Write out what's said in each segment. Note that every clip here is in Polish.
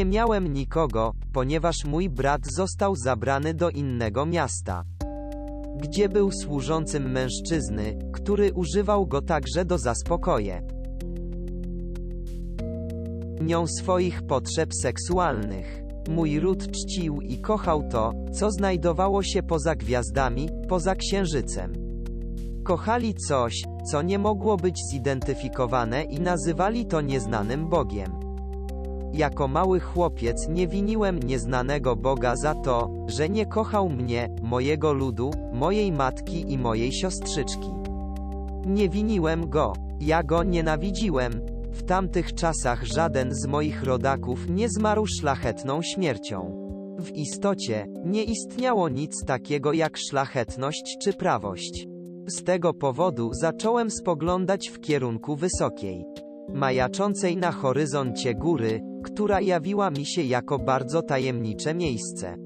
Nie miałem nikogo, ponieważ mój brat został zabrany do innego miasta, gdzie był służącym mężczyzny, który używał go także do zaspokoje nią swoich potrzeb seksualnych. Mój ród czcił i kochał to, co znajdowało się poza gwiazdami, poza księżycem. Kochali coś, co nie mogło być zidentyfikowane i nazywali to nieznanym Bogiem. Jako mały chłopiec nie winiłem nieznanego Boga za to, że nie kochał mnie, mojego ludu, mojej matki i mojej siostrzyczki. Nie winiłem go. Ja go nienawidziłem. W tamtych czasach żaden z moich rodaków nie zmarł szlachetną śmiercią. W istocie, nie istniało nic takiego jak szlachetność czy prawość. Z tego powodu zacząłem spoglądać w kierunku wysokiej, majaczącej na horyzoncie góry, która jawiła mi się jako bardzo tajemnicze miejsce.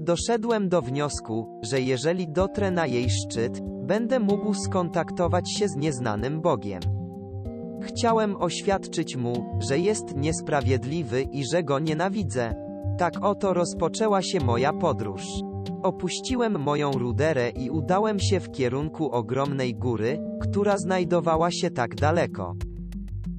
Doszedłem do wniosku, że jeżeli dotrę na jej szczyt, będę mógł skontaktować się z nieznanym Bogiem. Chciałem oświadczyć mu, że jest niesprawiedliwy i że go nienawidzę. Tak oto rozpoczęła się moja podróż. Opuściłem moją ruderę i udałem się w kierunku ogromnej góry, która znajdowała się tak daleko,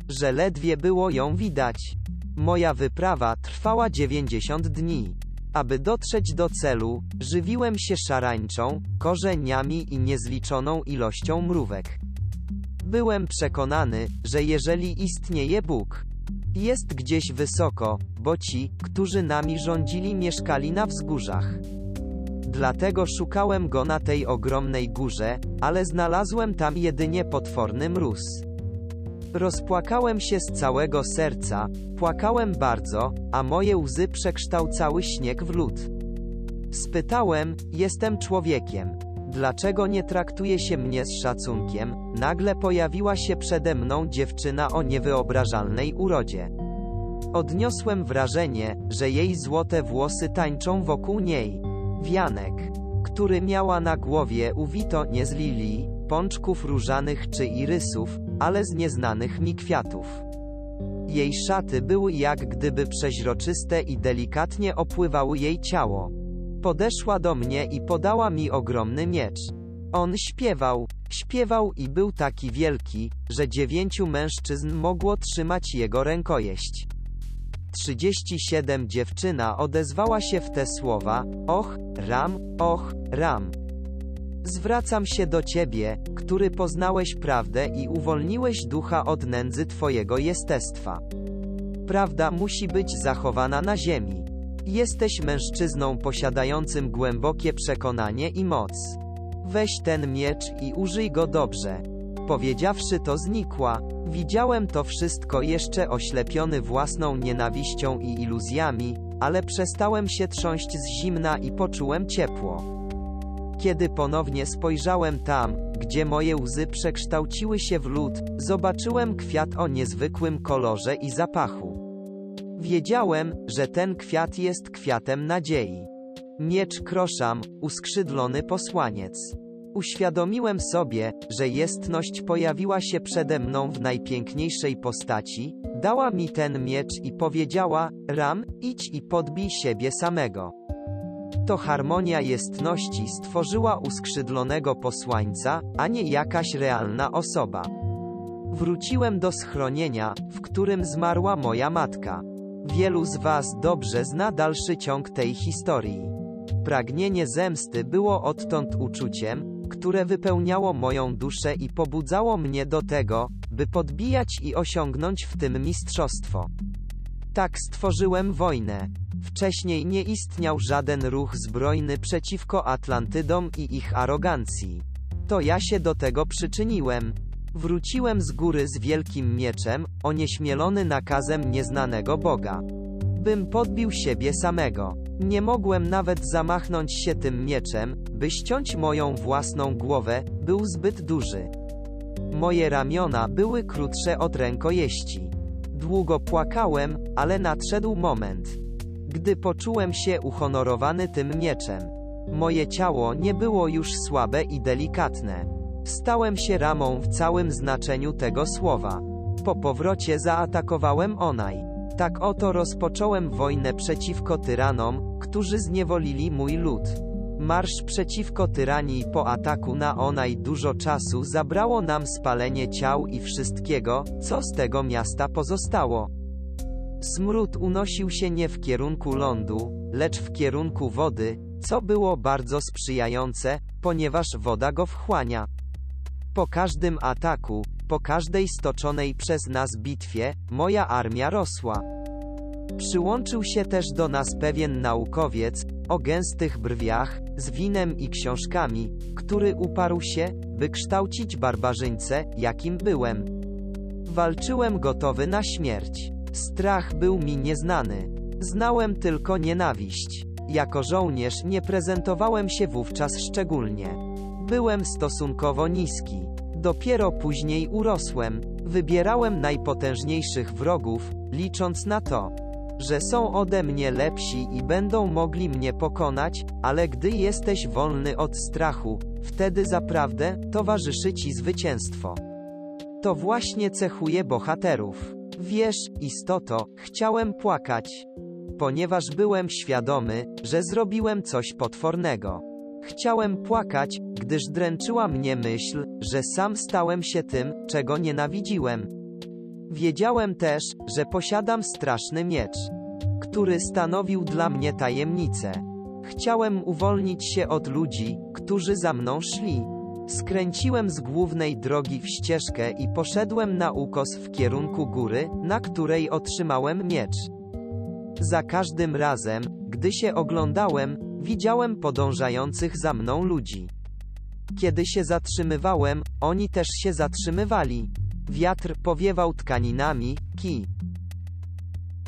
że ledwie było ją widać. Moja wyprawa trwała 90 dni. Aby dotrzeć do celu, żywiłem się szarańczą, korzeniami i niezliczoną ilością mrówek. Byłem przekonany, że jeżeli istnieje Bóg, jest gdzieś wysoko, bo ci, którzy nami rządzili, mieszkali na wzgórzach. Dlatego szukałem go na tej ogromnej górze, ale znalazłem tam jedynie potworny mróz. Rozpłakałem się z całego serca, płakałem bardzo, a moje łzy przekształcały śnieg w lód. Spytałem, jestem człowiekiem. Dlaczego nie traktuje się mnie z szacunkiem? Nagle pojawiła się przede mną dziewczyna o niewyobrażalnej urodzie. Odniosłem wrażenie, że jej złote włosy tańczą wokół niej. Wianek, który miała na głowie uwito nie z lilii, pączków różanych czy irysów, ale z nieznanych mi kwiatów. Jej szaty były jak gdyby przeźroczyste i delikatnie opływały jej ciało. Podeszła do mnie i podała mi ogromny miecz. On śpiewał, śpiewał i był taki wielki, że dziewięciu mężczyzn mogło trzymać jego rękojeść. 37 dziewczyna odezwała się w te słowa: Och, Ram, och, Ram. Zwracam się do Ciebie, który poznałeś prawdę i uwolniłeś ducha od nędzy Twojego jestestwa. Prawda musi być zachowana na ziemi. Jesteś mężczyzną posiadającym głębokie przekonanie i moc. Weź ten miecz i użyj go dobrze. Powiedziawszy to znikła. Widziałem to wszystko jeszcze oślepiony własną nienawiścią i iluzjami, ale przestałem się trząść z zimna i poczułem ciepło. Kiedy ponownie spojrzałem tam, gdzie moje łzy przekształciły się w lód, zobaczyłem kwiat o niezwykłym kolorze i zapachu. Wiedziałem, że ten kwiat jest kwiatem nadziei. Miecz kroszam, uskrzydlony posłaniec. Uświadomiłem sobie, że jestność pojawiła się przede mną w najpiękniejszej postaci, dała mi ten miecz i powiedziała: Ram, idź i podbij siebie samego. To harmonia jestności stworzyła uskrzydlonego posłańca, a nie jakaś realna osoba. Wróciłem do schronienia, w którym zmarła moja matka. Wielu z Was dobrze zna dalszy ciąg tej historii. Pragnienie zemsty było odtąd uczuciem, które wypełniało moją duszę i pobudzało mnie do tego, by podbijać i osiągnąć w tym mistrzostwo. Tak stworzyłem wojnę. Wcześniej nie istniał żaden ruch zbrojny przeciwko Atlantydom i ich arogancji. To ja się do tego przyczyniłem. Wróciłem z góry z wielkim mieczem, onieśmielony nakazem nieznanego Boga. Bym podbił siebie samego. Nie mogłem nawet zamachnąć się tym mieczem, by ściąć moją własną głowę, był zbyt duży. Moje ramiona były krótsze od rękojeści. Długo płakałem, ale nadszedł moment. Gdy poczułem się uhonorowany tym mieczem. Moje ciało nie było już słabe i delikatne. Stałem się ramą w całym znaczeniu tego słowa. Po powrocie zaatakowałem Onaj. Tak oto rozpocząłem wojnę przeciwko tyranom, którzy zniewolili mój lud. Marsz przeciwko tyranii po ataku na Onaj dużo czasu zabrało nam spalenie ciał i wszystkiego, co z tego miasta pozostało. Smród unosił się nie w kierunku lądu, lecz w kierunku wody, co było bardzo sprzyjające, ponieważ woda go wchłania. Po każdym ataku, po każdej stoczonej przez nas bitwie, moja armia rosła. Przyłączył się też do nas pewien naukowiec, o gęstych brwiach, z winem i książkami, który uparł się, by kształcić barbarzyńcę, jakim byłem. Walczyłem gotowy na śmierć. Strach był mi nieznany. Znałem tylko nienawiść. Jako żołnierz nie prezentowałem się wówczas szczególnie. Byłem stosunkowo niski. Dopiero później urosłem. Wybierałem najpotężniejszych wrogów, licząc na to, że są ode mnie lepsi i będą mogli mnie pokonać, ale gdy jesteś wolny od strachu, wtedy zaprawdę towarzyszy ci zwycięstwo. To właśnie cechuje bohaterów. Wiesz, istoto, chciałem płakać. Ponieważ byłem świadomy, że zrobiłem coś potwornego. Chciałem płakać, gdyż dręczyła mnie myśl, że sam stałem się tym, czego nienawidziłem. Wiedziałem też, że posiadam straszny miecz, który stanowił dla mnie tajemnicę. Chciałem uwolnić się od ludzi, którzy za mną szli. Skręciłem z głównej drogi w ścieżkę i poszedłem na ukos w kierunku góry, na której otrzymałem miecz. Za każdym razem, gdy się oglądałem, widziałem podążających za mną ludzi. Kiedy się zatrzymywałem, oni też się zatrzymywali. Wiatr powiewał tkaninami, ki.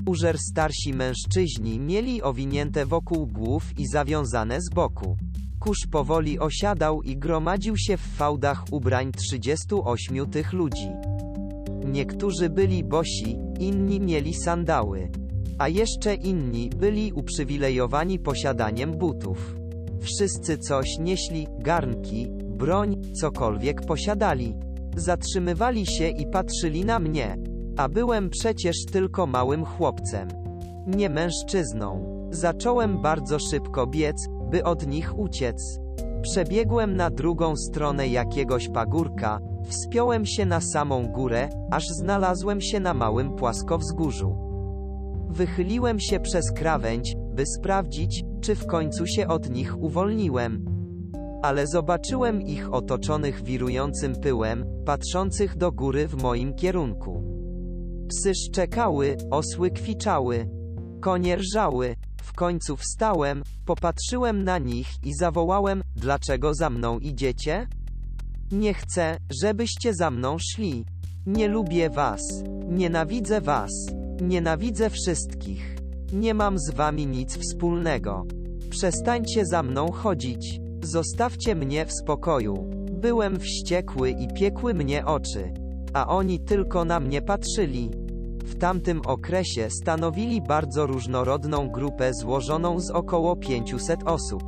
Użer starsi mężczyźni mieli owinięte wokół głów i zawiązane z boku. Kurz powoli osiadał i gromadził się w fałdach ubrań 38 tych ludzi. Niektórzy byli bosi, inni mieli sandały. A jeszcze inni byli uprzywilejowani posiadaniem butów. Wszyscy coś nieśli, garnki, broń, cokolwiek posiadali. Zatrzymywali się i patrzyli na mnie. A byłem przecież tylko małym chłopcem. Nie mężczyzną. Zacząłem bardzo szybko biec, by od nich uciec. Przebiegłem na drugą stronę jakiegoś pagórka, wspiąłem się na samą górę, aż znalazłem się na małym płaskowzgórzu. Wychyliłem się przez krawędź, by sprawdzić, czy w końcu się od nich uwolniłem. Ale zobaczyłem ich otoczonych wirującym pyłem, patrzących do góry w moim kierunku. Psy szczekały, osły kwiczały, konie rżały. W końcu wstałem, popatrzyłem na nich i zawołałem: Dlaczego za mną idziecie? Nie chcę, żebyście za mną szli. Nie lubię was. Nienawidzę was. Nienawidzę wszystkich. Nie mam z wami nic wspólnego. Przestańcie za mną chodzić. Zostawcie mnie w spokoju. Byłem wściekły i piekły mnie oczy. A oni tylko na mnie patrzyli. W tamtym okresie stanowili bardzo różnorodną grupę złożoną z około 500 osób.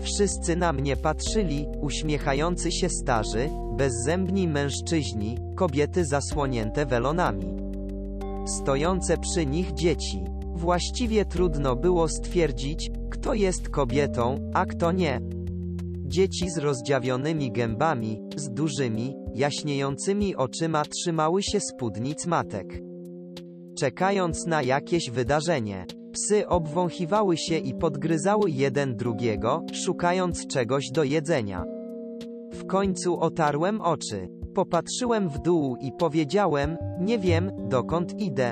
Wszyscy na mnie patrzyli, uśmiechający się starzy, bezzębni mężczyźni, kobiety zasłonięte welonami. Stojące przy nich dzieci. Właściwie trudno było stwierdzić, kto jest kobietą, a kto nie. Dzieci z rozdziawionymi gębami, z dużymi, jaśniejącymi oczyma trzymały się spódnic matek. Czekając na jakieś wydarzenie. Psy obwąchiwały się i podgryzały jeden drugiego, szukając czegoś do jedzenia. W końcu otarłem oczy. Popatrzyłem w dół i powiedziałem: Nie wiem, dokąd idę.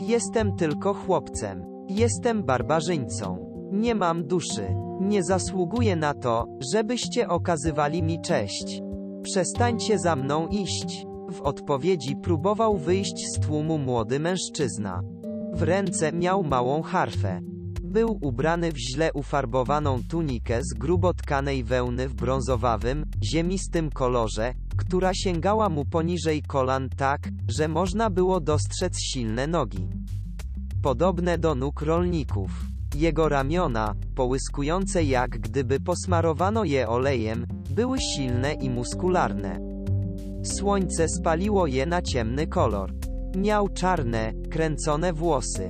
Jestem tylko chłopcem. Jestem barbarzyńcą. Nie mam duszy. Nie zasługuję na to, żebyście okazywali mi cześć. Przestańcie za mną iść. W odpowiedzi próbował wyjść z tłumu młody mężczyzna. W ręce miał małą harfę. Był ubrany w źle ufarbowaną tunikę z grubo tkanej wełny w brązowawym, ziemistym kolorze, która sięgała mu poniżej kolan tak, że można było dostrzec silne nogi. Podobne do nóg rolników. Jego ramiona, połyskujące jak gdyby posmarowano je olejem, były silne i muskularne. Słońce spaliło je na ciemny kolor. Miał czarne, kręcone włosy,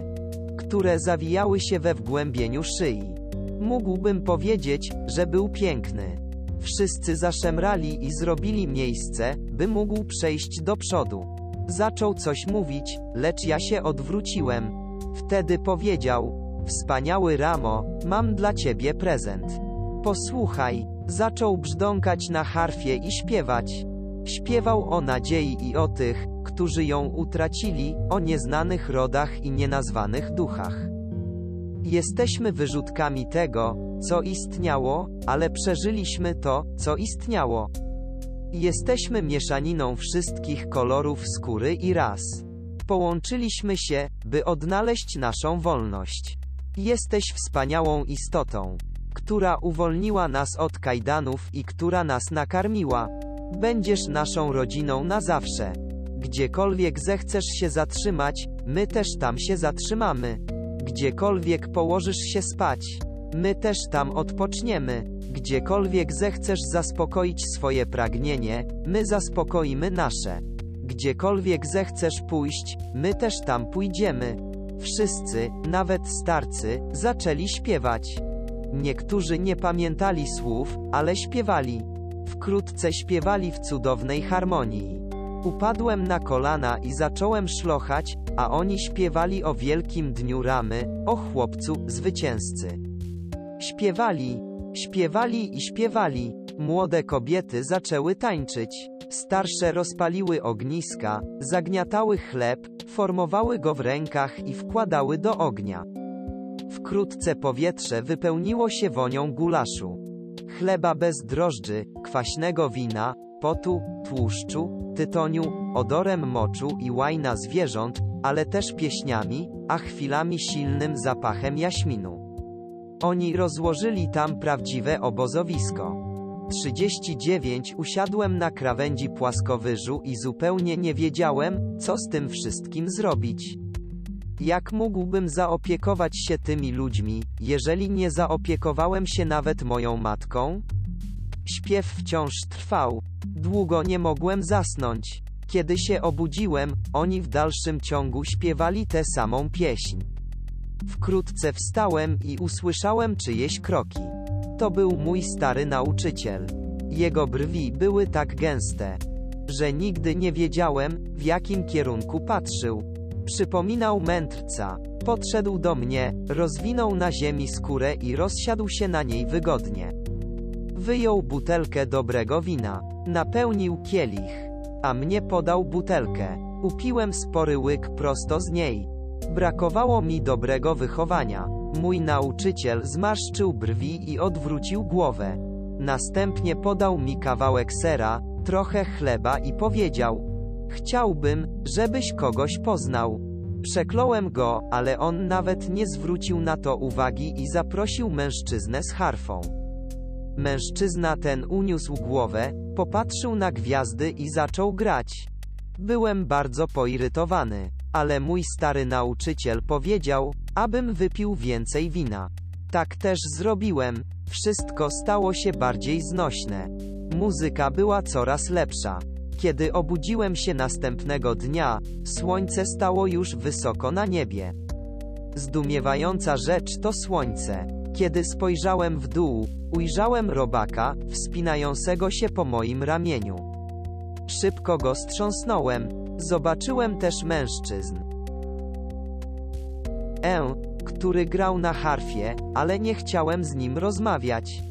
które zawijały się we wgłębieniu szyi. Mógłbym powiedzieć, że był piękny. Wszyscy zaszemrali i zrobili miejsce, by mógł przejść do przodu. Zaczął coś mówić, lecz ja się odwróciłem. Wtedy powiedział: Wspaniały Ramo, mam dla ciebie prezent. Posłuchaj, zaczął brzdąkać na harfie i śpiewać. Śpiewał o nadziei i o tych, którzy ją utracili, o nieznanych rodach i nienazwanych duchach. Jesteśmy wyrzutkami tego, co istniało, ale przeżyliśmy to, co istniało. Jesteśmy mieszaniną wszystkich kolorów skóry i ras. Połączyliśmy się, by odnaleźć naszą wolność. Jesteś wspaniałą istotą, która uwolniła nas od kajdanów i która nas nakarmiła. Będziesz naszą rodziną na zawsze. Gdziekolwiek zechcesz się zatrzymać, my też tam się zatrzymamy. Gdziekolwiek położysz się spać, my też tam odpoczniemy. Gdziekolwiek zechcesz zaspokoić swoje pragnienie, my zaspokoimy nasze. Gdziekolwiek zechcesz pójść, my też tam pójdziemy. Wszyscy, nawet starcy, zaczęli śpiewać. Niektórzy nie pamiętali słów, ale śpiewali. Wkrótce śpiewali w cudownej harmonii. Upadłem na kolana i zacząłem szlochać, a oni śpiewali o wielkim dniu ramy, o chłopcu, zwycięzcy. Śpiewali, śpiewali i śpiewali. Młode kobiety zaczęły tańczyć. Starsze rozpaliły ogniska, zagniatały chleb, formowały go w rękach i wkładały do ognia. Wkrótce powietrze wypełniło się wonią gulaszu. Chleba bez drożdży, kwaśnego wina, potu, tłuszczu, tytoniu, odorem moczu i łajna zwierząt, ale też pieśniami, a chwilami silnym zapachem jaśminu. Oni rozłożyli tam prawdziwe obozowisko. 39 Usiadłem na krawędzi płaskowyżu i zupełnie nie wiedziałem, co z tym wszystkim zrobić. Jak mógłbym zaopiekować się tymi ludźmi, jeżeli nie zaopiekowałem się nawet moją matką? Śpiew wciąż trwał. Długo nie mogłem zasnąć. Kiedy się obudziłem, oni w dalszym ciągu śpiewali tę samą pieśń. Wkrótce wstałem i usłyszałem czyjeś kroki. To był mój stary nauczyciel. Jego brwi były tak gęste, że nigdy nie wiedziałem, w jakim kierunku patrzył. Przypominał mędrca. Podszedł do mnie, rozwinął na ziemi skórę i rozsiadł się na niej wygodnie. Wyjął butelkę dobrego wina. Napełnił kielich. A mnie podał butelkę. Upiłem spory łyk prosto z niej. Brakowało mi dobrego wychowania. Mój nauczyciel zmarszczył brwi i odwrócił głowę. Następnie podał mi kawałek sera, trochę chleba i powiedział: Chciałbym, żebyś kogoś poznał. Przekląłem go, ale on nawet nie zwrócił na to uwagi i zaprosił mężczyznę z harfą. Mężczyzna ten uniósł głowę, popatrzył na gwiazdy i zaczął grać. Byłem bardzo poirytowany, ale mój stary nauczyciel powiedział, abym wypił więcej wina. Tak też zrobiłem. Wszystko stało się bardziej znośne. Muzyka była coraz lepsza. Kiedy obudziłem się następnego dnia, słońce stało już wysoko na niebie. Zdumiewająca rzecz to słońce. Kiedy spojrzałem w dół, ujrzałem robaka, wspinającego się po moim ramieniu. Szybko go strząsnąłem. Zobaczyłem też mężczyzn. E, który grał na harfie, ale nie chciałem z nim rozmawiać.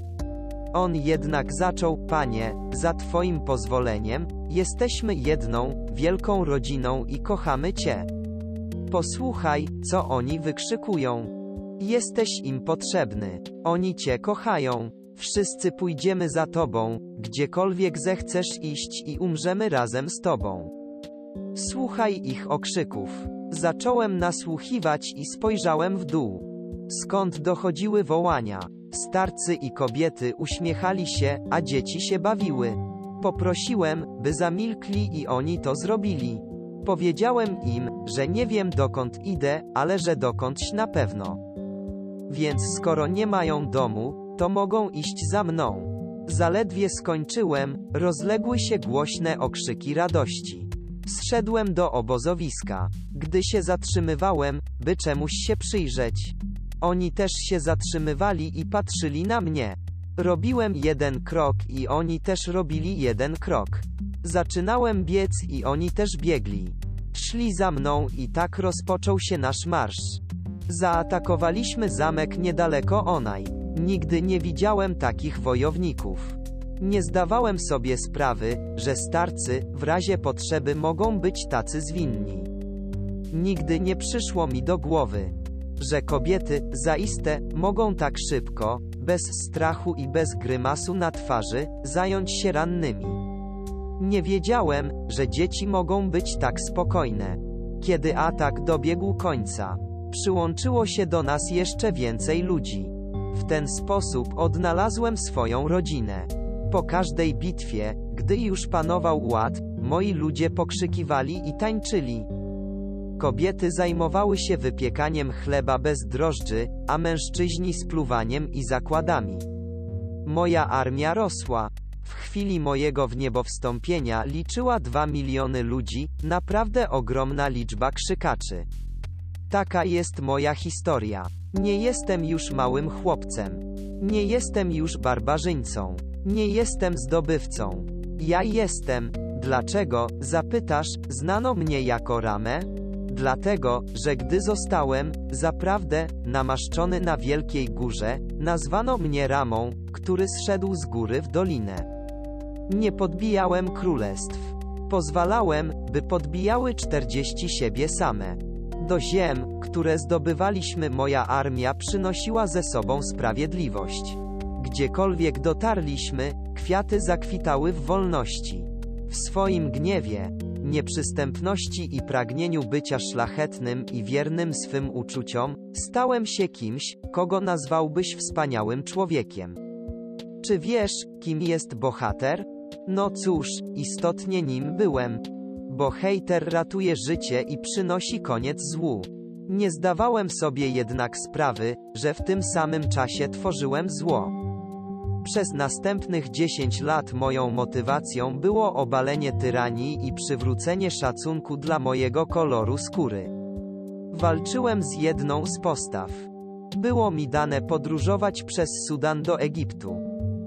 On jednak zaczął, panie, za twoim pozwoleniem, jesteśmy jedną, wielką rodziną i kochamy cię. Posłuchaj, co oni wykrzykują. Jesteś im potrzebny. Oni cię kochają. Wszyscy pójdziemy za tobą, gdziekolwiek zechcesz iść i umrzemy razem z tobą. Słuchaj ich okrzyków. Zacząłem nasłuchiwać i spojrzałem w dół. Skąd dochodziły wołania? Starcy i kobiety uśmiechali się, a dzieci się bawiły. Poprosiłem, by zamilkli i oni to zrobili. Powiedziałem im, że nie wiem dokąd idę, ale że dokądś na pewno. Więc skoro nie mają domu, to mogą iść za mną. Zaledwie skończyłem, rozległy się głośne okrzyki radości. Zszedłem do obozowiska. Gdy się zatrzymywałem, by czemuś się przyjrzeć. Oni też się zatrzymywali i patrzyli na mnie. Robiłem jeden krok i oni też robili jeden krok. Zaczynałem biec i oni też biegli. Szli za mną i tak rozpoczął się nasz marsz. Zaatakowaliśmy zamek niedaleko Onaj. Nigdy nie widziałem takich wojowników. Nie zdawałem sobie sprawy, że starcy, w razie potrzeby mogą być tacy zwinni. Nigdy nie przyszło mi do głowy, że kobiety, zaiste, mogą tak szybko, bez strachu i bez grymasu na twarzy, zająć się rannymi. Nie wiedziałem, że dzieci mogą być tak spokojne. Kiedy atak dobiegł końca, przyłączyło się do nas jeszcze więcej ludzi. W ten sposób odnalazłem swoją rodzinę. Po każdej bitwie, gdy już panował ład, moi ludzie pokrzykiwali i tańczyli. Kobiety zajmowały się wypiekaniem chleba bez drożdży, a mężczyźni spluwaniem i zakładami. Moja armia rosła. W chwili mojego wniebowstąpienia liczyła 2 miliony ludzi, naprawdę ogromna liczba krzykaczy. Taka jest moja historia. Nie jestem już małym chłopcem. Nie jestem już barbarzyńcą. Nie jestem zdobywcą. Ja jestem. Dlaczego, zapytasz, znano mnie jako Ramę? Dlatego, że gdy zostałem, zaprawdę, namaszczony na wielkiej górze, nazwano mnie Ramą, który zszedł z góry w dolinę. Nie podbijałem królestw. Pozwalałem, by podbijały czterdzieści siebie same. Do ziem, które zdobywaliśmy moja armia przynosiła ze sobą sprawiedliwość. Gdziekolwiek dotarliśmy, kwiaty zakwitały w wolności. W swoim gniewie, nieprzystępności i pragnieniu bycia szlachetnym i wiernym swym uczuciom, stałem się kimś, kogo nazwałbyś wspaniałym człowiekiem. Czy wiesz, kim jest bohater? No cóż, istotnie nim byłem. Bo hejter ratuje życie i przynosi koniec złu. Nie zdawałem sobie jednak sprawy, że w tym samym czasie tworzyłem zło. Przez następnych 10 lat moją motywacją było obalenie tyranii i przywrócenie szacunku dla mojego koloru skóry. Walczyłem z jedną z postaw. Było mi dane podróżować przez Sudan do Egiptu,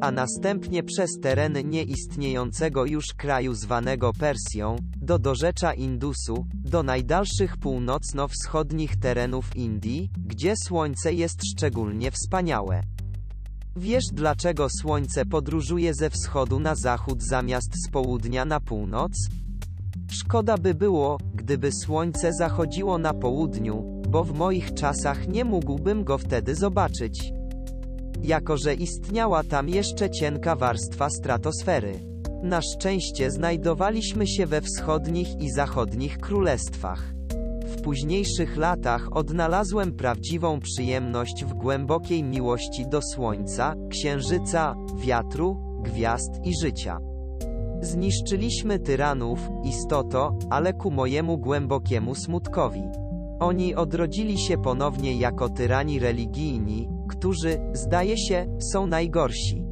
a następnie przez tereny nieistniejącego już kraju zwanego Persją, do dorzecza Indusu, do najdalszych północno-wschodnich terenów Indii, gdzie słońce jest szczególnie wspaniałe. Wiesz dlaczego słońce podróżuje ze wschodu na zachód zamiast z południa na północ? Szkoda by było, gdyby słońce zachodziło na południu, bo w moich czasach nie mógłbym go wtedy zobaczyć. Jako że istniała tam jeszcze cienka warstwa stratosfery. Na szczęście znajdowaliśmy się we wschodnich i zachodnich królestwach. W późniejszych latach odnalazłem prawdziwą przyjemność w głębokiej miłości do słońca, księżyca, wiatru, gwiazd i życia. Zniszczyliśmy tyranów, istoto, ale ku mojemu głębokiemu smutkowi. Oni odrodzili się ponownie jako tyrani religijni, którzy, zdaje się, są najgorsi.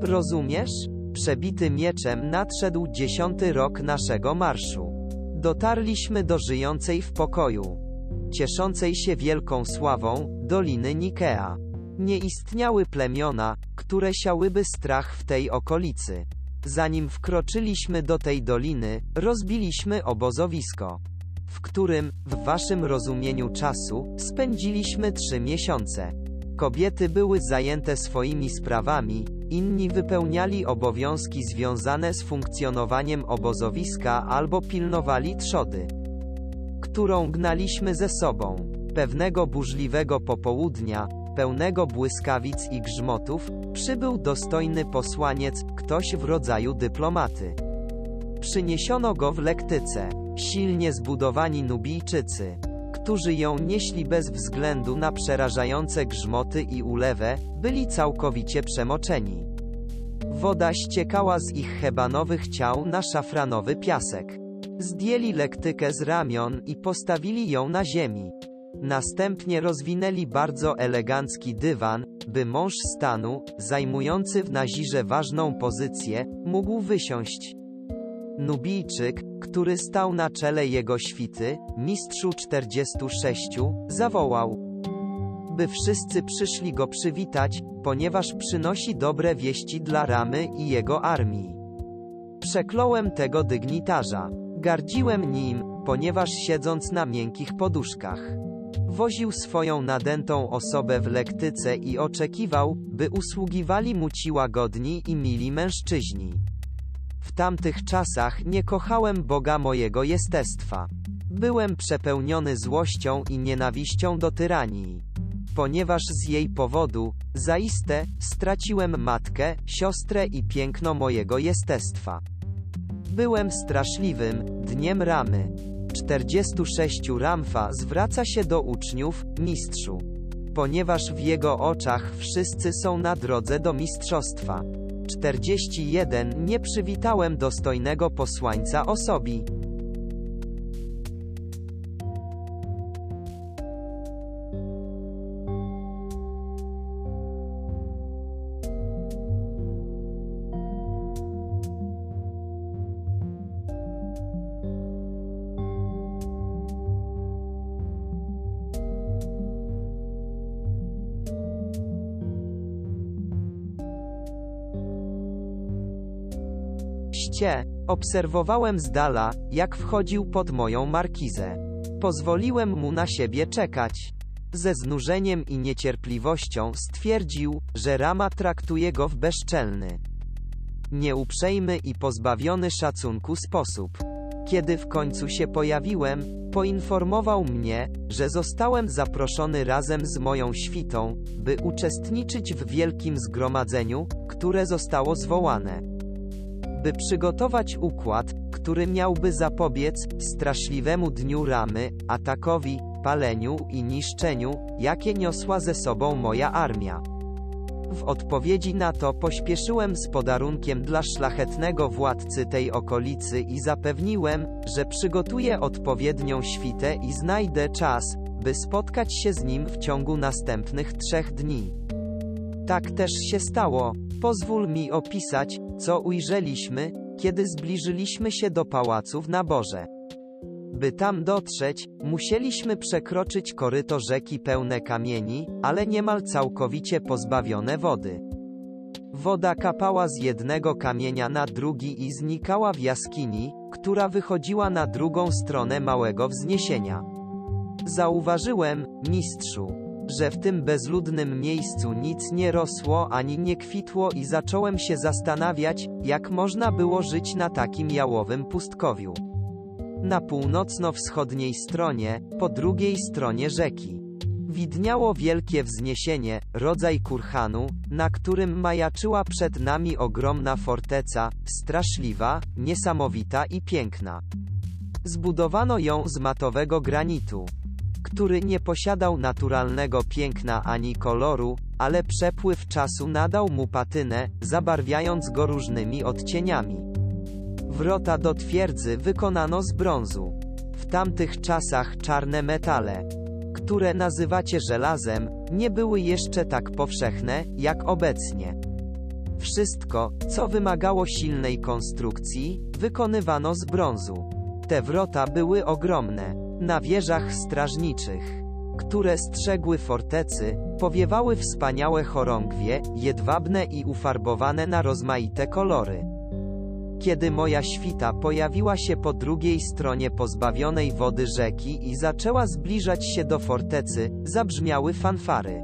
Rozumiesz? Przebity mieczem nadszedł dziesiąty rok naszego marszu. Dotarliśmy do żyjącej w pokoju, cieszącej się wielką sławą, Doliny Nikea. Nie istniały plemiona, które siałyby strach w tej okolicy. Zanim wkroczyliśmy do tej doliny, rozbiliśmy obozowisko. w którym, w waszym rozumieniu czasu, spędziliśmy trzy miesiące. Kobiety były zajęte swoimi sprawami, inni wypełniali obowiązki związane z funkcjonowaniem obozowiska albo pilnowali trzody, którą gnaliśmy ze sobą. Pewnego burzliwego popołudnia, pełnego błyskawic i grzmotów, przybył dostojny posłaniec, ktoś w rodzaju dyplomaty. Przyniesiono go w lektyce. Silnie zbudowani Nubijczycy, którzy ją nieśli bez względu na przerażające grzmoty i ulewę, byli całkowicie przemoczeni. Woda ściekała z ich hebanowych ciał na szafranowy piasek. Zdjęli lektykę z ramion i postawili ją na ziemi. Następnie rozwinęli bardzo elegancki dywan, by mąż stanu, zajmujący w nazirze ważną pozycję, mógł wysiąść. Nubijczyk, który stał na czele jego świty, mistrzu 46, zawołał, by wszyscy przyszli go przywitać, ponieważ przynosi dobre wieści dla Ramy i jego armii. Przekląłem tego dygnitarza. Gardziłem nim, ponieważ siedząc na miękkich poduszkach, woził swoją nadętą osobę w lektyce i oczekiwał, by usługiwali mu ci łagodni i mili mężczyźni. W tamtych czasach nie kochałem Boga mojego jestestwa. Byłem przepełniony złością i nienawiścią do tyranii. Ponieważ z jej powodu, zaiste, straciłem matkę, siostrę i piękno mojego jestestwa. Byłem straszliwym, dniem ramy. 46 Ramfa zwraca się do uczniów, mistrzu. Ponieważ w jego oczach wszyscy są na drodze do mistrzostwa. 41 Nie przywitałem dostojnego posłańca osobi. Obserwowałem z dala, jak wchodził pod moją markizę. Pozwoliłem mu na siebie czekać. Ze znużeniem i niecierpliwością stwierdził, że Rama traktuje go w bezczelny, nieuprzejmy i pozbawiony szacunku sposób. Kiedy w końcu się pojawiłem, poinformował mnie, że zostałem zaproszony razem z moją świtą, by uczestniczyć w wielkim zgromadzeniu, które zostało zwołane by przygotować układ, który miałby zapobiec straszliwemu dniu ramy, atakowi, paleniu i niszczeniu, jakie niosła ze sobą moja armia. W odpowiedzi na to pośpieszyłem z podarunkiem dla szlachetnego władcy tej okolicy i zapewniłem, że przygotuję odpowiednią świtę i znajdę czas, by spotkać się z nim w ciągu następnych trzech dni. Tak też się stało. Pozwól mi opisać, co ujrzeliśmy, kiedy zbliżyliśmy się do pałacu w naborze. By tam dotrzeć, musieliśmy przekroczyć koryto rzeki pełne kamieni, ale niemal całkowicie pozbawione wody. Woda kapała z jednego kamienia na drugi i znikała w jaskini, która wychodziła na drugą stronę małego wzniesienia. Zauważyłem, mistrzu, że w tym bezludnym miejscu nic nie rosło ani nie kwitło i zacząłem się zastanawiać, jak można było żyć na takim jałowym pustkowiu. Na północno-wschodniej stronie, po drugiej stronie rzeki, widniało wielkie wzniesienie, rodzaj kurhanu, na którym majaczyła przed nami ogromna forteca, straszliwa, niesamowita i piękna. Zbudowano ją z matowego granitu który nie posiadał naturalnego piękna ani koloru, ale przepływ czasu nadał mu patynę, zabarwiając go różnymi odcieniami. Wrota do twierdzy wykonano z brązu. W tamtych czasach czarne metale, które nazywacie żelazem, nie były jeszcze tak powszechne, jak obecnie. Wszystko, co wymagało silnej konstrukcji, wykonywano z brązu. Te wrota były ogromne. Na wieżach strażniczych, które strzegły fortecy, powiewały wspaniałe chorągwie, jedwabne i ufarbowane na rozmaite kolory. Kiedy moja świta pojawiła się po drugiej stronie pozbawionej wody rzeki i zaczęła zbliżać się do fortecy, zabrzmiały fanfary.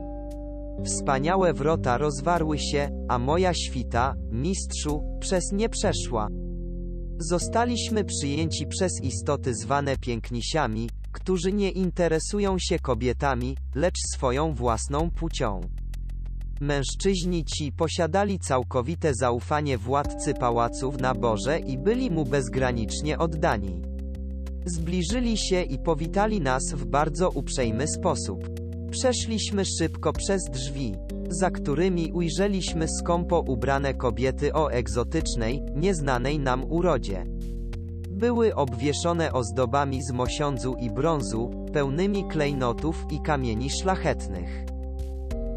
Wspaniałe wrota rozwarły się, a moja świta, mistrzu, przez nie przeszła. Zostaliśmy przyjęci przez istoty zwane pięknisiami, którzy nie interesują się kobietami, lecz swoją własną płcią. Mężczyźni ci posiadali całkowite zaufanie władcy pałaców na Boże i byli mu bezgranicznie oddani. Zbliżyli się i powitali nas w bardzo uprzejmy sposób. Przeszliśmy szybko przez drzwi, za którymi ujrzeliśmy skąpo ubrane kobiety o egzotycznej, nieznanej nam urodzie. Były obwieszone ozdobami z mosiądzu i brązu, pełnymi klejnotów i kamieni szlachetnych.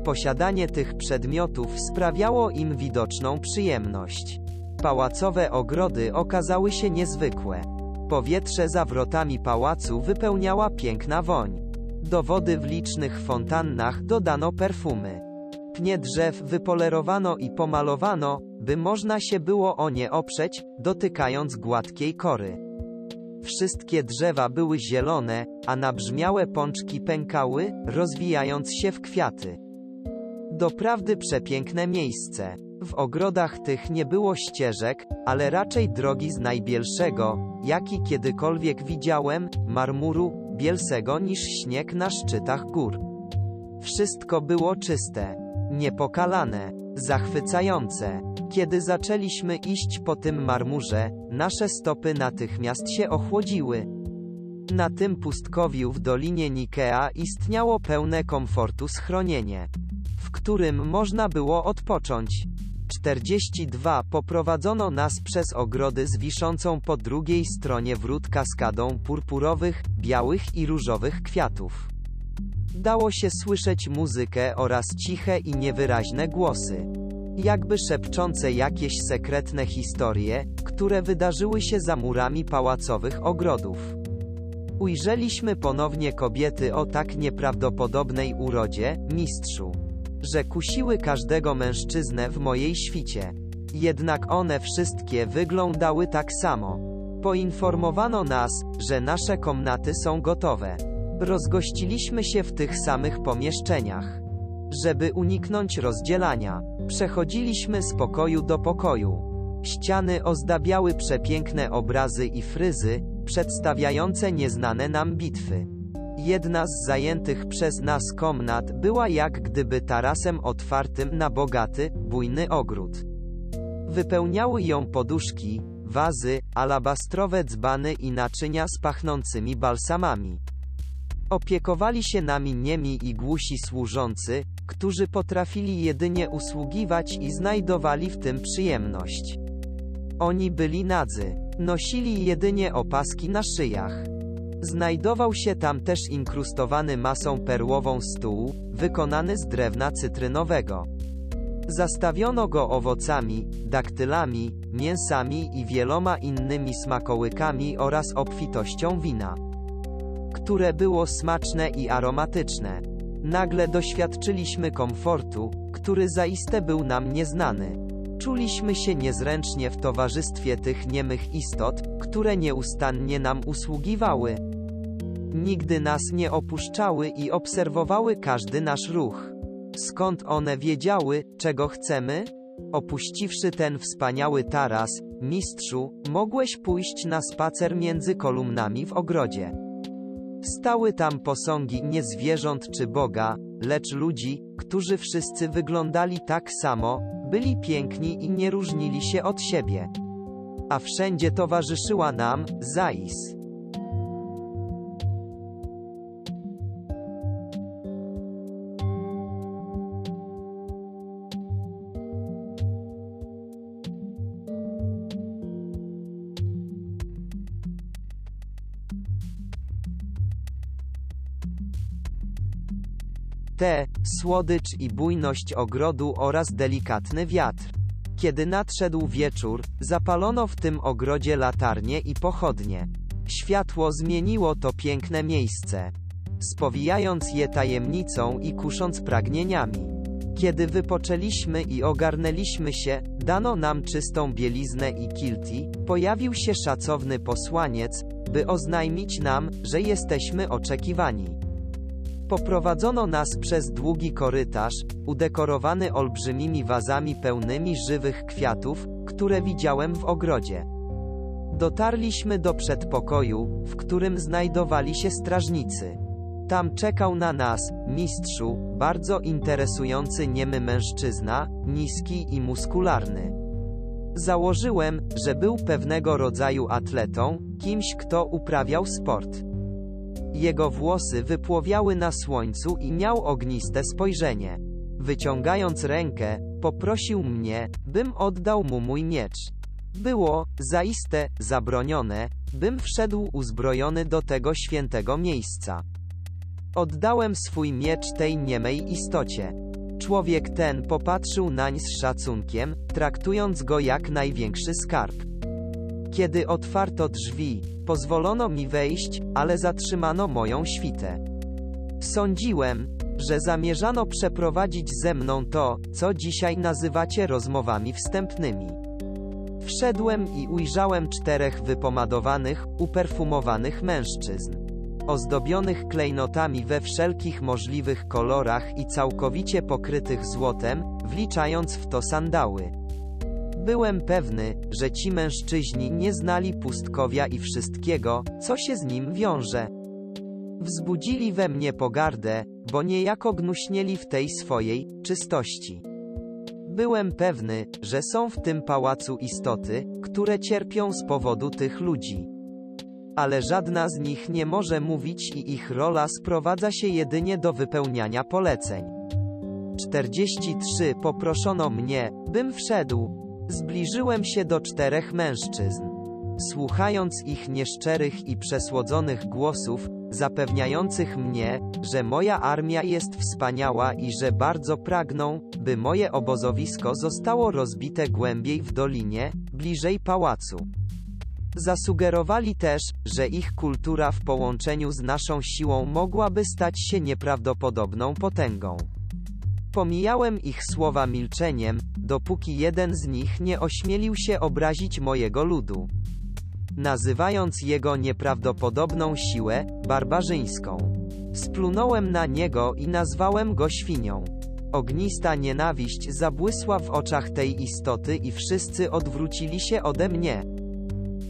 Posiadanie tych przedmiotów sprawiało im widoczną przyjemność. Pałacowe ogrody okazały się niezwykłe. Powietrze za wrotami pałacu wypełniała piękna woń. Do wody w licznych fontannach dodano perfumy. Pnie drzew wypolerowano i pomalowano, by można się było o nie oprzeć, dotykając gładkiej kory. Wszystkie drzewa były zielone, a nabrzmiałe pączki pękały, rozwijając się w kwiaty. Doprawdy przepiękne miejsce. W ogrodach tych nie było ścieżek, ale raczej drogi z najbielszego, jaki kiedykolwiek widziałem, marmuru, bielsego niż śnieg na szczytach gór. Wszystko było czyste, niepokalane, zachwycające. Kiedy zaczęliśmy iść po tym marmurze, nasze stopy natychmiast się ochłodziły. Na tym pustkowiu w dolinie Nikea istniało pełne komfortu schronienie, w którym można było odpocząć. 42 poprowadzono nas przez ogrody z wiszącą po drugiej stronie wrót kaskadą purpurowych, białych i różowych kwiatów. Dało się słyszeć muzykę oraz ciche i niewyraźne głosy. Jakby szepczące jakieś sekretne historie, które wydarzyły się za murami pałacowych ogrodów. Ujrzeliśmy ponownie kobiety o tak nieprawdopodobnej urodzie, mistrzu że kusiły każdego mężczyznę w mojej świcie. Jednak one wszystkie wyglądały tak samo. Poinformowano nas, że nasze komnaty są gotowe. Rozgościliśmy się w tych samych pomieszczeniach. Żeby uniknąć rozdzielania, przechodziliśmy z pokoju do pokoju. Ściany ozdabiały przepiękne obrazy i fryzy, przedstawiające nieznane nam bitwy. Jedna z zajętych przez nas komnat była jak gdyby tarasem otwartym na bogaty, bujny ogród. Wypełniały ją poduszki, wazy, alabastrowe dzbany i naczynia z pachnącymi balsamami. Opiekowali się nami niemi i głusi służący, którzy potrafili jedynie usługiwać i znajdowali w tym przyjemność. Oni byli nadzy, nosili jedynie opaski na szyjach. Znajdował się tam też inkrustowany masą perłową stół, wykonany z drewna cytrynowego. Zastawiono go owocami, daktylami, mięsami i wieloma innymi smakołykami oraz obfitością wina, które było smaczne i aromatyczne. Nagle doświadczyliśmy komfortu, który zaiste był nam nieznany. Czuliśmy się niezręcznie w towarzystwie tych niemych istot, które nieustannie nam usługiwały. Nigdy nas nie opuszczały i obserwowały każdy nasz ruch. Skąd one wiedziały, czego chcemy? Opuściwszy ten wspaniały taras, mistrzu, mogłeś pójść na spacer między kolumnami w ogrodzie. Stały tam posągi nie zwierząt czy Boga, lecz ludzi, którzy wszyscy wyglądali tak samo, byli piękni i nie różnili się od siebie. A wszędzie towarzyszyła nam, Zais. Te, słodycz i bujność ogrodu oraz delikatny wiatr. Kiedy nadszedł wieczór, zapalono w tym ogrodzie latarnie i pochodnie. Światło zmieniło to piękne miejsce, spowijając je tajemnicą i kusząc pragnieniami. Kiedy wypoczęliśmy i ogarnęliśmy się, dano nam czystą bieliznę i kilti, pojawił się szacowny posłaniec, by oznajmić nam, że jesteśmy oczekiwani. Poprowadzono nas przez długi korytarz, udekorowany olbrzymimi wazami pełnymi żywych kwiatów, które widziałem w ogrodzie. Dotarliśmy do przedpokoju, w którym znajdowali się strażnicy. Tam czekał na nas, mistrzu, bardzo interesujący niemy mężczyzna, niski i muskularny. Założyłem, że był pewnego rodzaju atletą, kimś kto uprawiał sport. Jego włosy wypłowiały na słońcu i miał ogniste spojrzenie. Wyciągając rękę, poprosił mnie, bym oddał mu mój miecz. Było, zaiste, zabronione, bym wszedł uzbrojony do tego świętego miejsca. Oddałem swój miecz tej niemej istocie. Człowiek ten popatrzył nań z szacunkiem, traktując go jak największy skarb. Kiedy otwarto drzwi, pozwolono mi wejść, ale zatrzymano moją świtę. Sądziłem, że zamierzano przeprowadzić ze mną to, co dzisiaj nazywacie rozmowami wstępnymi. Wszedłem i ujrzałem czterech wypomadowanych, uperfumowanych mężczyzn. Ozdobionych klejnotami we wszelkich możliwych kolorach i całkowicie pokrytych złotem, wliczając w to sandały. Byłem pewny, że ci mężczyźni nie znali pustkowia i wszystkiego, co się z nim wiąże. Wzbudzili we mnie pogardę, bo niejako gnuśnieli w tej swojej czystości. Byłem pewny, że są w tym pałacu istoty, które cierpią z powodu tych ludzi. Ale żadna z nich nie może mówić i ich rola sprowadza się jedynie do wypełniania poleceń. 43 Poproszono mnie, bym wszedł. Zbliżyłem się do czterech mężczyzn. Słuchając ich nieszczerych i przesłodzonych głosów, zapewniających mnie, że moja armia jest wspaniała i że bardzo pragną, by moje obozowisko zostało rozbite głębiej w dolinie, bliżej pałacu. Zasugerowali też, że ich kultura w połączeniu z naszą siłą mogłaby stać się nieprawdopodobną potęgą. Pomijałem ich słowa milczeniem, dopóki jeden z nich nie ośmielił się obrazić mojego ludu. Nazywając jego nieprawdopodobną siłę, barbarzyńską. Splunąłem na niego i nazwałem go świnią. Ognista nienawiść zabłysła w oczach tej istoty i wszyscy odwrócili się ode mnie.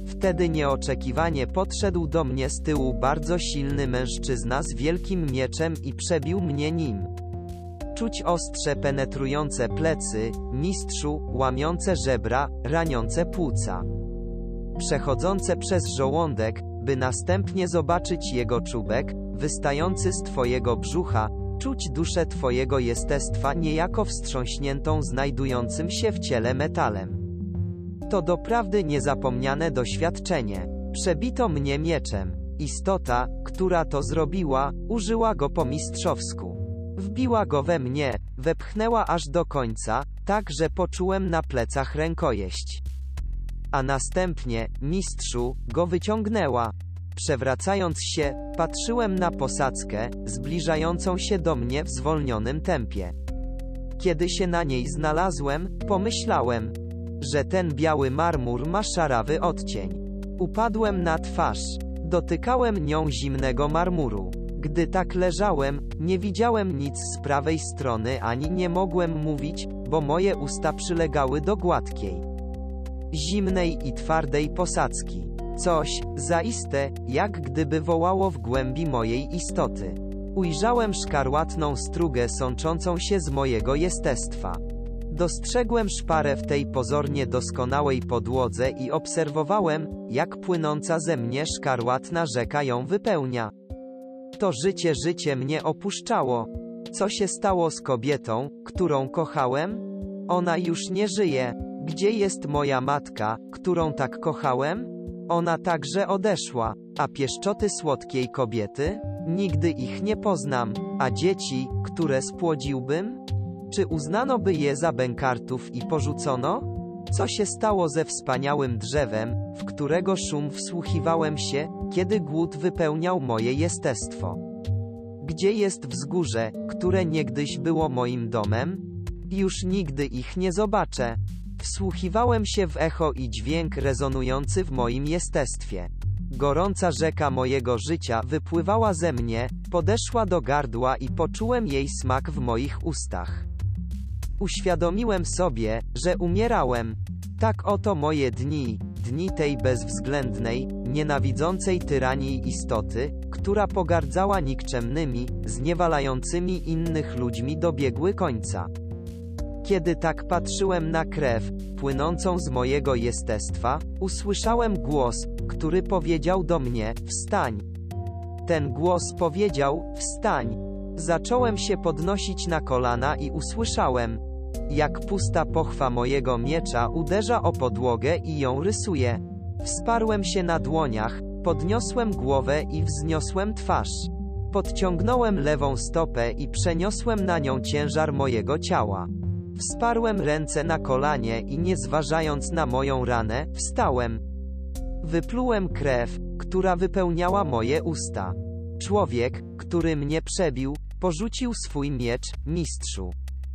Wtedy nieoczekiwanie podszedł do mnie z tyłu bardzo silny mężczyzna z wielkim mieczem i przebił mnie nim. Czuć ostrze penetrujące plecy, mistrzu, łamiące żebra, raniące płuca. Przechodzące przez żołądek, by następnie zobaczyć jego czubek, wystający z twojego brzucha, czuć duszę twojego jestestwa niejako wstrząśniętą znajdującym się w ciele metalem. To doprawdy niezapomniane doświadczenie. Przebito mnie mieczem. Istota, która to zrobiła, użyła go po mistrzowsku. Wbiła go we mnie, wepchnęła aż do końca, tak że poczułem na plecach rękojeść. A następnie, mistrzu, go wyciągnęła. Przewracając się, patrzyłem na posadzkę, zbliżającą się do mnie w zwolnionym tempie. Kiedy się na niej znalazłem, pomyślałem, że ten biały marmur ma szarawy odcień. Upadłem na twarz. Dotykałem nią zimnego marmuru. Gdy tak leżałem, nie widziałem nic z prawej strony ani nie mogłem mówić, bo moje usta przylegały do gładkiej, zimnej i twardej posadzki. Coś, zaiste, jak gdyby wołało w głębi mojej istoty. Ujrzałem szkarłatną strugę sączącą się z mojego jestestwa. Dostrzegłem szparę w tej pozornie doskonałej podłodze i obserwowałem, jak płynąca ze mnie szkarłatna rzeka ją wypełnia. To życie życie mnie opuszczało. Co się stało z kobietą, którą kochałem? Ona już nie żyje. Gdzie jest moja matka, którą tak kochałem? Ona także odeszła. A pieszczoty słodkiej kobiety? Nigdy ich nie poznam. A dzieci, które spłodziłbym? Czy uznano by je za bękartów i porzucono? Co się stało ze wspaniałym drzewem, w którego szum wsłuchiwałem się, kiedy głód wypełniał moje jestestwo? Gdzie jest wzgórze, które niegdyś było moim domem? Już nigdy ich nie zobaczę. Wsłuchiwałem się w echo i dźwięk rezonujący w moim jestestwie. Gorąca rzeka mojego życia wypływała ze mnie, podeszła do gardła i poczułem jej smak w moich ustach. Uświadomiłem sobie, że umierałem. Tak oto moje dni, dni tej bezwzględnej, nienawidzącej tyranii istoty, która pogardzała nikczemnymi, zniewalającymi innych ludźmi dobiegły końca. Kiedy tak patrzyłem na krew, płynącą z mojego jestestwa, usłyszałem głos, który powiedział do mnie: Wstań. Ten głos powiedział: Wstań. Zacząłem się podnosić na kolana i usłyszałem, jak pusta pochwa mojego miecza uderza o podłogę i ją rysuje. Wsparłem się na dłoniach, podniosłem głowę i wzniosłem twarz. Podciągnąłem lewą stopę i przeniosłem na nią ciężar mojego ciała. Wsparłem ręce na kolanie i nie zważając na moją ranę, wstałem. Wyplułem krew, która wypełniała moje usta. Człowiek, który mnie przebił, porzucił swój miecz, mistrzu.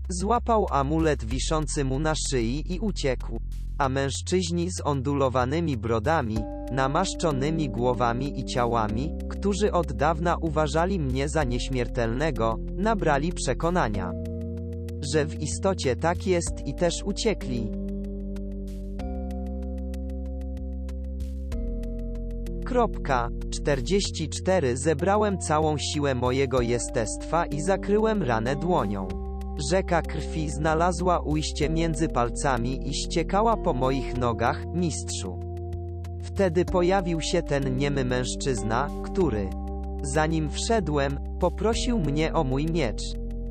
Złapał amulet wiszący mu na szyi i uciekł. A mężczyźni z ondulowanymi brodami, namaszczonymi głowami i ciałami, którzy od dawna uważali mnie za nieśmiertelnego, nabrali przekonania, że w istocie tak jest i też uciekli. Kropka. 44 Zebrałem całą siłę mojego jestestwa i zakryłem ranę dłonią. Rzeka krwi znalazła ujście między palcami i ściekała po moich nogach, mistrzu. Wtedy pojawił się ten niemy mężczyzna, który, zanim wszedłem, poprosił mnie o mój miecz.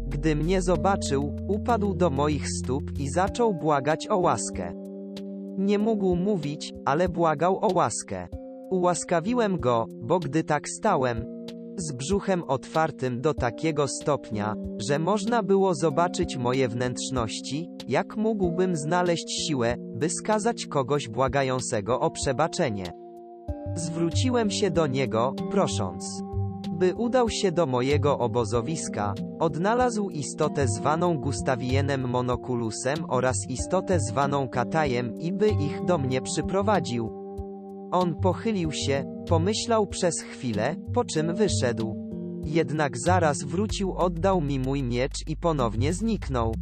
Gdy mnie zobaczył, upadł do moich stóp i zaczął błagać o łaskę. Nie mógł mówić, ale błagał o łaskę. Ułaskawiłem go, bo gdy tak stałem, z brzuchem otwartym do takiego stopnia, że można było zobaczyć moje wnętrzności, jak mógłbym znaleźć siłę, by skazać kogoś błagającego o przebaczenie. Zwróciłem się do niego, prosząc, by udał się do mojego obozowiska, odnalazł istotę zwaną Gustawienem Monokulusem oraz istotę zwaną Katajem i by ich do mnie przyprowadził. On pochylił się, pomyślał przez chwilę, po czym wyszedł. Jednak zaraz wrócił, oddał mi mój miecz i ponownie zniknął.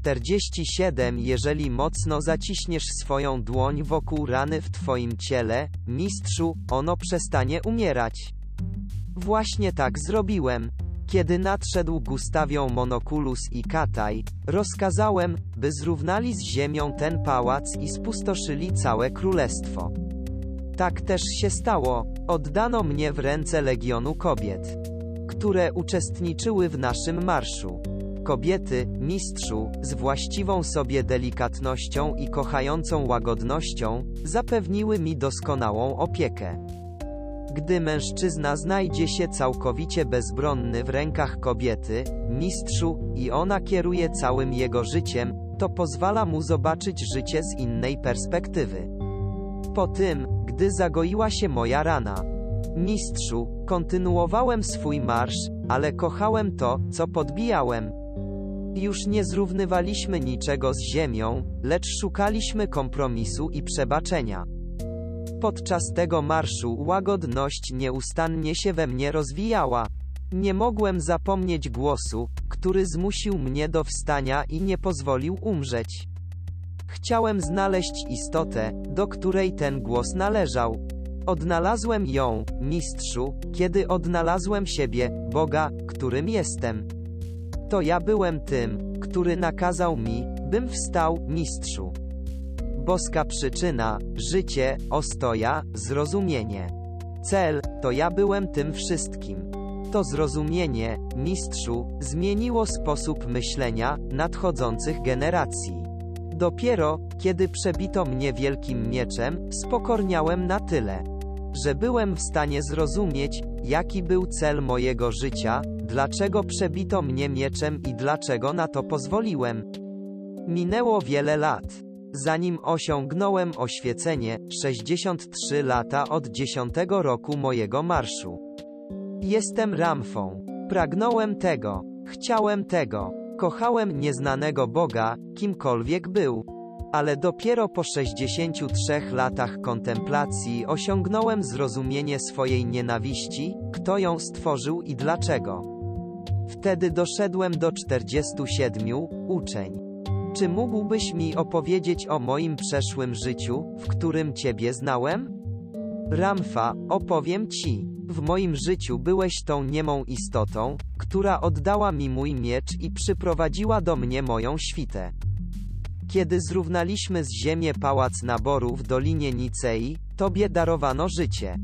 47 Jeżeli mocno zaciśniesz swoją dłoń wokół rany w twoim ciele, mistrzu, ono przestanie umierać. Właśnie tak zrobiłem. Kiedy nadszedł Gustawią Monokulus i Kataj, rozkazałem, by zrównali z ziemią ten pałac i spustoszyli całe królestwo. Tak też się stało. Oddano mnie w ręce legionu kobiet, które uczestniczyły w naszym marszu. Kobiety, mistrzu, z właściwą sobie delikatnością i kochającą łagodnością, zapewniły mi doskonałą opiekę. Gdy mężczyzna znajdzie się całkowicie bezbronny w rękach kobiety, mistrzu, i ona kieruje całym jego życiem, to pozwala mu zobaczyć życie z innej perspektywy. Po tym, gdy zagoiła się moja rana, mistrzu, kontynuowałem swój marsz, ale kochałem to, co podbijałem. Już nie zrównywaliśmy niczego z ziemią, lecz szukaliśmy kompromisu i przebaczenia. Podczas tego marszu łagodność nieustannie się we mnie rozwijała. Nie mogłem zapomnieć głosu, który zmusił mnie do wstania i nie pozwolił umrzeć. Chciałem znaleźć istotę, do której ten głos należał. Odnalazłem ją, mistrzu, kiedy odnalazłem siebie, Boga, którym jestem. To ja byłem tym, który nakazał mi, bym wstał, mistrzu. Boska przyczyna, życie, ostoja, zrozumienie. Cel, to ja byłem tym wszystkim. To zrozumienie, mistrzu, zmieniło sposób myślenia nadchodzących generacji. Dopiero, kiedy przebito mnie wielkim mieczem, spokorniałem na tyle, że byłem w stanie zrozumieć, jaki był cel mojego życia, dlaczego przebito mnie mieczem i dlaczego na to pozwoliłem. Minęło wiele lat. Zanim osiągnąłem oświecenie, 63 lata od 10 roku mojego marszu. Jestem Ramfą. Pragnąłem tego. Chciałem tego. Kochałem nieznanego Boga, kimkolwiek był. Ale dopiero po 63 latach kontemplacji osiągnąłem zrozumienie swojej nienawiści, kto ją stworzył i dlaczego. Wtedy doszedłem do 47 uczeń. Czy mógłbyś mi opowiedzieć o moim przeszłym życiu, w którym Ciebie znałem? Ramfa, opowiem Ci. W moim życiu byłeś tą niemą istotą, która oddała mi mój miecz i przyprowadziła do mnie moją świtę. Kiedy zrównaliśmy z ziemię pałac naboru w Dolinie Nicei, Tobie darowano życie.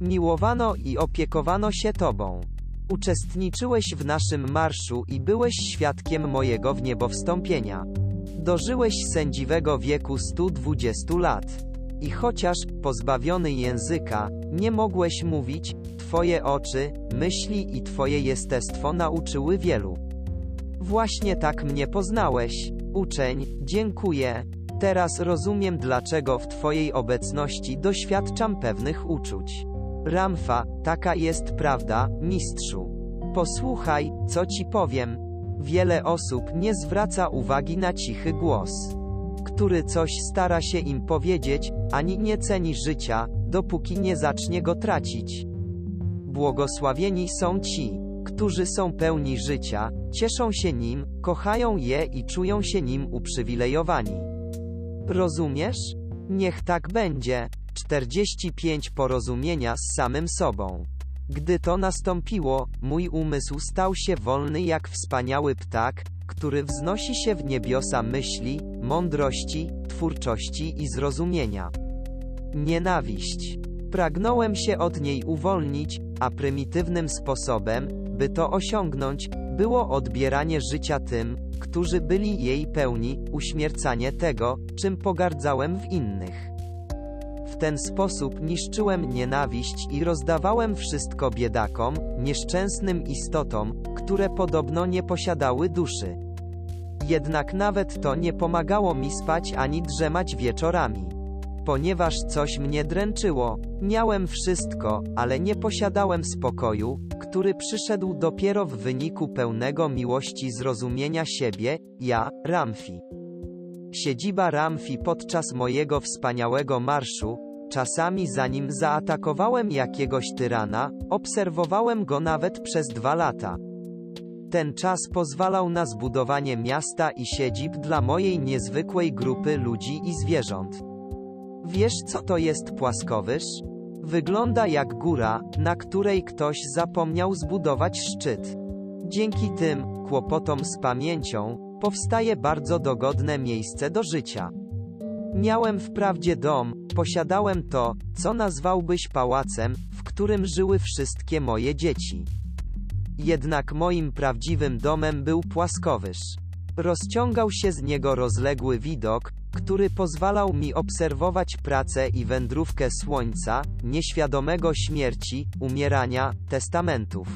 Miłowano i opiekowano się Tobą. Uczestniczyłeś w naszym marszu i byłeś świadkiem mojego wniebowstąpienia. Dożyłeś sędziwego wieku 120 lat. I chociaż, pozbawiony języka, nie mogłeś mówić, Twoje oczy, myśli i Twoje jestestwo nauczyły wielu. Właśnie tak mnie poznałeś. Uczeń, dziękuję. Teraz rozumiem dlaczego w Twojej obecności doświadczam pewnych uczuć. Ramfa, taka jest prawda, mistrzu. Posłuchaj, co ci powiem. Wiele osób nie zwraca uwagi na cichy głos, który coś stara się im powiedzieć, ani nie ceni życia, dopóki nie zacznie go tracić. Błogosławieni są ci, którzy są pełni życia, cieszą się nim, kochają je i czują się nim uprzywilejowani. Rozumiesz? Niech tak będzie. 45 porozumienia z samym sobą. Gdy to nastąpiło, mój umysł stał się wolny jak wspaniały ptak, który wznosi się w niebiosa myśli, mądrości, twórczości i zrozumienia. Nienawiść. Pragnąłem się od niej uwolnić, a prymitywnym sposobem, by to osiągnąć, było odbieranie życia tym, którzy byli jej pełni, uśmiercanie tego, czym pogardzałem w innych. W ten sposób niszczyłem nienawiść i rozdawałem wszystko biedakom, nieszczęsnym istotom, które podobno nie posiadały duszy. Jednak nawet to nie pomagało mi spać ani drzemać wieczorami. Ponieważ coś mnie dręczyło, miałem wszystko, ale nie posiadałem spokoju, który przyszedł dopiero w wyniku pełnego miłości zrozumienia siebie, ja, Ramfi. Siedziba Ramfi podczas mojego wspaniałego marszu, czasami zanim zaatakowałem jakiegoś tyrana, obserwowałem go nawet przez dwa lata. Ten czas pozwalał na zbudowanie miasta i siedzib dla mojej niezwykłej grupy ludzi i zwierząt. Wiesz co to jest płaskowyż? Wygląda jak góra, na której ktoś zapomniał zbudować szczyt. Dzięki tym kłopotom z pamięcią powstaje bardzo dogodne miejsce do życia. Miałem wprawdzie dom, posiadałem to, co nazwałbyś pałacem, w którym żyły wszystkie moje dzieci. Jednak moim prawdziwym domem był płaskowyż. Rozciągał się z niego rozległy widok, który pozwalał mi obserwować pracę i wędrówkę słońca, nieświadomego śmierci, umierania, testamentów.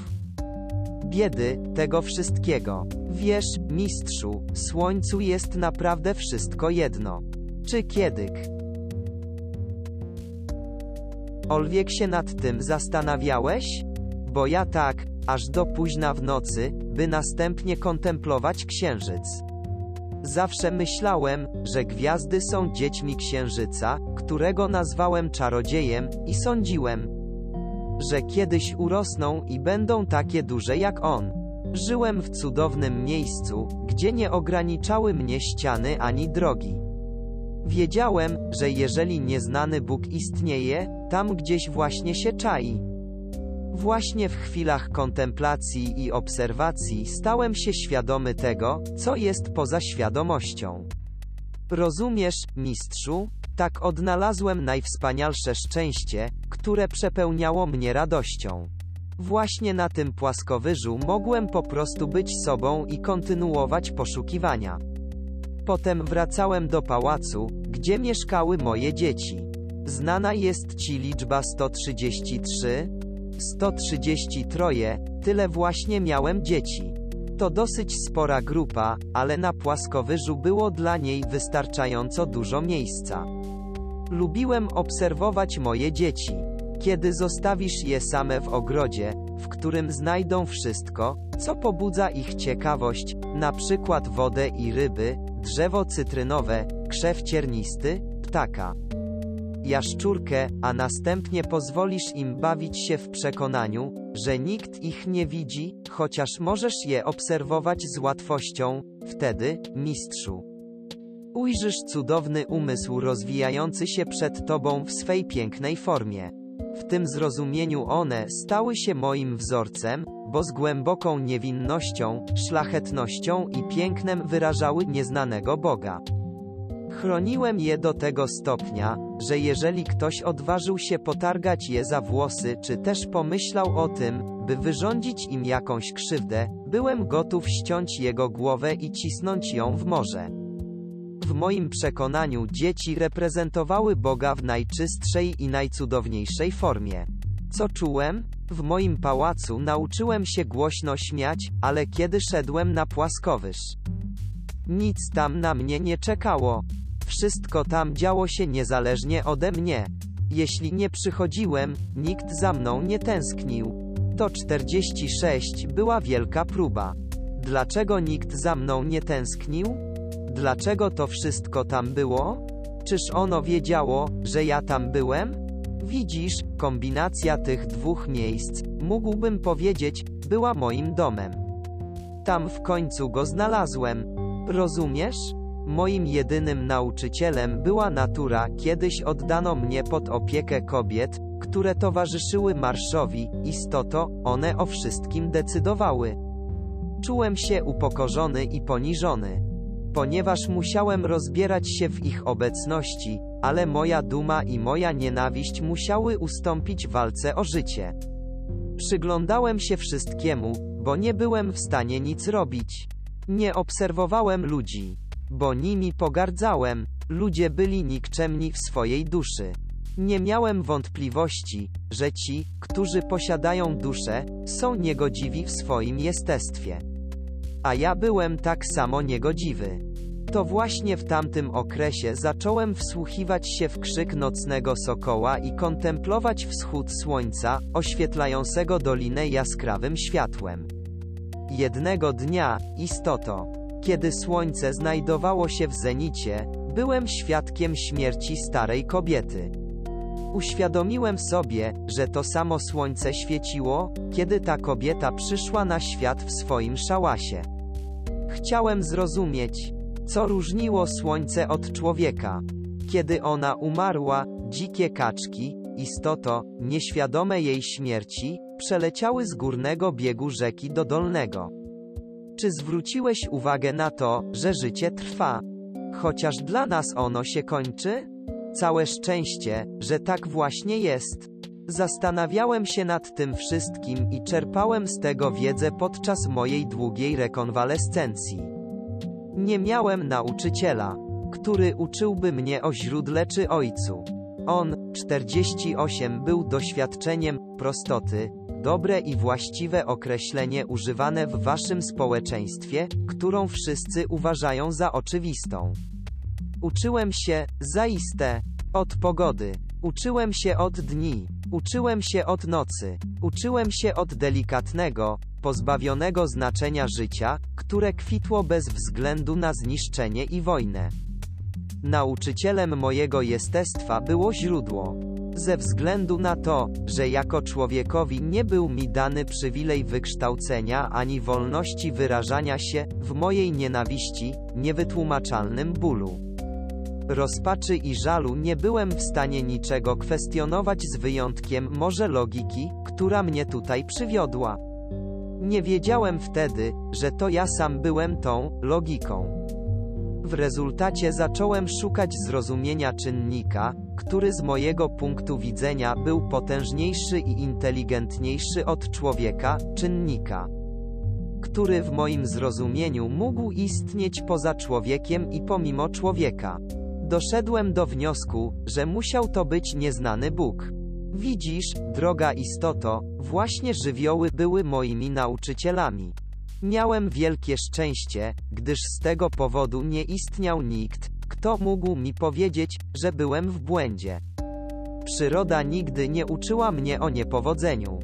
Biedy, tego wszystkiego. Wiesz, mistrzu, słońcu jest naprawdę wszystko jedno. Czy kiedyk? Olwiek się nad tym zastanawiałeś? Bo ja tak, aż do późna w nocy, by następnie kontemplować księżyc. Zawsze myślałem, że gwiazdy są dziećmi księżyca, którego nazwałem czarodziejem, i sądziłem, że kiedyś urosną i będą takie duże jak on. Żyłem w cudownym miejscu, gdzie nie ograniczały mnie ściany ani drogi. Wiedziałem, że jeżeli nieznany Bóg istnieje, tam gdzieś właśnie się czai. Właśnie w chwilach kontemplacji i obserwacji stałem się świadomy tego, co jest poza świadomością. Rozumiesz, mistrzu? Tak odnalazłem najwspanialsze szczęście, które przepełniało mnie radością. Właśnie na tym płaskowyżu mogłem po prostu być sobą i kontynuować poszukiwania. Potem wracałem do pałacu, gdzie mieszkały moje dzieci. Znana jest ci liczba 133? 133, tyle właśnie miałem dzieci. To dosyć spora grupa, ale na płaskowyżu było dla niej wystarczająco dużo miejsca. Lubiłem obserwować moje dzieci. Kiedy zostawisz je same w ogrodzie, w którym znajdą wszystko, co pobudza ich ciekawość, na przykład wodę i ryby, drzewo cytrynowe, krzew ciernisty, ptaka, jaszczurkę, a następnie pozwolisz im bawić się w przekonaniu, że nikt ich nie widzi, chociaż możesz je obserwować z łatwością, wtedy, mistrzu. Ujrzysz cudowny umysł rozwijający się przed tobą w swej pięknej formie. W tym zrozumieniu one stały się moim wzorcem, bo z głęboką niewinnością, szlachetnością i pięknem wyrażały nieznanego Boga. Chroniłem je do tego stopnia, że jeżeli ktoś odważył się potargać je za włosy, czy też pomyślał o tym, by wyrządzić im jakąś krzywdę, byłem gotów ściąć jego głowę i cisnąć ją w morze. W moim przekonaniu dzieci reprezentowały Boga w najczystszej i najcudowniejszej formie. Co czułem? W moim pałacu nauczyłem się głośno śmiać, ale kiedy szedłem na płaskowyż, nic tam na mnie nie czekało. Wszystko tam działo się niezależnie ode mnie. Jeśli nie przychodziłem, nikt za mną nie tęsknił. To 46 była wielka próba. Dlaczego nikt za mną nie tęsknił? Dlaczego to wszystko tam było? Czyż ono wiedziało, że ja tam byłem? Widzisz, kombinacja tych dwóch miejsc, mógłbym powiedzieć, była moim domem. Tam w końcu go znalazłem. Rozumiesz? Moim jedynym nauczycielem była natura, kiedyś oddano mnie pod opiekę kobiet, które towarzyszyły marszowi, istoto, one o wszystkim decydowały. Czułem się upokorzony i poniżony. Ponieważ musiałem rozbierać się w ich obecności, ale moja duma i moja nienawiść musiały ustąpić walce o życie. Przyglądałem się wszystkiemu, bo nie byłem w stanie nic robić. Nie obserwowałem ludzi, bo nimi pogardzałem, ludzie byli nikczemni w swojej duszy. Nie miałem wątpliwości, że ci, którzy posiadają duszę, są niegodziwi w swoim jestestwie. A ja byłem tak samo niegodziwy. To właśnie w tamtym okresie zacząłem wsłuchiwać się w krzyk nocnego sokoła i kontemplować wschód słońca, oświetlającego dolinę jaskrawym światłem. Jednego dnia, istoto, kiedy słońce znajdowało się w zenicie, byłem świadkiem śmierci starej kobiety. Uświadomiłem sobie, że to samo słońce świeciło, kiedy ta kobieta przyszła na świat w swoim szałasie. Chciałem zrozumieć, co różniło słońce od człowieka. Kiedy ona umarła, dzikie kaczki, istoto, nieświadome jej śmierci, przeleciały z górnego biegu rzeki do dolnego. Czy zwróciłeś uwagę na to, że życie trwa? Chociaż dla nas ono się kończy? Całe szczęście, że tak właśnie jest. Zastanawiałem się nad tym wszystkim i czerpałem z tego wiedzę podczas mojej długiej rekonwalescencji. Nie miałem nauczyciela, który uczyłby mnie o źródle czy ojcu. On, 48, był doświadczeniem prostoty, dobre i właściwe określenie używane w waszym społeczeństwie, którą wszyscy uważają za oczywistą. Uczyłem się, zaiste, od pogody. Uczyłem się od dni. Uczyłem się od nocy. Uczyłem się od delikatnego, pozbawionego znaczenia życia, które kwitło bez względu na zniszczenie i wojnę. Nauczycielem mojego jestestwa było źródło. Ze względu na to, że jako człowiekowi nie był mi dany przywilej wykształcenia ani wolności wyrażania się, w mojej nienawiści, niewytłumaczalnym bólu, rozpaczy i żalu nie byłem w stanie niczego kwestionować z wyjątkiem może logiki, która mnie tutaj przywiodła. Nie wiedziałem wtedy, że to ja sam byłem tą logiką. W rezultacie zacząłem szukać zrozumienia czynnika, który z mojego punktu widzenia był potężniejszy i inteligentniejszy od człowieka, czynnika, który w moim zrozumieniu mógł istnieć poza człowiekiem i pomimo człowieka. Doszedłem do wniosku, że musiał to być nieznany Bóg. Widzisz, droga istoto, właśnie żywioły były moimi nauczycielami. Miałem wielkie szczęście, gdyż z tego powodu nie istniał nikt, kto mógł mi powiedzieć, że byłem w błędzie. Przyroda nigdy nie uczyła mnie o niepowodzeniu.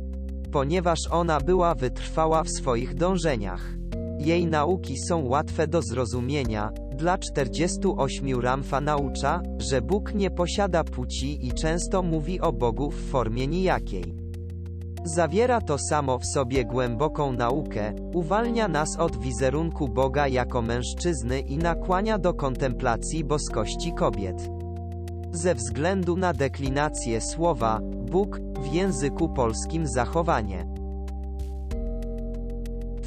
ponieważ ona była wytrwała w swoich dążeniach. Jej nauki są łatwe do zrozumienia. Dla 48 Ramfa naucza, że Bóg nie posiada płci i często mówi o Bogu w formie nijakiej. Zawiera to samo w sobie głęboką naukę, uwalnia nas od wizerunku Boga jako mężczyzny i nakłania do kontemplacji boskości kobiet. Ze względu na deklinację słowa Bóg w języku polskim zachowanie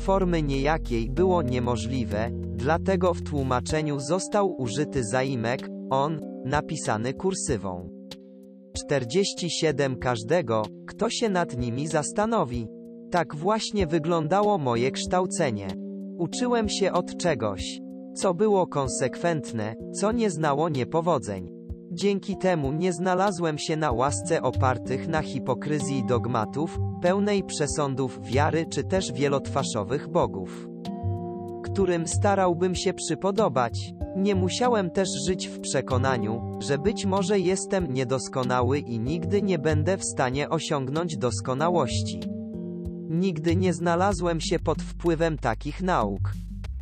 formy niejakiej było niemożliwe, dlatego w tłumaczeniu został użyty zaimek on, napisany kursywą. 47 każdego, kto się nad nimi zastanowi. Tak właśnie wyglądało moje kształcenie. Uczyłem się od czegoś, co było konsekwentne, co nie znało niepowodzeń. Dzięki temu nie znalazłem się na łasce opartych na hipokryzji dogmatów, pełnej przesądów wiary czy też wielotwarzowych bogów, którym starałbym się przypodobać. Nie musiałem też żyć w przekonaniu, że być może jestem niedoskonały i nigdy nie będę w stanie osiągnąć doskonałości. Nigdy nie znalazłem się pod wpływem takich nauk.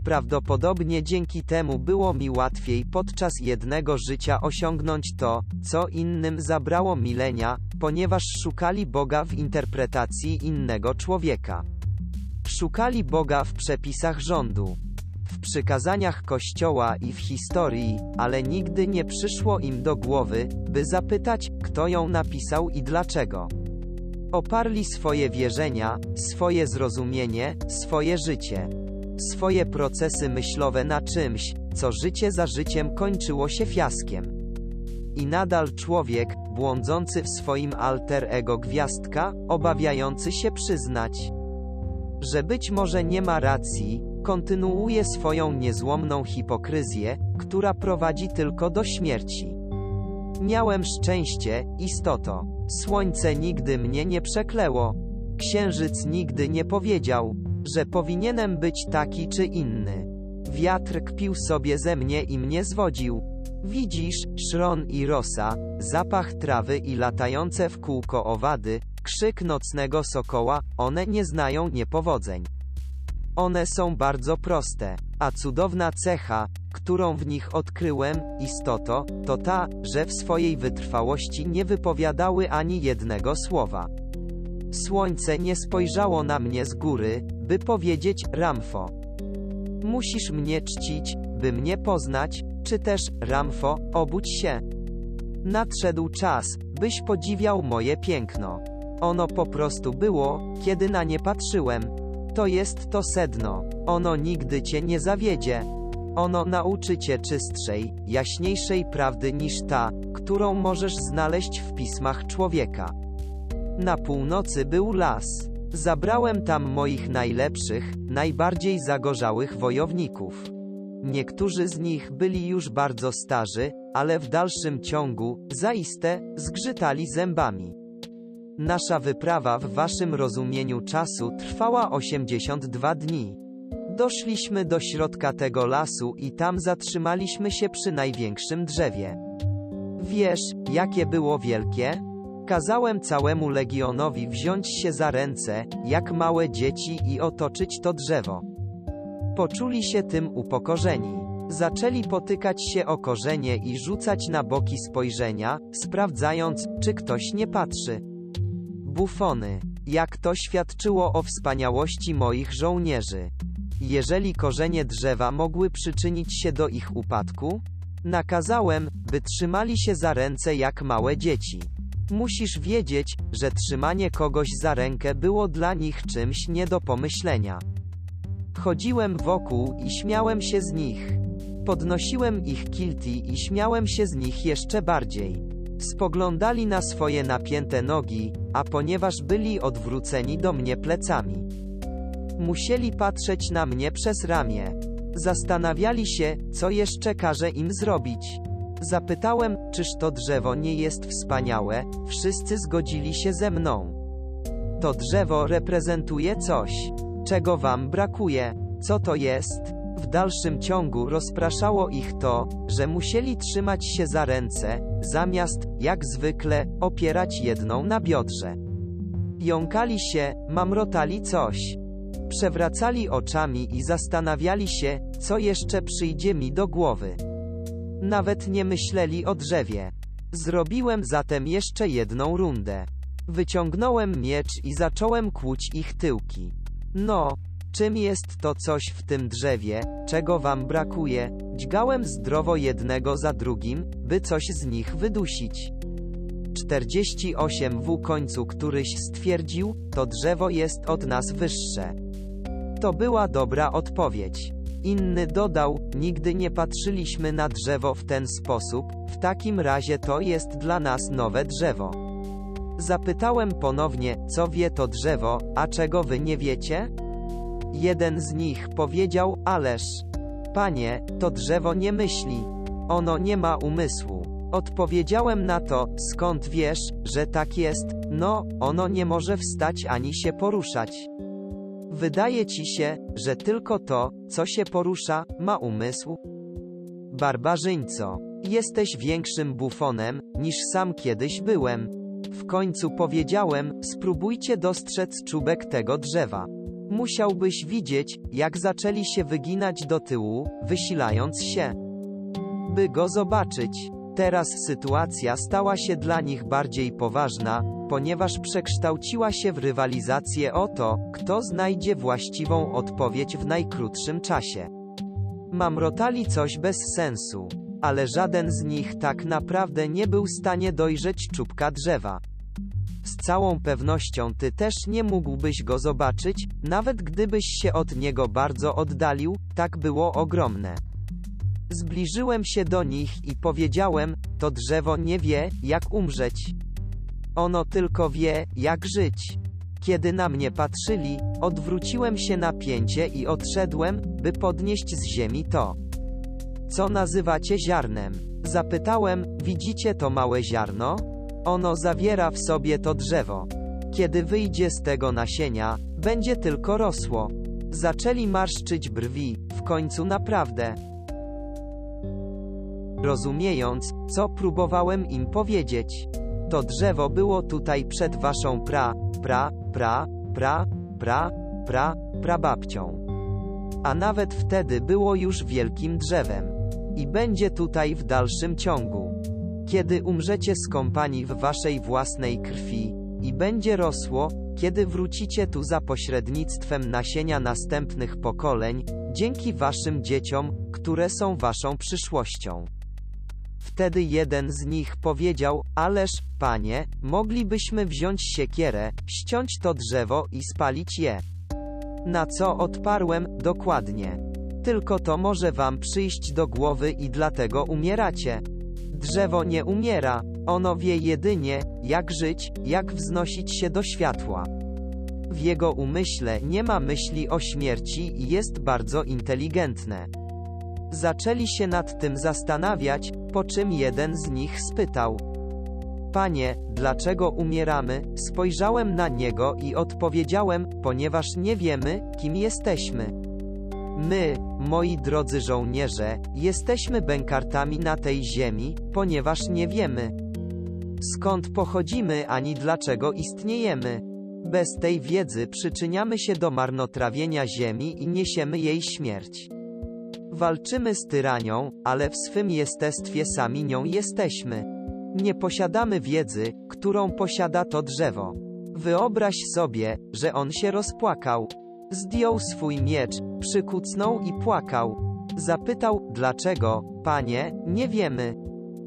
Prawdopodobnie dzięki temu było mi łatwiej podczas jednego życia osiągnąć to, co innym zabrało milenia, ponieważ szukali Boga w interpretacji innego człowieka. Szukali Boga w przepisach rządu, w przykazaniach Kościoła i w historii, ale nigdy nie przyszło im do głowy, by zapytać, kto ją napisał i dlaczego. Oparli swoje wierzenia, swoje zrozumienie, swoje życie swoje procesy myślowe na czymś, co życie za życiem kończyło się fiaskiem. I nadal człowiek, błądzący w swoim alter ego gwiazdka, obawiający się przyznać, że być może nie ma racji, kontynuuje swoją niezłomną hipokryzję, która prowadzi tylko do śmierci. Miałem szczęście, istoto. Słońce nigdy mnie nie przeklęło. Księżyc nigdy nie powiedział, że powinienem być taki czy inny. Wiatr kpił sobie ze mnie i mnie zwodził. Widzisz, szron i rosa, zapach trawy i latające w kółko owady, krzyk nocnego sokoła, one nie znają niepowodzeń. One są bardzo proste, a cudowna cecha, którą w nich odkryłem, istoto, to ta, że w swojej wytrwałości nie wypowiadały ani jednego słowa. Słońce nie spojrzało na mnie z góry, by powiedzieć, Ramfo. Musisz mnie czcić, by mnie poznać, czy też, Ramfo, obudź się. Nadszedł czas, byś podziwiał moje piękno. Ono po prostu było, kiedy na nie patrzyłem. To jest to sedno. Ono nigdy cię nie zawiedzie. Ono nauczy cię czystszej, jaśniejszej prawdy niż ta, którą możesz znaleźć w pismach człowieka. Na północy był las. Zabrałem tam moich najlepszych, najbardziej zagorzałych wojowników. Niektórzy z nich byli już bardzo starzy, ale w dalszym ciągu, zaiste, zgrzytali zębami. Nasza wyprawa w waszym rozumieniu czasu trwała 82 dni. Doszliśmy do środka tego lasu i tam zatrzymaliśmy się przy największym drzewie. Wiesz, jakie było wielkie? Kazałem całemu legionowi wziąć się za ręce, jak małe dzieci i otoczyć to drzewo. Poczuli się tym upokorzeni. Zaczęli potykać się o korzenie i rzucać na boki spojrzenia, sprawdzając, czy ktoś nie patrzy. Bufony. Jak to świadczyło o wspaniałości moich żołnierzy. Jeżeli korzenie drzewa mogły przyczynić się do ich upadku, nakazałem, by trzymali się za ręce jak małe dzieci. Musisz wiedzieć, że trzymanie kogoś za rękę było dla nich czymś nie do pomyślenia. Chodziłem wokół i śmiałem się z nich. Podnosiłem ich kilti i śmiałem się z nich jeszcze bardziej. Spoglądali na swoje napięte nogi, a ponieważ byli odwróceni do mnie plecami, musieli patrzeć na mnie przez ramię. Zastanawiali się, co jeszcze każe im zrobić. Zapytałem, czyż to drzewo nie jest wspaniałe, wszyscy zgodzili się ze mną. To drzewo reprezentuje coś, czego wam brakuje. Co to jest? Dalszym ciągu rozpraszało ich to, że musieli trzymać się za ręce, zamiast, jak zwykle, opierać jedną na biodrze. Jąkali się, mamrotali coś. Przewracali oczami i zastanawiali się, co jeszcze przyjdzie mi do głowy. Nawet nie myśleli o drzewie. Zrobiłem zatem jeszcze jedną rundę. Wyciągnąłem miecz i zacząłem kłuć ich tyłki. No, czym jest to coś w tym drzewie, czego wam brakuje? Dźgałem zdrowo jednego za drugim, by coś z nich wydusić. 48 w końcu któryś stwierdził, to drzewo jest od nas wyższe. To była dobra odpowiedź. Inny dodał, nigdy nie patrzyliśmy na drzewo w ten sposób, w takim razie to jest dla nas nowe drzewo. Zapytałem ponownie, co wie to drzewo, a czego wy nie wiecie? Jeden z nich powiedział, ależ, panie, to drzewo nie myśli. Ono nie ma umysłu. Odpowiedziałem na to, skąd wiesz, że tak jest, no, ono nie może wstać ani się poruszać. Wydaje ci się, że tylko to, co się porusza, ma umysł? Barbarzyńco, jesteś większym bufonem, niż sam kiedyś byłem. W końcu powiedziałem, spróbujcie dostrzec czubek tego drzewa. Musiałbyś widzieć, jak zaczęli się wyginać do tyłu, wysilając się. By go zobaczyć. Teraz sytuacja stała się dla nich bardziej poważna, ponieważ przekształciła się w rywalizację o to, kto znajdzie właściwą odpowiedź w najkrótszym czasie. Mamrotali coś bez sensu, ale żaden z nich tak naprawdę nie był w stanie dojrzeć czubka drzewa. Z całą pewnością ty też nie mógłbyś go zobaczyć, nawet gdybyś się od niego bardzo oddalił, tak było ogromne. Zbliżyłem się do nich i powiedziałem, to drzewo nie wie, jak umrzeć. Ono tylko wie, jak żyć. Kiedy na mnie patrzyli, odwróciłem się na pięcie i odszedłem, by podnieść z ziemi to. Co nazywacie ziarnem? Zapytałem, widzicie to małe ziarno? Ono zawiera w sobie to drzewo. Kiedy wyjdzie z tego nasienia, będzie tylko rosło. Zaczęli marszczyć brwi, w końcu naprawdę. Rozumiejąc, co próbowałem im powiedzieć. To drzewo było tutaj przed waszą pra, pra, pra, pra, pra, pra, prababcią. A nawet wtedy było już wielkim drzewem. I będzie tutaj w dalszym ciągu. Kiedy umrzecie skąpani w waszej własnej krwi, i będzie rosło, kiedy wrócicie tu za pośrednictwem nasienia następnych pokoleń, dzięki waszym dzieciom, które są waszą przyszłością. Wtedy jeden z nich powiedział, ależ, panie, moglibyśmy wziąć siekierę, ściąć to drzewo i spalić je. Na co odparłem, dokładnie. Tylko to może wam przyjść do głowy i dlatego umieracie. Drzewo nie umiera, ono wie jedynie, jak żyć, jak wznosić się do światła. W jego umyśle nie ma myśli o śmierci i jest bardzo inteligentne. Zaczęli się nad tym zastanawiać, po czym jeden z nich spytał: Panie, dlaczego umieramy? Spojrzałem na niego i odpowiedziałem: Ponieważ nie wiemy, kim jesteśmy. My, moi drodzy żołnierze, jesteśmy bękartami na tej ziemi, ponieważ nie wiemy, skąd pochodzimy ani dlaczego istniejemy. Bez tej wiedzy przyczyniamy się do marnotrawienia ziemi i niesiemy jej śmierć. Walczymy z tyranią, ale w swym jestestwie sami nią jesteśmy. Nie posiadamy wiedzy, którą posiada to drzewo. Wyobraź sobie, że on się rozpłakał. Zdjął swój miecz, przykucnął i płakał. Zapytał, dlaczego, panie, nie wiemy.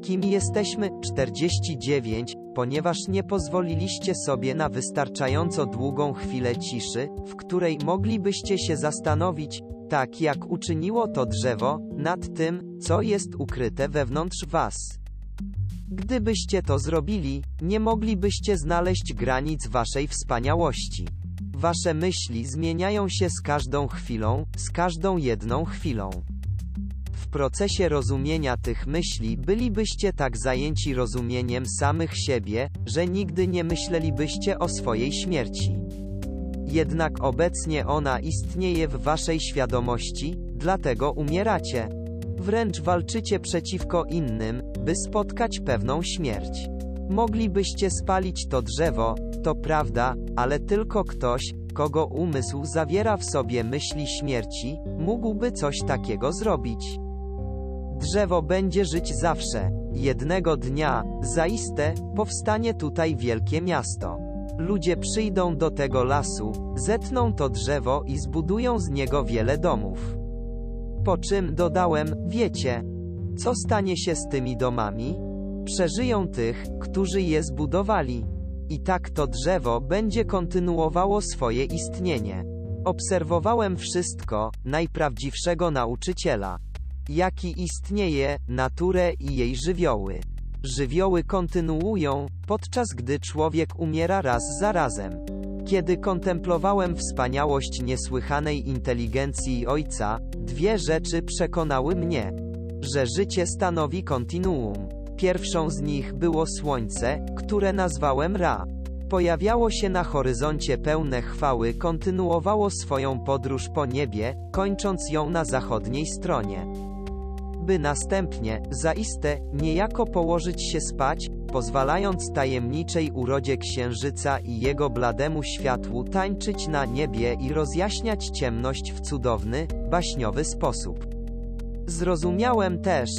Kim jesteśmy? 49, ponieważ nie pozwoliliście sobie na wystarczająco długą chwilę ciszy, w której moglibyście się zastanowić, tak jak uczyniło to drzewo, nad tym, co jest ukryte wewnątrz was. Gdybyście to zrobili, nie moglibyście znaleźć granic waszej wspaniałości. Wasze myśli zmieniają się z każdą chwilą, z każdą jedną chwilą. W procesie rozumienia tych myśli bylibyście tak zajęci rozumieniem samych siebie, że nigdy nie myślelibyście o swojej śmierci. Jednak obecnie ona istnieje w waszej świadomości, dlatego umieracie. Wręcz walczycie przeciwko innym, by spotkać pewną śmierć. Moglibyście spalić to drzewo, to prawda, ale tylko ktoś, kogo umysł zawiera w sobie myśli śmierci, mógłby coś takiego zrobić. Drzewo będzie żyć zawsze. Jednego dnia, zaiste, powstanie tutaj wielkie miasto. Ludzie przyjdą do tego lasu, zetną to drzewo i zbudują z niego wiele domów. Po czym dodałem, wiecie, co stanie się z tymi domami? Przeżyją tych, którzy je zbudowali. I tak to drzewo będzie kontynuowało swoje istnienie. Obserwowałem wszystko, najprawdziwszego nauczyciela. Jaki istnieje, naturę i jej żywioły. Żywioły kontynuują, podczas gdy człowiek umiera raz za razem. Kiedy kontemplowałem wspaniałość niesłychanej inteligencji Ojca, dwie rzeczy przekonały mnie, że życie stanowi kontinuum. Pierwszą z nich było słońce, które nazwałem Ra. Pojawiało się na horyzoncie pełne chwały, kontynuowało swoją podróż po niebie, kończąc ją na zachodniej stronie. By następnie, zaiste, niejako położyć się spać, pozwalając tajemniczej urodzie księżyca i jego blademu światłu tańczyć na niebie i rozjaśniać ciemność w cudowny, baśniowy sposób. Zrozumiałem też,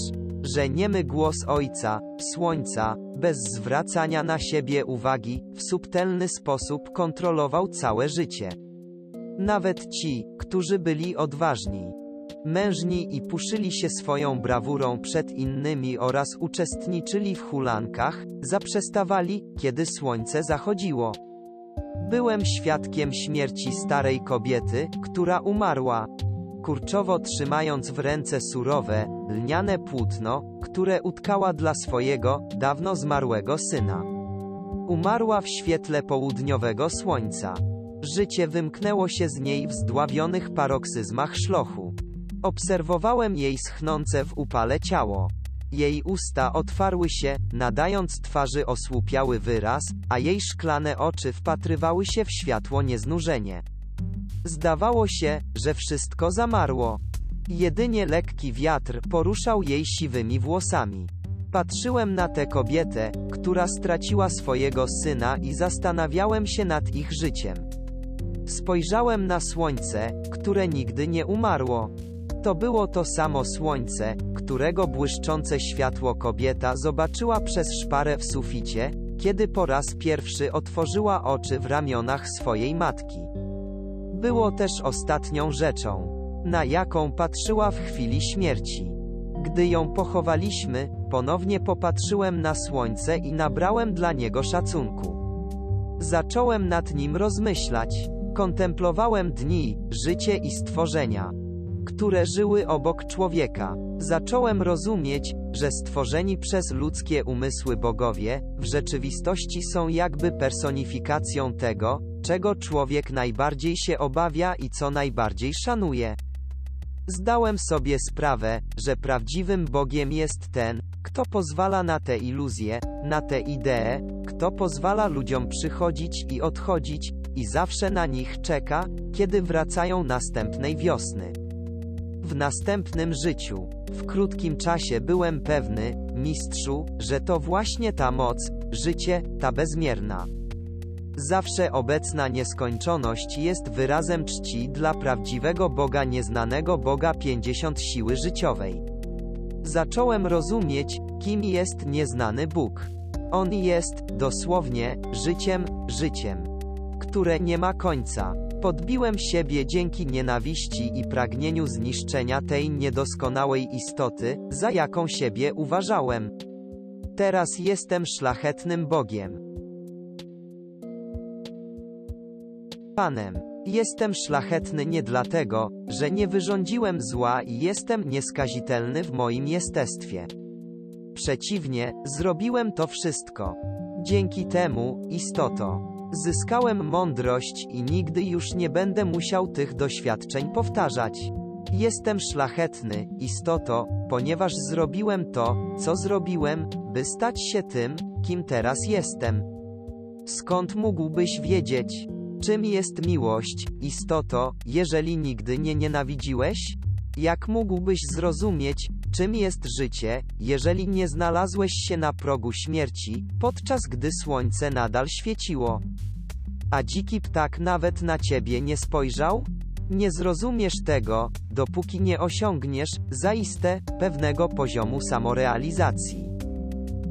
że niemy głos Ojca, Słońca, bez zwracania na siebie uwagi, w subtelny sposób kontrolował całe życie. Nawet ci, którzy byli odważni, mężni i puszyli się swoją brawurą przed innymi oraz uczestniczyli w hulankach, zaprzestawali, kiedy słońce zachodziło. Byłem świadkiem śmierci starej kobiety, która umarła, kurczowo trzymając w ręce surowe, lniane płótno, które utkała dla swojego, dawno zmarłego syna. Umarła w świetle południowego słońca. Życie wymknęło się z niej w zdławionych paroksyzmach szlochu. Obserwowałem jej schnące w upale ciało. Jej usta otwarły się, nadając twarzy osłupiały wyraz, a jej szklane oczy wpatrywały się w światło nieznużenie. Zdawało się, że wszystko zamarło. Jedynie lekki wiatr poruszał jej siwymi włosami. Patrzyłem na tę kobietę, która straciła swojego syna i zastanawiałem się nad ich życiem. Spojrzałem na słońce, które nigdy nie umarło. To było to samo słońce, którego błyszczące światło kobieta zobaczyła przez szparę w suficie, kiedy po raz pierwszy otworzyła oczy w ramionach swojej matki. Było też ostatnią rzeczą, na jaką patrzyła w chwili śmierci. Gdy ją pochowaliśmy, ponownie popatrzyłem na słońce i nabrałem dla niego szacunku. Zacząłem nad nim rozmyślać. Kontemplowałem dni, życie i stworzenia, które żyły obok człowieka. Zacząłem rozumieć, że stworzeni przez ludzkie umysły bogowie, w rzeczywistości są jakby personifikacją tego, czego człowiek najbardziej się obawia i co najbardziej szanuje. Zdałem sobie sprawę, że prawdziwym Bogiem jest ten, kto pozwala na te iluzje, na te idee, kto pozwala ludziom przychodzić i odchodzić, i zawsze na nich czeka, kiedy wracają następnej wiosny. W następnym życiu, w krótkim czasie byłem pewny, mistrzu, że to właśnie ta moc, życie, ta bezmierna. Zawsze obecna nieskończoność jest wyrazem czci dla prawdziwego Boga nieznanego Boga 50 siły życiowej. Zacząłem rozumieć, kim jest nieznany Bóg. On jest, dosłownie, życiem, życiem, które nie ma końca. Podbiłem siebie dzięki nienawiści i pragnieniu zniszczenia tej niedoskonałej istoty, za jaką siebie uważałem. Teraz jestem szlachetnym Bogiem. Panem. Jestem szlachetny nie dlatego, że nie wyrządziłem zła i jestem nieskazitelny w moim jestestwie. Przeciwnie, zrobiłem to wszystko. Dzięki temu, istoto, zyskałem mądrość i nigdy już nie będę musiał tych doświadczeń powtarzać. Jestem szlachetny, istoto, ponieważ zrobiłem to, co zrobiłem, by stać się tym, kim teraz jestem. Skąd mógłbyś wiedzieć? Czym jest miłość, istoto, jeżeli nigdy nie nienawidziłeś? Jak mógłbyś zrozumieć, czym jest życie, jeżeli nie znalazłeś się na progu śmierci, podczas gdy słońce nadal świeciło? A dziki ptak nawet na ciebie nie spojrzał? Nie zrozumiesz tego, dopóki nie osiągniesz, zaiste, pewnego poziomu samorealizacji.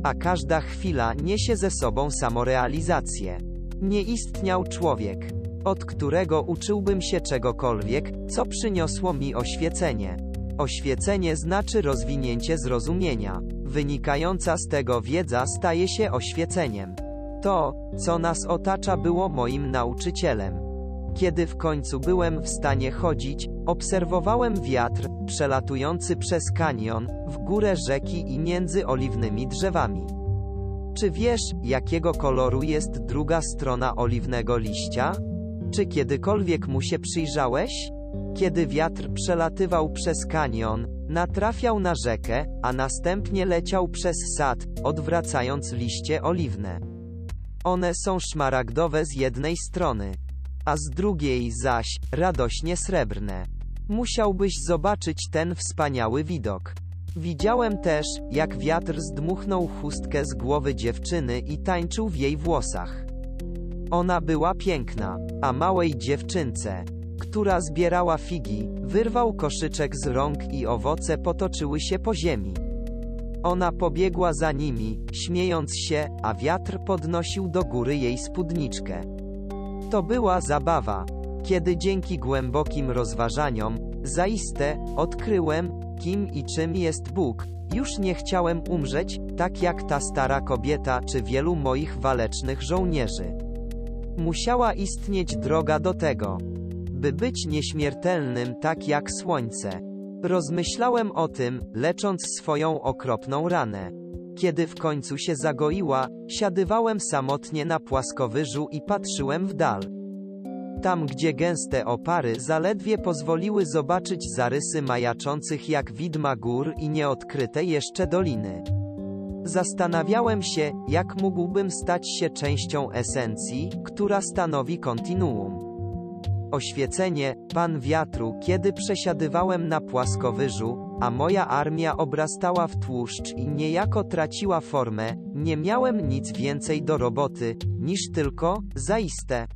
A każda chwila niesie ze sobą samorealizację. Nie istniał człowiek, od którego uczyłbym się czegokolwiek, co przyniosło mi oświecenie. Oświecenie znaczy rozwinięcie zrozumienia. Wynikająca z tego wiedza staje się oświeceniem. To, co nas otacza, było moim nauczycielem. Kiedy w końcu byłem w stanie chodzić, obserwowałem wiatr, przelatujący przez kanion, w górę rzeki i między oliwnymi drzewami. Czy wiesz, jakiego koloru jest druga strona oliwnego liścia? Czy kiedykolwiek mu się przyjrzałeś? Kiedy wiatr przelatywał przez kanion, natrafiał na rzekę, a następnie leciał przez sad, odwracając liście oliwne. One są szmaragdowe z jednej strony, a z drugiej zaś radośnie srebrne. Musiałbyś zobaczyć ten wspaniały widok. Widziałem też, jak wiatr zdmuchnął chustkę z głowy dziewczyny i tańczył w jej włosach. Ona była piękna, a małej dziewczynce, która zbierała figi, wyrwał koszyczek z rąk i owoce potoczyły się po ziemi. Ona pobiegła za nimi, śmiejąc się, a wiatr podnosił do góry jej spódniczkę. To była zabawa, kiedy dzięki głębokim rozważaniom, zaiste, odkryłem, kim i czym jest Bóg. Już nie chciałem umrzeć, tak jak ta stara kobieta czy wielu moich walecznych żołnierzy. Musiała istnieć droga do tego, by być nieśmiertelnym tak jak słońce. Rozmyślałem o tym, lecząc swoją okropną ranę. Kiedy w końcu się zagoiła, siadywałem samotnie na płaskowyżu i patrzyłem w dal. Tam gdzie gęste opary zaledwie pozwoliły zobaczyć zarysy majaczących jak widma gór i nieodkryte jeszcze doliny. Zastanawiałem się, jak mógłbym stać się częścią esencji, która stanowi kontinuum. Oświecenie, pan wiatru, kiedy przesiadywałem na płaskowyżu, a moja armia obrastała w tłuszcz i niejako traciła formę, nie miałem nic więcej do roboty, niż tylko, zaiste,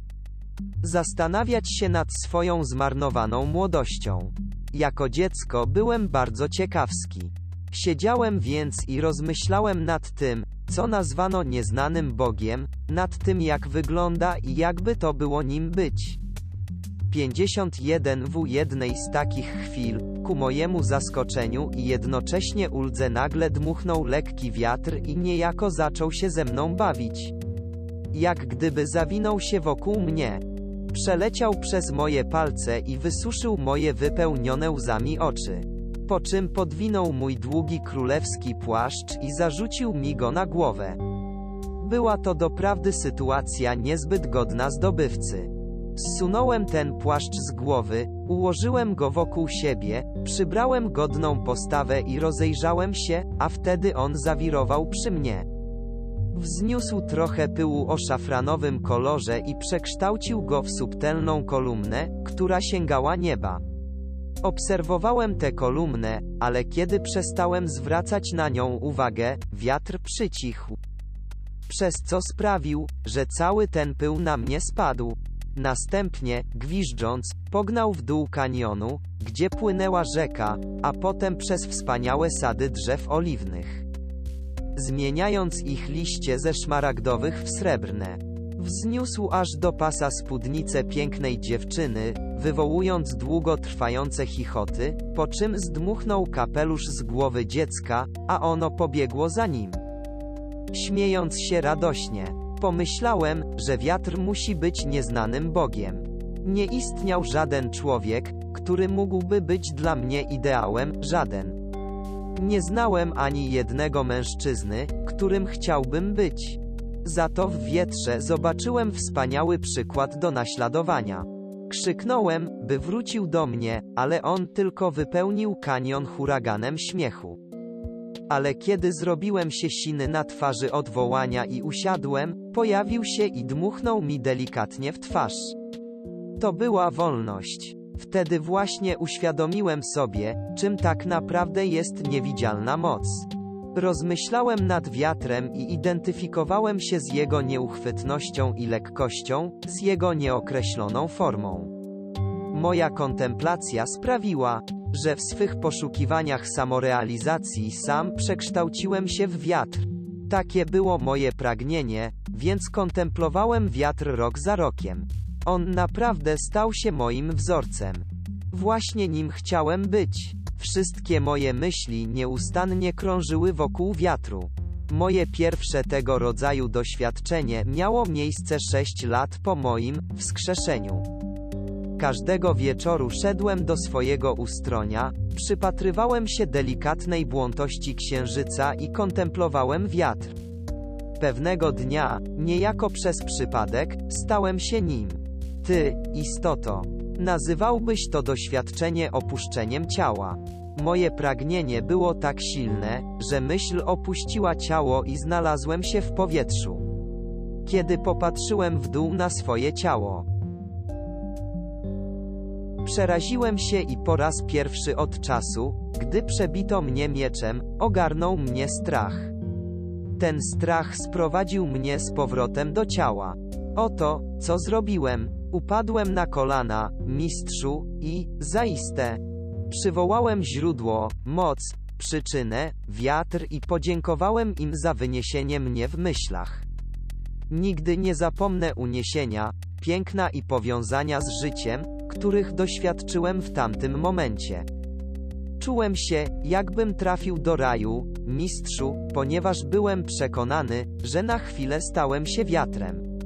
zastanawiać się nad swoją zmarnowaną młodością. Jako dziecko byłem bardzo ciekawski. Siedziałem więc i rozmyślałem nad tym, co nazwano nieznanym Bogiem, nad tym jak wygląda i jakby to było nim być. 51 w jednej z takich chwil, ku mojemu zaskoczeniu i jednocześnie uldze nagle dmuchnął lekki wiatr i niejako zaczął się ze mną bawić. Jak gdyby zawinął się wokół mnie. Przeleciał przez moje palce i wysuszył moje wypełnione łzami oczy. Po czym podwinął mój długi królewski płaszcz i zarzucił mi go na głowę. Była to doprawdy sytuacja niezbyt godna zdobywcy. Zsunąłem ten płaszcz z głowy, ułożyłem go wokół siebie, przybrałem godną postawę i rozejrzałem się, a wtedy on zawirował przy mnie. Wzniósł trochę pyłu o szafranowym kolorze i przekształcił go w subtelną kolumnę, która sięgała nieba. Obserwowałem tę kolumnę, ale kiedy przestałem zwracać na nią uwagę, wiatr przycichł. Przez co sprawił, że cały ten pył na mnie spadł. Następnie, gwiżdżąc, pognał w dół kanionu, gdzie płynęła rzeka, a potem przez wspaniałe sady drzew oliwnych. Zmieniając ich liście ze szmaragdowych w srebrne. Wzniósł aż do pasa spódnicę pięknej dziewczyny, wywołując długo trwające chichoty, po czym zdmuchnął kapelusz z głowy dziecka, a ono pobiegło za nim. Śmiejąc się radośnie, pomyślałem, że wiatr musi być nieznanym Bogiem. Nie istniał żaden człowiek, który mógłby być dla mnie ideałem, żaden. Nie znałem ani jednego mężczyzny, którym chciałbym być. Za to w wietrze zobaczyłem wspaniały przykład do naśladowania. Krzyknąłem, by wrócił do mnie, ale on tylko wypełnił kanion huraganem śmiechu. Ale kiedy zrobiłem się siny na twarzy odwołania i usiadłem, pojawił się i dmuchnął mi delikatnie w twarz. To była wolność. Wtedy właśnie uświadomiłem sobie, czym tak naprawdę jest niewidzialna moc. Rozmyślałem nad wiatrem i identyfikowałem się z jego nieuchwytnością i lekkością, z jego nieokreśloną formą. Moja kontemplacja sprawiła, że w swych poszukiwaniach samorealizacji sam przekształciłem się w wiatr. Takie było moje pragnienie, więc kontemplowałem wiatr rok za rokiem. On naprawdę stał się moim wzorcem. Właśnie nim chciałem być. Wszystkie moje myśli nieustannie krążyły wokół wiatru. Moje pierwsze tego rodzaju doświadczenie miało miejsce 6 lat po moim wskrzeszeniu. Każdego wieczoru szedłem do swojego ustronia, przypatrywałem się delikatnej błątości księżyca i kontemplowałem wiatr. Pewnego dnia, niejako przez przypadek, stałem się nim. Ty, istoto, nazywałbyś to doświadczenie opuszczeniem ciała. Moje pragnienie było tak silne, że myśl opuściła ciało i znalazłem się w powietrzu. Kiedy popatrzyłem w dół na swoje ciało, Przeraziłem się i po raz pierwszy od czasu, gdy przebito mnie mieczem, ogarnął mnie strach. Ten strach sprowadził mnie z powrotem do ciała. Oto, co zrobiłem. Upadłem na kolana, mistrzu, i, zaiste, przywołałem źródło, moc, przyczynę, wiatr i podziękowałem im za wyniesienie mnie w myślach. Nigdy nie zapomnę uniesienia, piękna i powiązania z życiem, których doświadczyłem w tamtym momencie. Czułem się, jakbym trafił do raju, mistrzu, ponieważ byłem przekonany, że na chwilę stałem się wiatrem.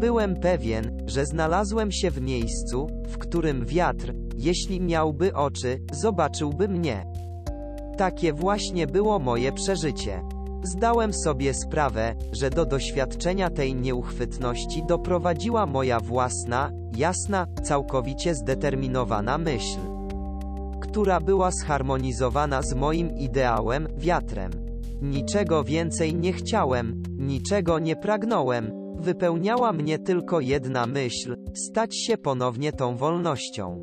Byłem pewien, że znalazłem się w miejscu, w którym wiatr, jeśli miałby oczy, zobaczyłby mnie. Takie właśnie było moje przeżycie. Zdałem sobie sprawę, że do doświadczenia tej nieuchwytności doprowadziła moja własna, jasna, całkowicie zdeterminowana myśl, która była zharmonizowana z moim ideałem, wiatrem. Niczego więcej nie chciałem, niczego nie pragnąłem, wypełniała mnie tylko jedna myśl stać się ponownie tą wolnością.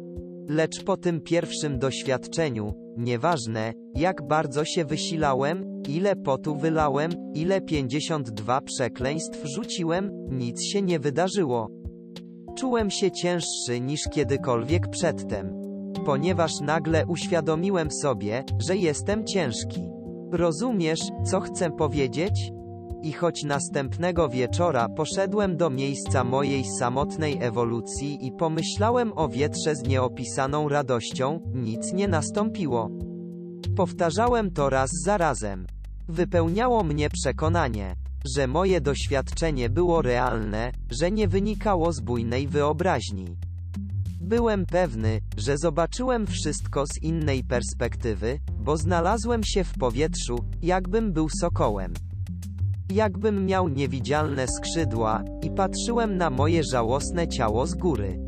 Lecz po tym pierwszym doświadczeniu, nieważne, jak bardzo się wysilałem, ile potu wylałem, ile 52 przekleństw rzuciłem, nic się nie wydarzyło. Czułem się cięższy niż kiedykolwiek przedtem. Ponieważ nagle uświadomiłem sobie, że jestem ciężki. Rozumiesz, co chcę powiedzieć? I choć następnego wieczora poszedłem do miejsca mojej samotnej ewolucji i pomyślałem o wietrze z nieopisaną radością, nic nie nastąpiło. Powtarzałem to raz za razem. Wypełniało mnie przekonanie, że moje doświadczenie było realne, że nie wynikało z bujnej wyobraźni. Byłem pewny, że zobaczyłem wszystko z innej perspektywy, bo znalazłem się w powietrzu, jakbym był sokołem. Jakbym miał niewidzialne skrzydła, i patrzyłem na moje żałosne ciało z góry.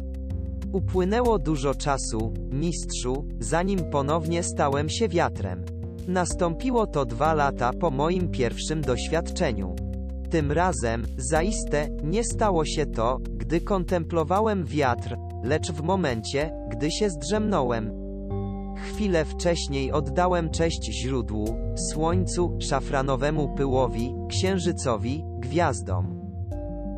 Upłynęło dużo czasu, mistrzu, zanim ponownie stałem się wiatrem. Nastąpiło to dwa lata po moim pierwszym doświadczeniu. Tym razem, zaiste, nie stało się to, gdy kontemplowałem wiatr, lecz w momencie, gdy się zdrzemnąłem. Chwilę wcześniej oddałem cześć źródłu, słońcu, szafranowemu pyłowi, księżycowi, gwiazdom.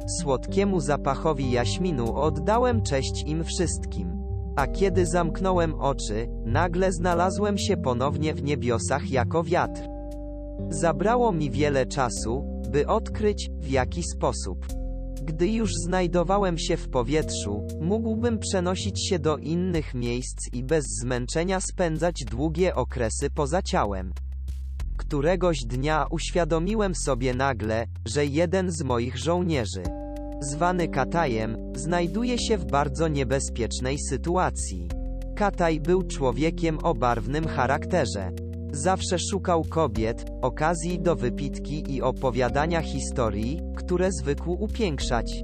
Słodkiemu zapachowi jaśminu oddałem cześć im wszystkim. A kiedy zamknąłem oczy, nagle znalazłem się ponownie w niebiosach jako wiatr. Zabrało mi wiele czasu, by odkryć, w jaki sposób. Gdy już znajdowałem się w powietrzu, mógłbym przenosić się do innych miejsc i bez zmęczenia spędzać długie okresy poza ciałem. Któregoś dnia uświadomiłem sobie nagle, że jeden z moich żołnierzy, zwany Katajem, znajduje się w bardzo niebezpiecznej sytuacji. Kataj był człowiekiem o barwnym charakterze. Zawsze szukał kobiet, okazji do wypitki i opowiadania historii, które zwykł upiększać.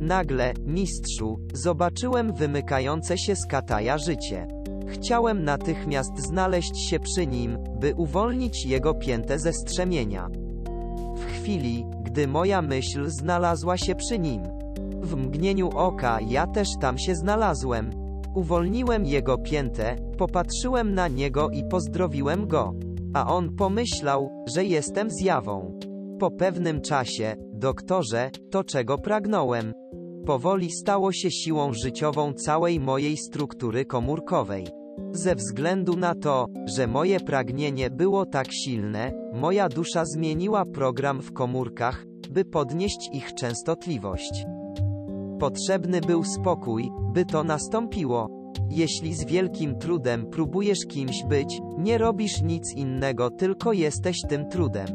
Nagle, mistrzu, zobaczyłem wymykające się z Kataja życie. Chciałem natychmiast znaleźć się przy nim, by uwolnić jego piętę ze strzemienia. W chwili, gdy moja myśl znalazła się przy nim. W mgnieniu oka ja też tam się znalazłem. Uwolniłem jego piętę, popatrzyłem na niego i pozdrowiłem go. A on pomyślał, że jestem zjawą. Po pewnym czasie, doktorze, to czego pragnąłem. Powoli stało się siłą życiową całej mojej struktury komórkowej. Ze względu na to, że moje pragnienie było tak silne, moja dusza zmieniła program w komórkach, by podnieść ich częstotliwość. Potrzebny był spokój, by to nastąpiło. Jeśli z wielkim trudem próbujesz kimś być, nie robisz nic innego, tylko jesteś tym trudem.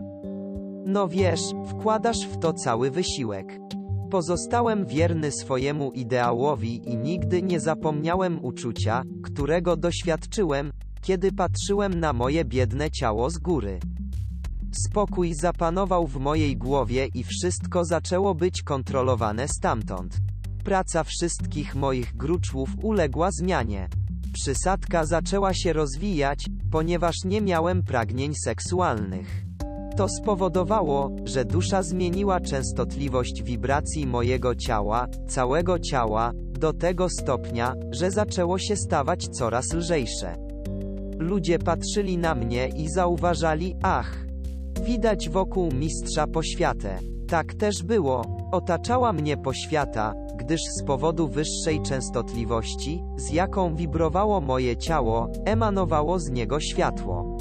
No wiesz, wkładasz w to cały wysiłek. Pozostałem wierny swojemu ideałowi i nigdy nie zapomniałem uczucia, którego doświadczyłem, kiedy patrzyłem na moje biedne ciało z góry. Spokój zapanował w mojej głowie i wszystko zaczęło być kontrolowane stamtąd. Praca wszystkich moich gruczłów uległa zmianie. Przysadka zaczęła się rozwijać, ponieważ nie miałem pragnień seksualnych. To spowodowało, że dusza zmieniła częstotliwość wibracji mojego ciała, całego ciała, do tego stopnia, że zaczęło się stawać coraz lżejsze. Ludzie patrzyli na mnie i zauważali, ach, widać wokół mistrza poświatę. Tak też było, otaczała mnie poświata, gdyż z powodu wyższej częstotliwości, z jaką wibrowało moje ciało, emanowało z niego światło.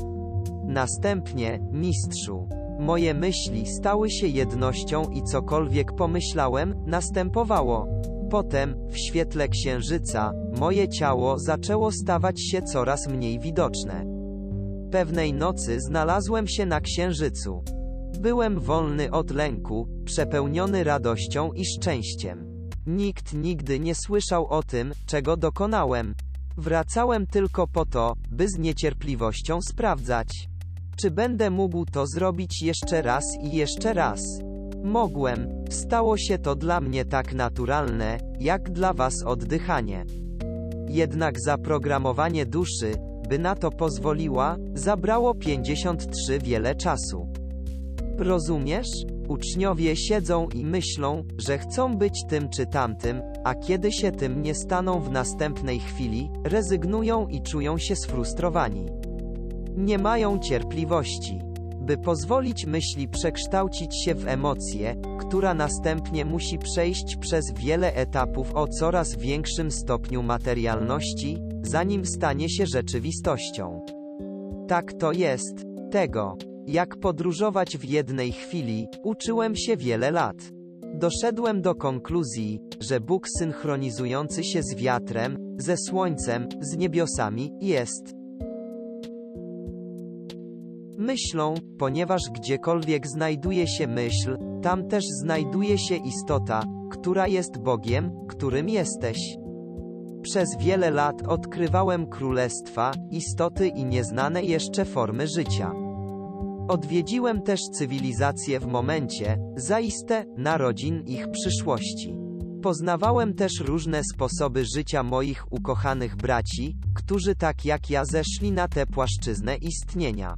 Następnie, mistrzu. Moje myśli stały się jednością i cokolwiek pomyślałem, następowało. Potem, w świetle księżyca, moje ciało zaczęło stawać się coraz mniej widoczne. Pewnej nocy znalazłem się na księżycu. Byłem wolny od lęku, przepełniony radością i szczęściem. Nikt nigdy nie słyszał o tym, czego dokonałem. Wracałem tylko po to, by z niecierpliwością sprawdzać. Czy będę mógł to zrobić jeszcze raz i jeszcze raz? Mogłem. Stało się to dla mnie tak naturalne, jak dla was oddychanie. Jednak zaprogramowanie duszy, by na to pozwoliła, zabrało 53 wiele czasu. Rozumiesz? Uczniowie siedzą i myślą, że chcą być tym czy tamtym, a kiedy się tym nie staną w następnej chwili, rezygnują i czują się sfrustrowani. Nie mają cierpliwości, by pozwolić myśli przekształcić się w emocję, która następnie musi przejść przez wiele etapów o coraz większym stopniu materialności, zanim stanie się rzeczywistością. Tak to jest. Tego, jak podróżować w jednej chwili, uczyłem się wiele lat. Doszedłem do konkluzji, że Bóg synchronizujący się z wiatrem, ze słońcem, z niebiosami, jest myślą, ponieważ gdziekolwiek znajduje się myśl, tam też znajduje się istota, która jest Bogiem, którym jesteś. Przez wiele lat odkrywałem królestwa, istoty i nieznane jeszcze formy życia. Odwiedziłem też cywilizacje w momencie, zaiste, narodzin ich przyszłości. Poznawałem też różne sposoby życia moich ukochanych braci, którzy tak jak ja zeszli na tę płaszczyznę istnienia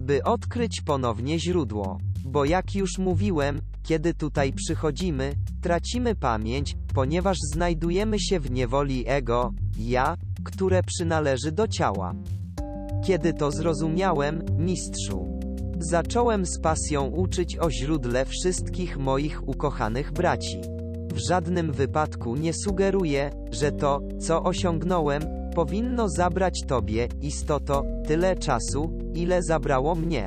by odkryć ponownie źródło. Bo jak już mówiłem, kiedy tutaj przychodzimy, tracimy pamięć, ponieważ znajdujemy się w niewoli ego, ja, które przynależy do ciała. Kiedy to zrozumiałem, mistrzu, zacząłem z pasją uczyć o źródle wszystkich moich ukochanych braci. W żadnym wypadku nie sugeruję, że to, co osiągnąłem, powinno zabrać Tobie, istoto, tyle czasu, ile zabrało mnie.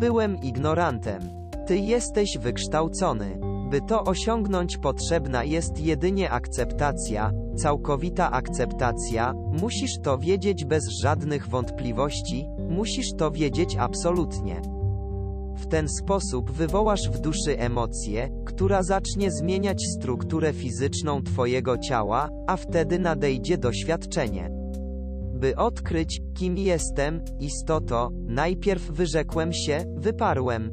Byłem ignorantem. Ty jesteś wykształcony. By to osiągnąć potrzebna jest jedynie akceptacja, całkowita akceptacja, musisz to wiedzieć bez żadnych wątpliwości, musisz to wiedzieć absolutnie. Ten sposób wywołasz w duszy emocję, która zacznie zmieniać strukturę fizyczną Twojego ciała, a wtedy nadejdzie doświadczenie. By odkryć, kim jestem, istoto, najpierw wyrzekłem się, wyparłem.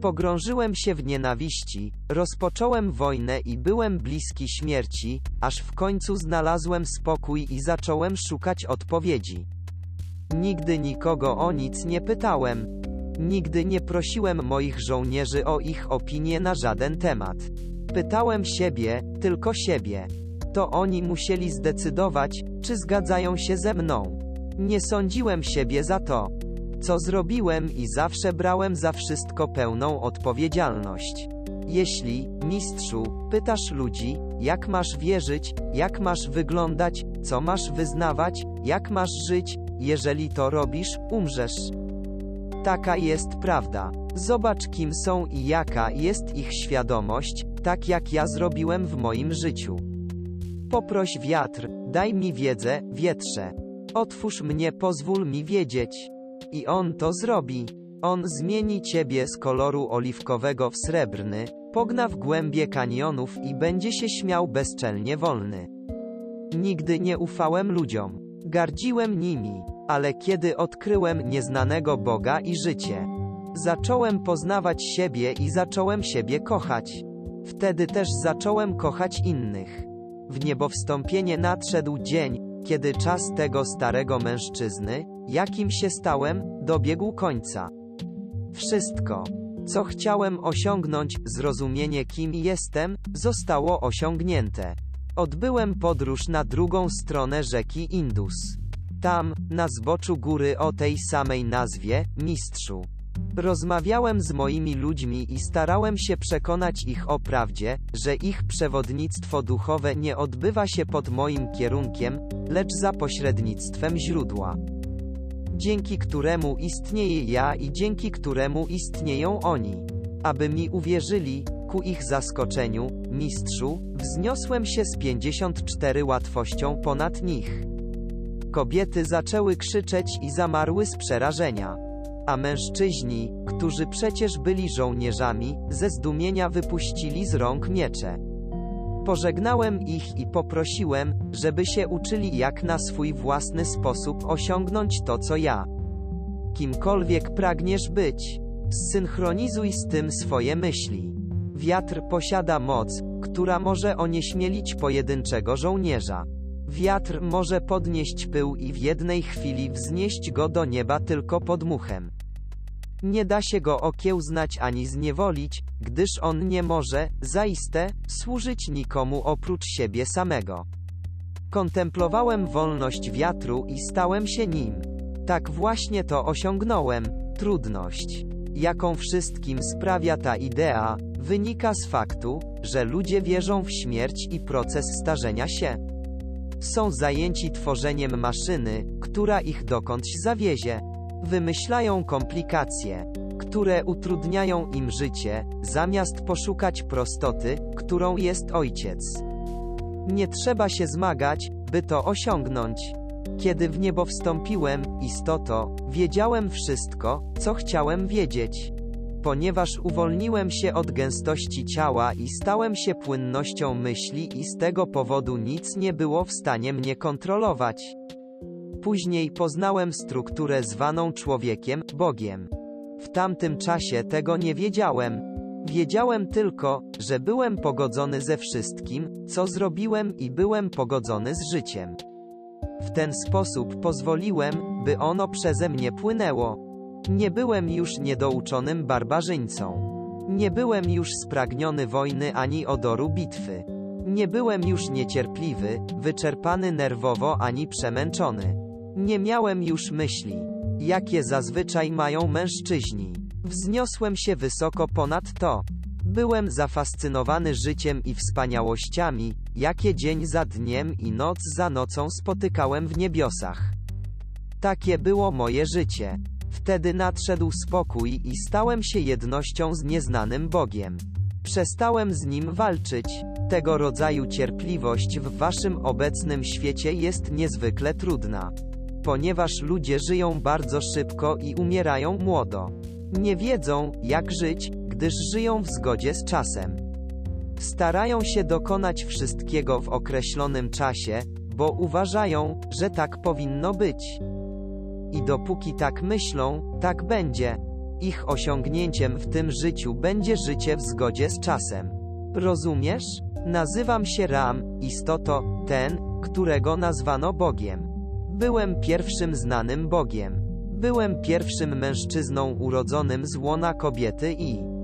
Pogrążyłem się w nienawiści, rozpocząłem wojnę i byłem bliski śmierci, aż w końcu znalazłem spokój i zacząłem szukać odpowiedzi. Nigdy nikogo o nic nie pytałem. Nigdy nie prosiłem moich żołnierzy o ich opinię na żaden temat. Pytałem siebie, tylko siebie. To oni musieli zdecydować, czy zgadzają się ze mną. Nie sądziłem siebie za to, co zrobiłem i zawsze brałem za wszystko pełną odpowiedzialność. Jeśli, mistrzu, pytasz ludzi, jak masz wierzyć, jak masz wyglądać, co masz wyznawać, jak masz żyć, jeżeli to robisz, umrzesz. Taka jest prawda. Zobacz kim są i jaka jest ich świadomość, tak jak ja zrobiłem w moim życiu. Poproś wiatr, daj mi wiedzę, wietrze. Otwórz mnie, pozwól mi wiedzieć. I on to zrobi. On zmieni ciebie z koloru oliwkowego w srebrny, pogna w głębie kanionów i będzie się śmiał bezczelnie wolny. Nigdy nie ufałem ludziom. Gardziłem nimi, ale kiedy odkryłem nieznanego Boga i życie, zacząłem poznawać siebie i zacząłem siebie kochać. Wtedy też zacząłem kochać innych. W niebowstąpienie nadszedł dzień, kiedy czas tego starego mężczyzny, jakim się stałem, dobiegł końca. Wszystko, co chciałem osiągnąć, zrozumienie kim jestem, zostało osiągnięte. Odbyłem podróż na drugą stronę rzeki Indus. Tam, na zboczu góry o tej samej nazwie, mistrzu. Rozmawiałem z moimi ludźmi i starałem się przekonać ich o prawdzie, że ich przewodnictwo duchowe nie odbywa się pod moim kierunkiem, lecz za pośrednictwem źródła. Dzięki któremu istnieję ja i dzięki któremu istnieją oni. Aby mi uwierzyli, ku ich zaskoczeniu, mistrzu, wzniosłem się z 54 łatwością ponad nich. Kobiety zaczęły krzyczeć i zamarły z przerażenia. A mężczyźni, którzy przecież byli żołnierzami, ze zdumienia wypuścili z rąk miecze. Pożegnałem ich i poprosiłem, żeby się uczyli jak na swój własny sposób osiągnąć to co ja. Kimkolwiek pragniesz być, zsynchronizuj z tym swoje myśli. Wiatr posiada moc, która może onieśmielić pojedynczego żołnierza. Wiatr może podnieść pył i w jednej chwili wznieść go do nieba tylko podmuchem. Nie da się go okiełznać ani zniewolić, gdyż on nie może, zaiste, służyć nikomu oprócz siebie samego. Kontemplowałem wolność wiatru i stałem się nim. Tak właśnie to osiągnąłem. Trudność, jaką wszystkim sprawia ta idea, wynika z faktu, że ludzie wierzą w śmierć i proces starzenia się. Są zajęci tworzeniem maszyny, która ich dokądś zawiezie. Wymyślają komplikacje, które utrudniają im życie, zamiast poszukać prostoty, którą jest ojciec. Nie trzeba się zmagać, by to osiągnąć. Kiedy w niebo wstąpiłem, istoto, wiedziałem wszystko, co chciałem wiedzieć. Ponieważ uwolniłem się od gęstości ciała i stałem się płynnością myśli i z tego powodu nic nie było w stanie mnie kontrolować. Później poznałem strukturę zwaną człowiekiem, Bogiem. W tamtym czasie tego nie wiedziałem. Wiedziałem tylko, że byłem pogodzony ze wszystkim, co zrobiłem i byłem pogodzony z życiem. W ten sposób pozwoliłem, by ono przeze mnie płynęło. Nie byłem już niedouczonym barbarzyńcą. Nie byłem już spragniony wojny ani odoru bitwy. Nie byłem już niecierpliwy, wyczerpany nerwowo ani przemęczony. Nie miałem już myśli, jakie zazwyczaj mają mężczyźni. Wzniosłem się wysoko ponad to. Byłem zafascynowany życiem i wspaniałościami, jakie dzień za dniem i noc za nocą spotykałem w niebiosach. Takie było moje życie. Wtedy nadszedł spokój i stałem się jednością z nieznanym Bogiem. Przestałem z nim walczyć. Tego rodzaju cierpliwość w waszym obecnym świecie jest niezwykle trudna. Ponieważ ludzie żyją bardzo szybko i umierają młodo. Nie wiedzą, jak żyć, gdyż żyją w zgodzie z czasem. Starają się dokonać wszystkiego w określonym czasie, bo uważają, że tak powinno być. I dopóki tak myślą, tak będzie. Ich osiągnięciem w tym życiu będzie życie w zgodzie z czasem. Rozumiesz? Nazywam się Ram, istoto, ten, którego nazwano Bogiem. Byłem pierwszym znanym Bogiem. Byłem pierwszym mężczyzną urodzonym z łona kobiety i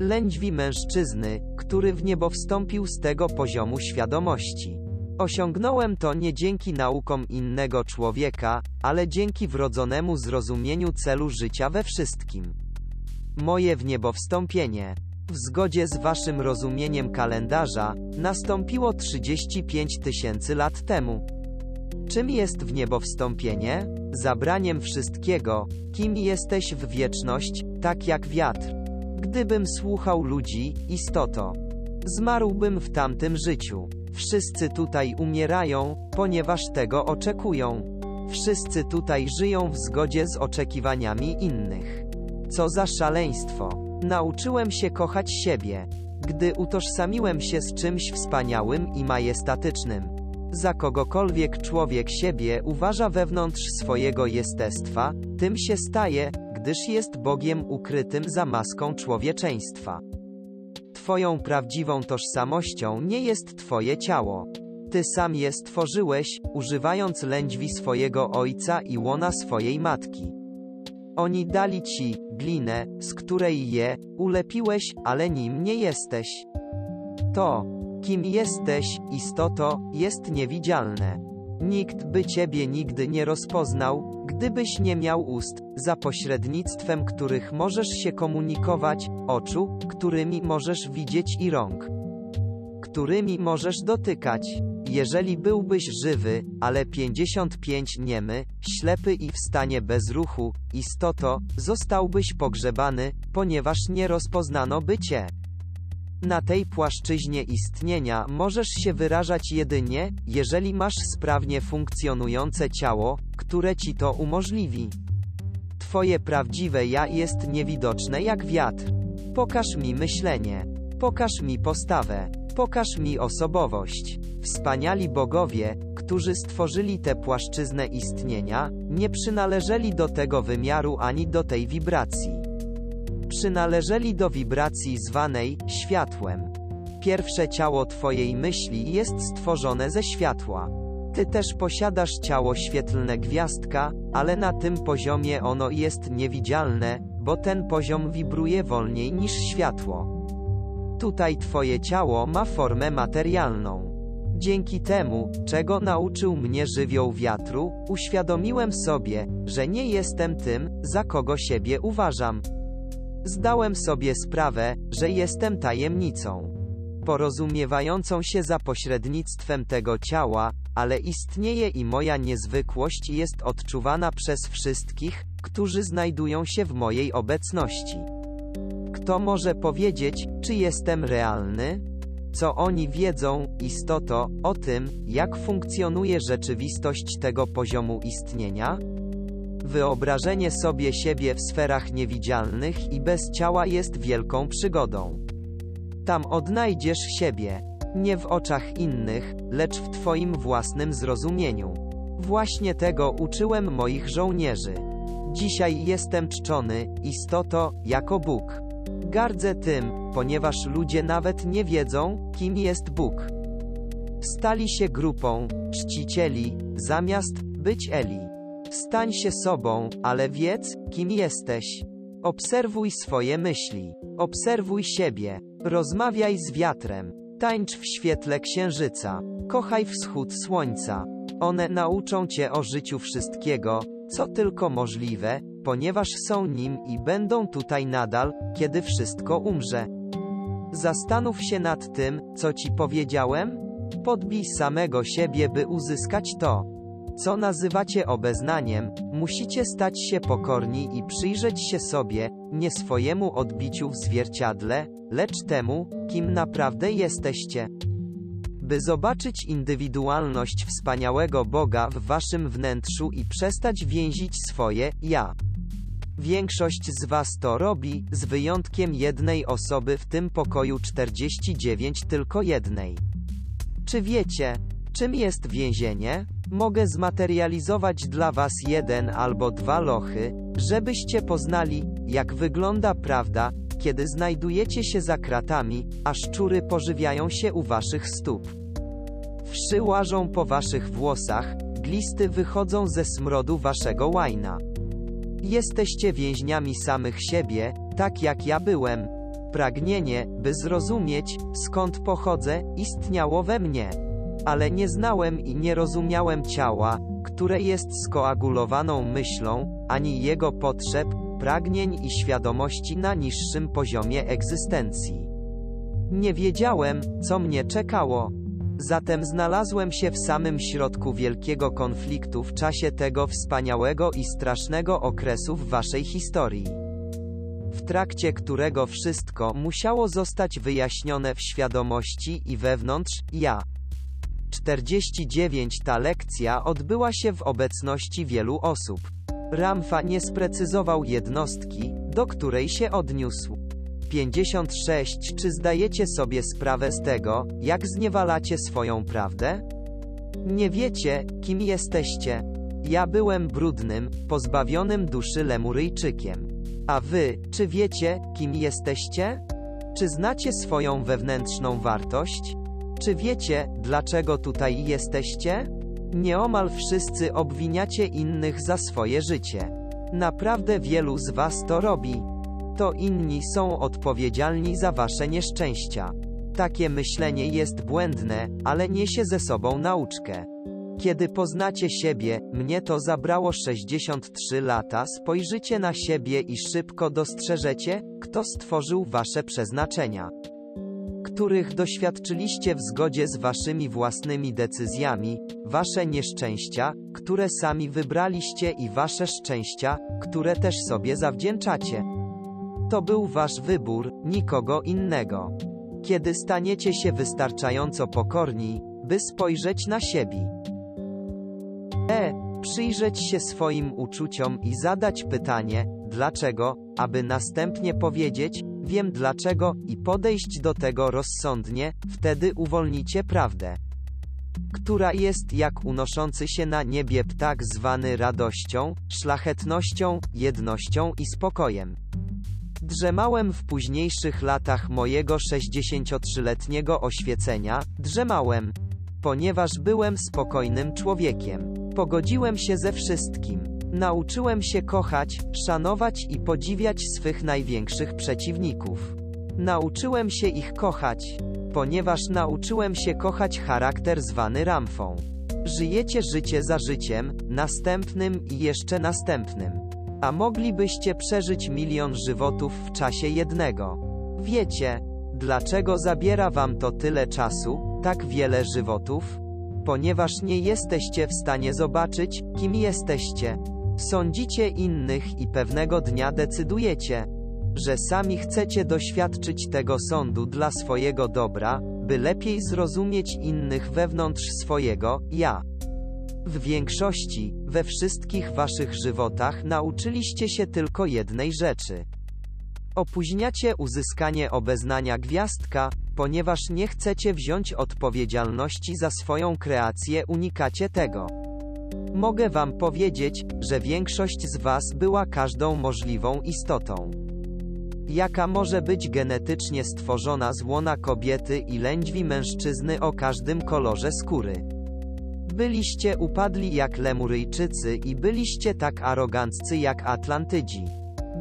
Lędźwi mężczyzny, który w niebo wstąpił z tego poziomu świadomości. Osiągnąłem to nie dzięki naukom innego człowieka, ale dzięki wrodzonemu zrozumieniu celu życia we wszystkim. Moje w niebo wstąpienie, w zgodzie z waszym rozumieniem kalendarza, nastąpiło 35 tysięcy lat temu. Czym jest w niebo wstąpienie? Zabraniem wszystkiego, kim jesteś w wieczność, tak jak wiatr. Gdybym słuchał ludzi, istoto, zmarłbym w tamtym życiu. Wszyscy tutaj umierają, ponieważ tego oczekują. Wszyscy tutaj żyją w zgodzie z oczekiwaniami innych. Co za szaleństwo. Nauczyłem się kochać siebie, gdy utożsamiłem się z czymś wspaniałym i majestatycznym. Za kogokolwiek człowiek siebie uważa wewnątrz swojego jestestwa, tym się staje, gdyż jest Bogiem ukrytym za maską człowieczeństwa. Twoją prawdziwą tożsamością nie jest Twoje ciało. Ty sam je stworzyłeś, używając lędźwi swojego ojca i łona swojej matki. Oni dali ci glinę, z której je ulepiłeś, ale nim nie jesteś. To, kim jesteś, istoto, jest niewidzialne. Nikt by ciebie nigdy nie rozpoznał, gdybyś nie miał ust, za pośrednictwem których możesz się komunikować, oczu, którymi możesz widzieć i rąk, którymi możesz dotykać. Jeżeli byłbyś żywy, ale 55 niemy, ślepy i w stanie bezruchu, istoto, zostałbyś pogrzebany, ponieważ nie rozpoznano by cię. Na tej płaszczyźnie istnienia możesz się wyrażać jedynie, jeżeli masz sprawnie funkcjonujące ciało, które ci to umożliwi. Twoje prawdziwe ja jest niewidoczne jak wiatr. Pokaż mi myślenie. Pokaż mi postawę. Pokaż mi osobowość. Wspaniali bogowie, którzy stworzyli tę płaszczyznę istnienia, nie przynależeli do tego wymiaru ani do tej wibracji. Przynależeli do wibracji zwanej światłem. Pierwsze ciało Twojej myśli jest stworzone ze światła. Ty też posiadasz ciało świetlne gwiazdka, ale na tym poziomie ono jest niewidzialne, bo ten poziom wibruje wolniej niż światło. Tutaj Twoje ciało ma formę materialną. Dzięki temu, czego nauczył mnie żywioł wiatru, uświadomiłem sobie, że nie jestem tym, za kogo siebie uważam. Zdałem sobie sprawę, że jestem tajemnicą. Porozumiewającą się za pośrednictwem tego ciała, ale istnieje i moja niezwykłość jest odczuwana przez wszystkich, którzy znajdują się w mojej obecności. Kto może powiedzieć, czy jestem realny? Co oni wiedzą, istoto, o tym, jak funkcjonuje rzeczywistość tego poziomu istnienia? Wyobrażenie sobie siebie w sferach niewidzialnych i bez ciała jest wielką przygodą. Tam odnajdziesz siebie, nie w oczach innych, lecz w Twoim własnym zrozumieniu. Właśnie tego uczyłem moich żołnierzy. Dzisiaj jestem czczony, istoto, jako Bóg. Gardzę tym, ponieważ ludzie nawet nie wiedzą, kim jest Bóg. Stali się grupą czcicieli, zamiast być Eli. Stań się sobą, ale wiedz, kim jesteś. Obserwuj swoje myśli. Obserwuj siebie. Rozmawiaj z wiatrem. Tańcz w świetle księżyca. Kochaj wschód słońca. One nauczą cię o życiu wszystkiego, co tylko możliwe, ponieważ są nim i będą tutaj nadal, kiedy wszystko umrze. Zastanów się nad tym, co ci powiedziałem? Podbij samego siebie, by uzyskać to, co nazywacie obeznaniem, musicie stać się pokorni i przyjrzeć się sobie, nie swojemu odbiciu w zwierciadle, lecz temu, kim naprawdę jesteście. By zobaczyć indywidualność wspaniałego Boga w waszym wnętrzu i przestać więzić swoje ja. Większość z was to robi, z wyjątkiem jednej osoby w tym pokoju 49 tylko jednej. Czy wiecie, czym jest więzienie? Mogę zmaterializować dla was jeden albo dwa lochy, żebyście poznali, jak wygląda prawda, kiedy znajdujecie się za kratami, a szczury pożywiają się u waszych stóp. Wszy łażą po waszych włosach, glisty wychodzą ze smrodu waszego łajna. Jesteście więźniami samych siebie, tak jak ja byłem. Pragnienie, by zrozumieć, skąd pochodzę, istniało we mnie. Ale nie znałem i nie rozumiałem ciała, które jest skoagulowaną myślą, ani jego potrzeb, pragnień i świadomości na niższym poziomie egzystencji. Nie wiedziałem, co mnie czekało. Zatem znalazłem się w samym środku wielkiego konfliktu w czasie tego wspaniałego i strasznego okresu w waszej historii. W trakcie którego wszystko musiało zostać wyjaśnione w świadomości i wewnątrz ja. 49 Ta lekcja odbyła się w obecności wielu osób. Ramfa nie sprecyzował jednostki, do której się odniósł. 56 Czy zdajecie sobie sprawę z tego, jak zniewalacie swoją prawdę? Nie wiecie, kim jesteście. Ja byłem brudnym, pozbawionym duszy lemuryjczykiem. A wy, czy wiecie, kim jesteście? Czy znacie swoją wewnętrzną wartość? Czy wiecie, dlaczego tutaj jesteście? Nieomal wszyscy obwiniacie innych za swoje życie. Naprawdę wielu z was to robi. To inni są odpowiedzialni za wasze nieszczęścia. Takie myślenie jest błędne, ale niesie ze sobą nauczkę. Kiedy poznacie siebie, mnie to zabrało 63 lata, spojrzycie na siebie i szybko dostrzeżecie, kto stworzył wasze przeznaczenia których doświadczyliście w zgodzie z waszymi własnymi decyzjami, wasze nieszczęścia, które sami wybraliście i wasze szczęścia, które też sobie zawdzięczacie. To był wasz wybór, nikogo innego. Kiedy staniecie się wystarczająco pokorni, by spojrzeć na siebie. E. Przyjrzeć się swoim uczuciom i zadać pytanie, dlaczego, aby następnie powiedzieć, wiem dlaczego, i podejść do tego rozsądnie, wtedy uwolnicie prawdę. Która jest jak unoszący się na niebie ptak zwany radością, szlachetnością, jednością i spokojem. Drzemałem w późniejszych latach mojego 63-letniego oświecenia, drzemałem, ponieważ byłem spokojnym człowiekiem. Pogodziłem się ze wszystkim. Nauczyłem się kochać, szanować i podziwiać swych największych przeciwników. Nauczyłem się ich kochać, ponieważ nauczyłem się kochać charakter zwany ramfą. Żyjecie życie za życiem, następnym i jeszcze następnym. A moglibyście przeżyć milion żywotów w czasie jednego. Wiecie, dlaczego zabiera wam to tyle czasu, tak wiele żywotów? Ponieważ nie jesteście w stanie zobaczyć, kim jesteście. Sądzicie innych i pewnego dnia decydujecie, że sami chcecie doświadczyć tego sądu dla swojego dobra, by lepiej zrozumieć innych wewnątrz swojego ja. W większości, we wszystkich waszych żywotach nauczyliście się tylko jednej rzeczy. Opóźniacie uzyskanie obeznania gwiazdka, ponieważ nie chcecie wziąć odpowiedzialności za swoją kreację, unikacie tego. Mogę wam powiedzieć, że większość z was była każdą możliwą istotą. Jaka może być genetycznie stworzona z łona kobiety i lędźwi mężczyzny o każdym kolorze skóry. Byliście upadli jak Lemuryjczycy i byliście tak aroganccy jak Atlantydzi.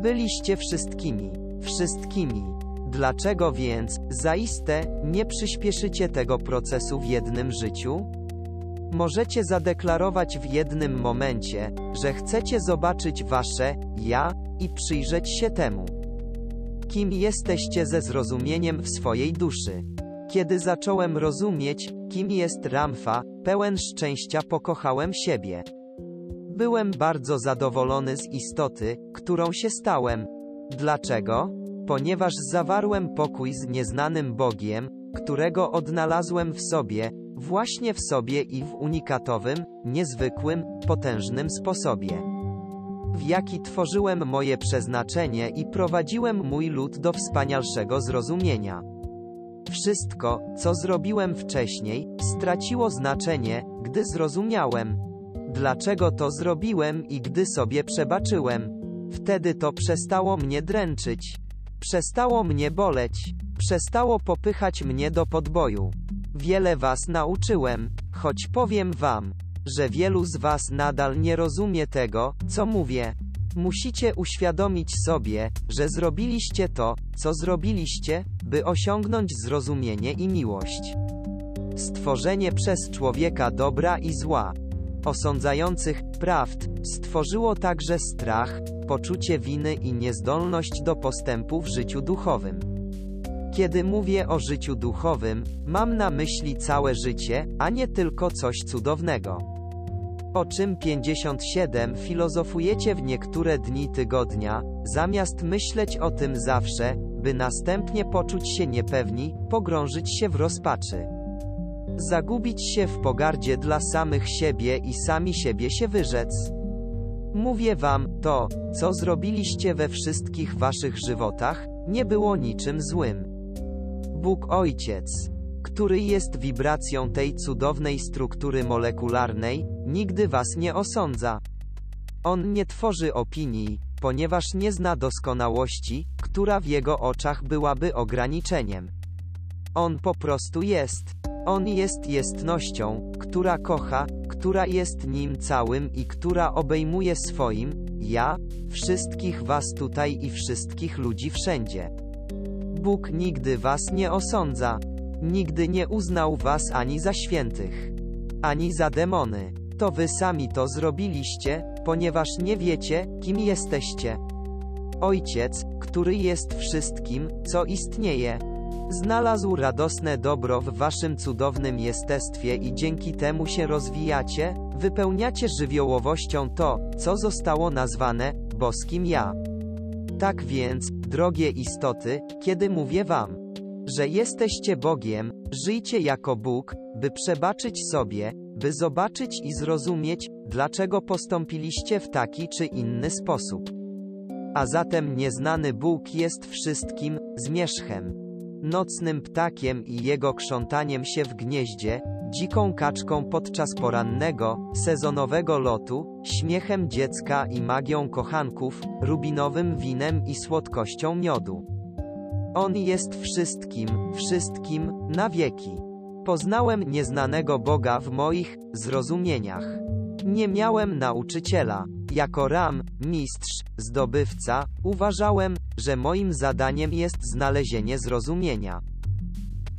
Byliście wszystkimi. Wszystkimi. Dlaczego więc, zaiste, nie przyspieszycie tego procesu w jednym życiu? Możecie zadeklarować w jednym momencie, że chcecie zobaczyć wasze ja i przyjrzeć się temu. Kim jesteście ze zrozumieniem w swojej duszy. Kiedy zacząłem rozumieć, kim jest Ramfa, pełen szczęścia pokochałem siebie. Byłem bardzo zadowolony z istoty, którą się stałem. Dlaczego? Ponieważ zawarłem pokój z nieznanym Bogiem, którego odnalazłem w sobie, właśnie w sobie i w unikatowym, niezwykłym, potężnym sposobie. W jaki tworzyłem moje przeznaczenie i prowadziłem mój lud do wspanialszego zrozumienia. Wszystko, co zrobiłem wcześniej, straciło znaczenie, gdy zrozumiałem, dlaczego to zrobiłem i gdy sobie przebaczyłem. Wtedy to przestało mnie dręczyć. Przestało mnie boleć. Przestało popychać mnie do podboju. Wiele was nauczyłem, choć powiem wam, że wielu z was nadal nie rozumie tego, co mówię. Musicie uświadomić sobie, że zrobiliście to, co zrobiliście, by osiągnąć zrozumienie i miłość. Stworzenie przez człowieka dobra i zła, osądzających prawd, stworzyło także strach, poczucie winy i niezdolność do postępu w życiu duchowym. Kiedy mówię o życiu duchowym, mam na myśli całe życie, a nie tylko coś cudownego. O czym 57 filozofujecie w niektóre dni tygodnia, zamiast myśleć o tym zawsze, by następnie poczuć się niepewni, pogrążyć się w rozpaczy. Zagubić się w pogardzie dla samych siebie i sami siebie się wyrzec. Mówię wam, to, co zrobiliście we wszystkich waszych żywotach, nie było niczym złym. Bóg Ojciec, który jest wibracją tej cudownej struktury molekularnej, nigdy was nie osądza. On nie tworzy opinii, ponieważ nie zna doskonałości, która w jego oczach byłaby ograniczeniem. On po prostu jest. On jest jestnością, która kocha, która jest nim całym i która obejmuje swoim ja wszystkich was tutaj i wszystkich ludzi wszędzie. Bóg nigdy was nie osądza. Nigdy nie uznał was ani za świętych, ani za demony. To wy sami to zrobiliście, ponieważ nie wiecie, kim jesteście. Ojciec, który jest wszystkim, co istnieje, znalazł radosne dobro w waszym cudownym jestestwie i dzięki temu się rozwijacie, wypełniacie żywiołowością to, co zostało nazwane boskim ja. Tak więc, drogie istoty, kiedy mówię wam, że jesteście Bogiem, żyjcie jako Bóg, by przebaczyć sobie, by zobaczyć i zrozumieć, dlaczego postąpiliście w taki czy inny sposób. A zatem nieznany Bóg jest wszystkim, zmierzchem, nocnym ptakiem i jego krzątaniem się w gnieździe, dziką kaczką podczas porannego, sezonowego lotu, śmiechem dziecka i magią kochanków, rubinowym winem i słodkością miodu. On jest wszystkim, wszystkim, na wieki. Poznałem nieznanego Boga w moich zrozumieniach. Nie miałem nauczyciela. Jako Ram, mistrz, zdobywca, uważałem, że moim zadaniem jest znalezienie zrozumienia.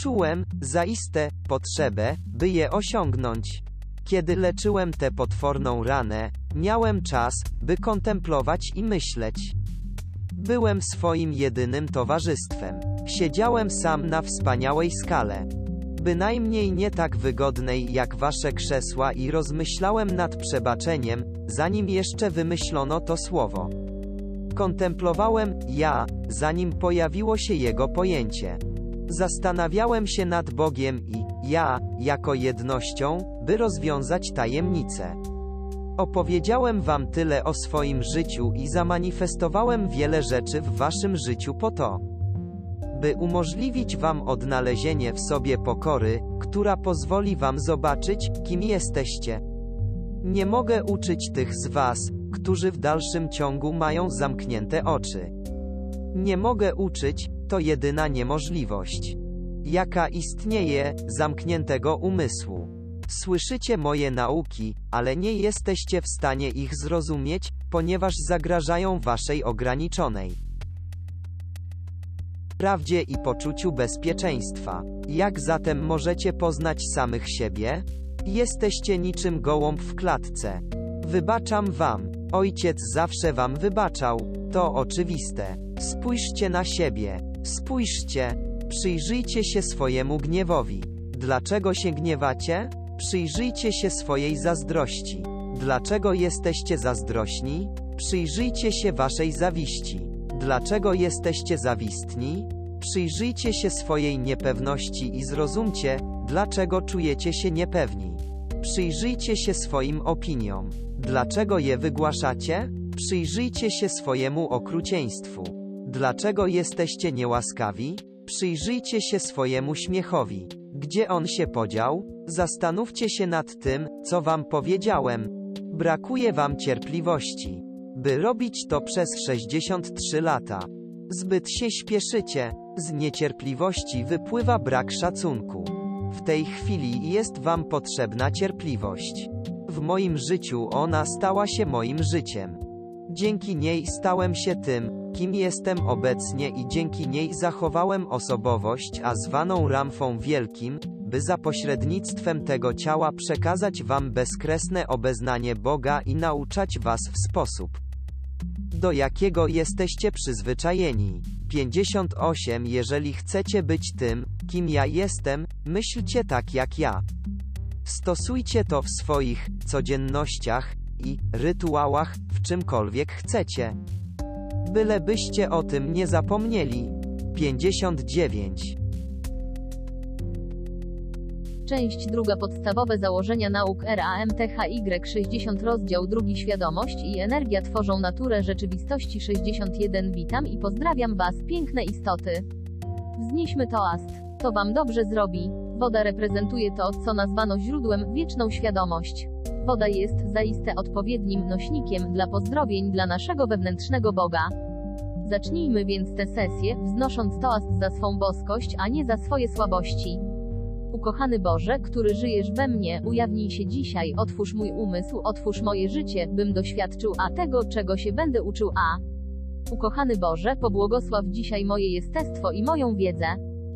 Czułem, zaiste, potrzebę, by je osiągnąć. Kiedy leczyłem tę potworną ranę, miałem czas, by kontemplować i myśleć. Byłem swoim jedynym towarzystwem. Siedziałem sam na wspaniałej skale. Bynajmniej nie tak wygodnej jak wasze krzesła i rozmyślałem nad przebaczeniem, zanim jeszcze wymyślono to słowo. Kontemplowałem ja, zanim pojawiło się jego pojęcie. Zastanawiałem się nad Bogiem i ja, jako jednością, by rozwiązać tajemnicę. Opowiedziałem wam tyle o swoim życiu i zamanifestowałem wiele rzeczy w waszym życiu po to, by umożliwić wam odnalezienie w sobie pokory, która pozwoli wam zobaczyć, kim jesteście. Nie mogę uczyć tych z was, którzy w dalszym ciągu mają zamknięte oczy. Nie mogę uczyć, to jedyna niemożliwość, jaka istnieje, zamkniętego umysłu. Słyszycie moje nauki, ale nie jesteście w stanie ich zrozumieć, ponieważ zagrażają waszej ograniczonej prawdzie i poczuciu bezpieczeństwa. Jak zatem możecie poznać samych siebie? Jesteście niczym gołąb w klatce. Wybaczam wam. Ojciec zawsze wam wybaczał. To oczywiste. Spójrzcie na siebie. Spójrzcie. Przyjrzyjcie się swojemu gniewowi. Dlaczego się gniewacie? Przyjrzyjcie się swojej zazdrości. Dlaczego jesteście zazdrośni? Przyjrzyjcie się waszej zawiści. Dlaczego jesteście zawistni? Przyjrzyjcie się swojej niepewności i zrozumcie, dlaczego czujecie się niepewni. Przyjrzyjcie się swoim opiniom. Dlaczego je wygłaszacie? Przyjrzyjcie się swojemu okrucieństwu. Dlaczego jesteście niełaskawi? Przyjrzyjcie się swojemu śmiechowi. Gdzie on się podział? Zastanówcie się nad tym, co wam powiedziałem. Brakuje wam cierpliwości by robić to przez 63 lata. Zbyt się śpieszycie, z niecierpliwości wypływa brak szacunku. W tej chwili jest wam potrzebna cierpliwość. W moim życiu ona stała się moim życiem. Dzięki niej stałem się tym, kim jestem obecnie i dzięki niej zachowałem osobowość, a zwaną Ramfą Wielkim, by za pośrednictwem tego ciała przekazać wam bezkresne obeznanie Boga i nauczać was w sposób, do jakiego jesteście przyzwyczajeni. 58 Jeżeli chcecie być tym, kim ja jestem, myślcie tak jak ja. Stosujcie to w swoich codziennościach i rytuałach, w czymkolwiek chcecie. Bylebyście o tym nie zapomnieli. 59. Część druga Podstawowe założenia nauk RAMTHY 60 Rozdział drugi Świadomość i energia tworzą naturę rzeczywistości 61 Witam i pozdrawiam Was, piękne istoty. Wznieśmy toast. To Wam dobrze zrobi. Woda reprezentuje to, co nazwano źródłem, wieczną świadomość. Woda jest zaiste odpowiednim nośnikiem dla pozdrowień dla naszego wewnętrznego Boga. Zacznijmy więc tę sesję, wznosząc toast za swą boskość, a nie za swoje słabości. Ukochany Boże, który żyjesz we mnie, ujawnij się dzisiaj, otwórz mój umysł, otwórz moje życie, bym doświadczył a tego, czego się będę uczył a. Ukochany Boże, pobłogosław dzisiaj moje jestestwo i moją wiedzę.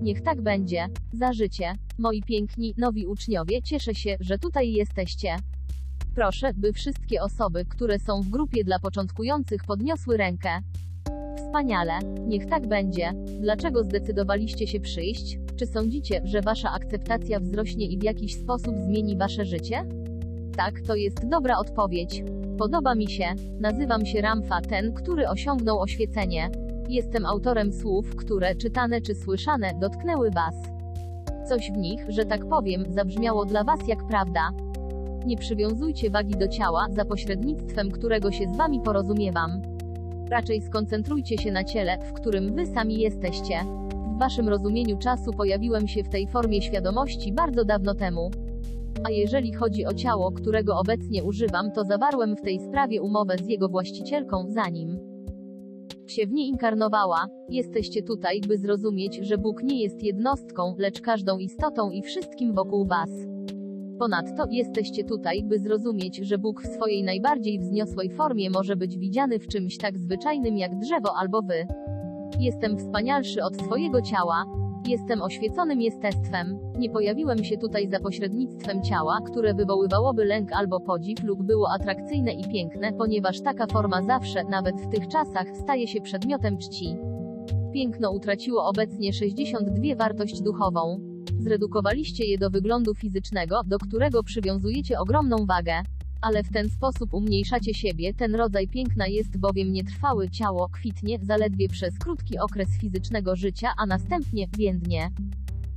Niech tak będzie. Za życie. Moi piękni, nowi uczniowie, cieszę się, że tutaj jesteście. Proszę, by wszystkie osoby, które są w grupie dla początkujących podniosły rękę. Wspaniale. Niech tak będzie. Dlaczego zdecydowaliście się przyjść? Czy sądzicie, że wasza akceptacja wzrośnie i w jakiś sposób zmieni wasze życie? Tak, to jest dobra odpowiedź. Podoba mi się. Nazywam się Ramfa, ten, który osiągnął oświecenie. Jestem autorem słów, które, czytane czy słyszane, dotknęły was. Coś w nich, że tak powiem, zabrzmiało dla was jak prawda. Nie przywiązujcie wagi do ciała, za pośrednictwem którego się z wami porozumiewam. Raczej skoncentrujcie się na ciele, w którym wy sami jesteście. W waszym rozumieniu czasu pojawiłem się w tej formie świadomości bardzo dawno temu. A jeżeli chodzi o ciało, którego obecnie używam, to zawarłem w tej sprawie umowę z jego właścicielką, zanim się w niej inkarnowała. Jesteście tutaj, by zrozumieć, że Bóg nie jest jednostką, lecz każdą istotą i wszystkim wokół was. Ponadto, jesteście tutaj, by zrozumieć, że Bóg w swojej najbardziej wzniosłej formie może być widziany w czymś tak zwyczajnym jak drzewo albo wy. Jestem wspanialszy od swojego ciała. Jestem oświeconym jestestwem. Nie pojawiłem się tutaj za pośrednictwem ciała, które wywoływałoby lęk albo podziw lub było atrakcyjne i piękne, ponieważ taka forma zawsze, nawet w tych czasach, staje się przedmiotem czci. Piękno utraciło obecnie 62 wartość duchową. Zredukowaliście je do wyglądu fizycznego, do którego przywiązujecie ogromną wagę. Ale w ten sposób umniejszacie siebie, ten rodzaj piękna jest bowiem nietrwały, ciało kwitnie zaledwie przez krótki okres fizycznego życia, a następnie więdnie.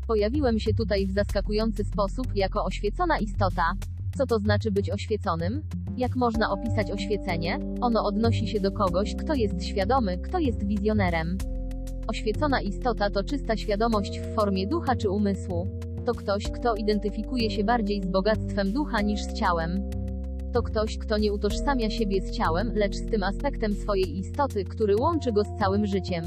Pojawiłem się tutaj w zaskakujący sposób, jako oświecona istota. Co to znaczy być oświeconym? Jak można opisać oświecenie? Ono odnosi się do kogoś, kto jest świadomy, kto jest wizjonerem. Oświecona istota to czysta świadomość w formie ducha czy umysłu. To ktoś, kto identyfikuje się bardziej z bogactwem ducha niż z ciałem. To ktoś, kto nie utożsamia siebie z ciałem, lecz z tym aspektem swojej istoty, który łączy go z całym życiem.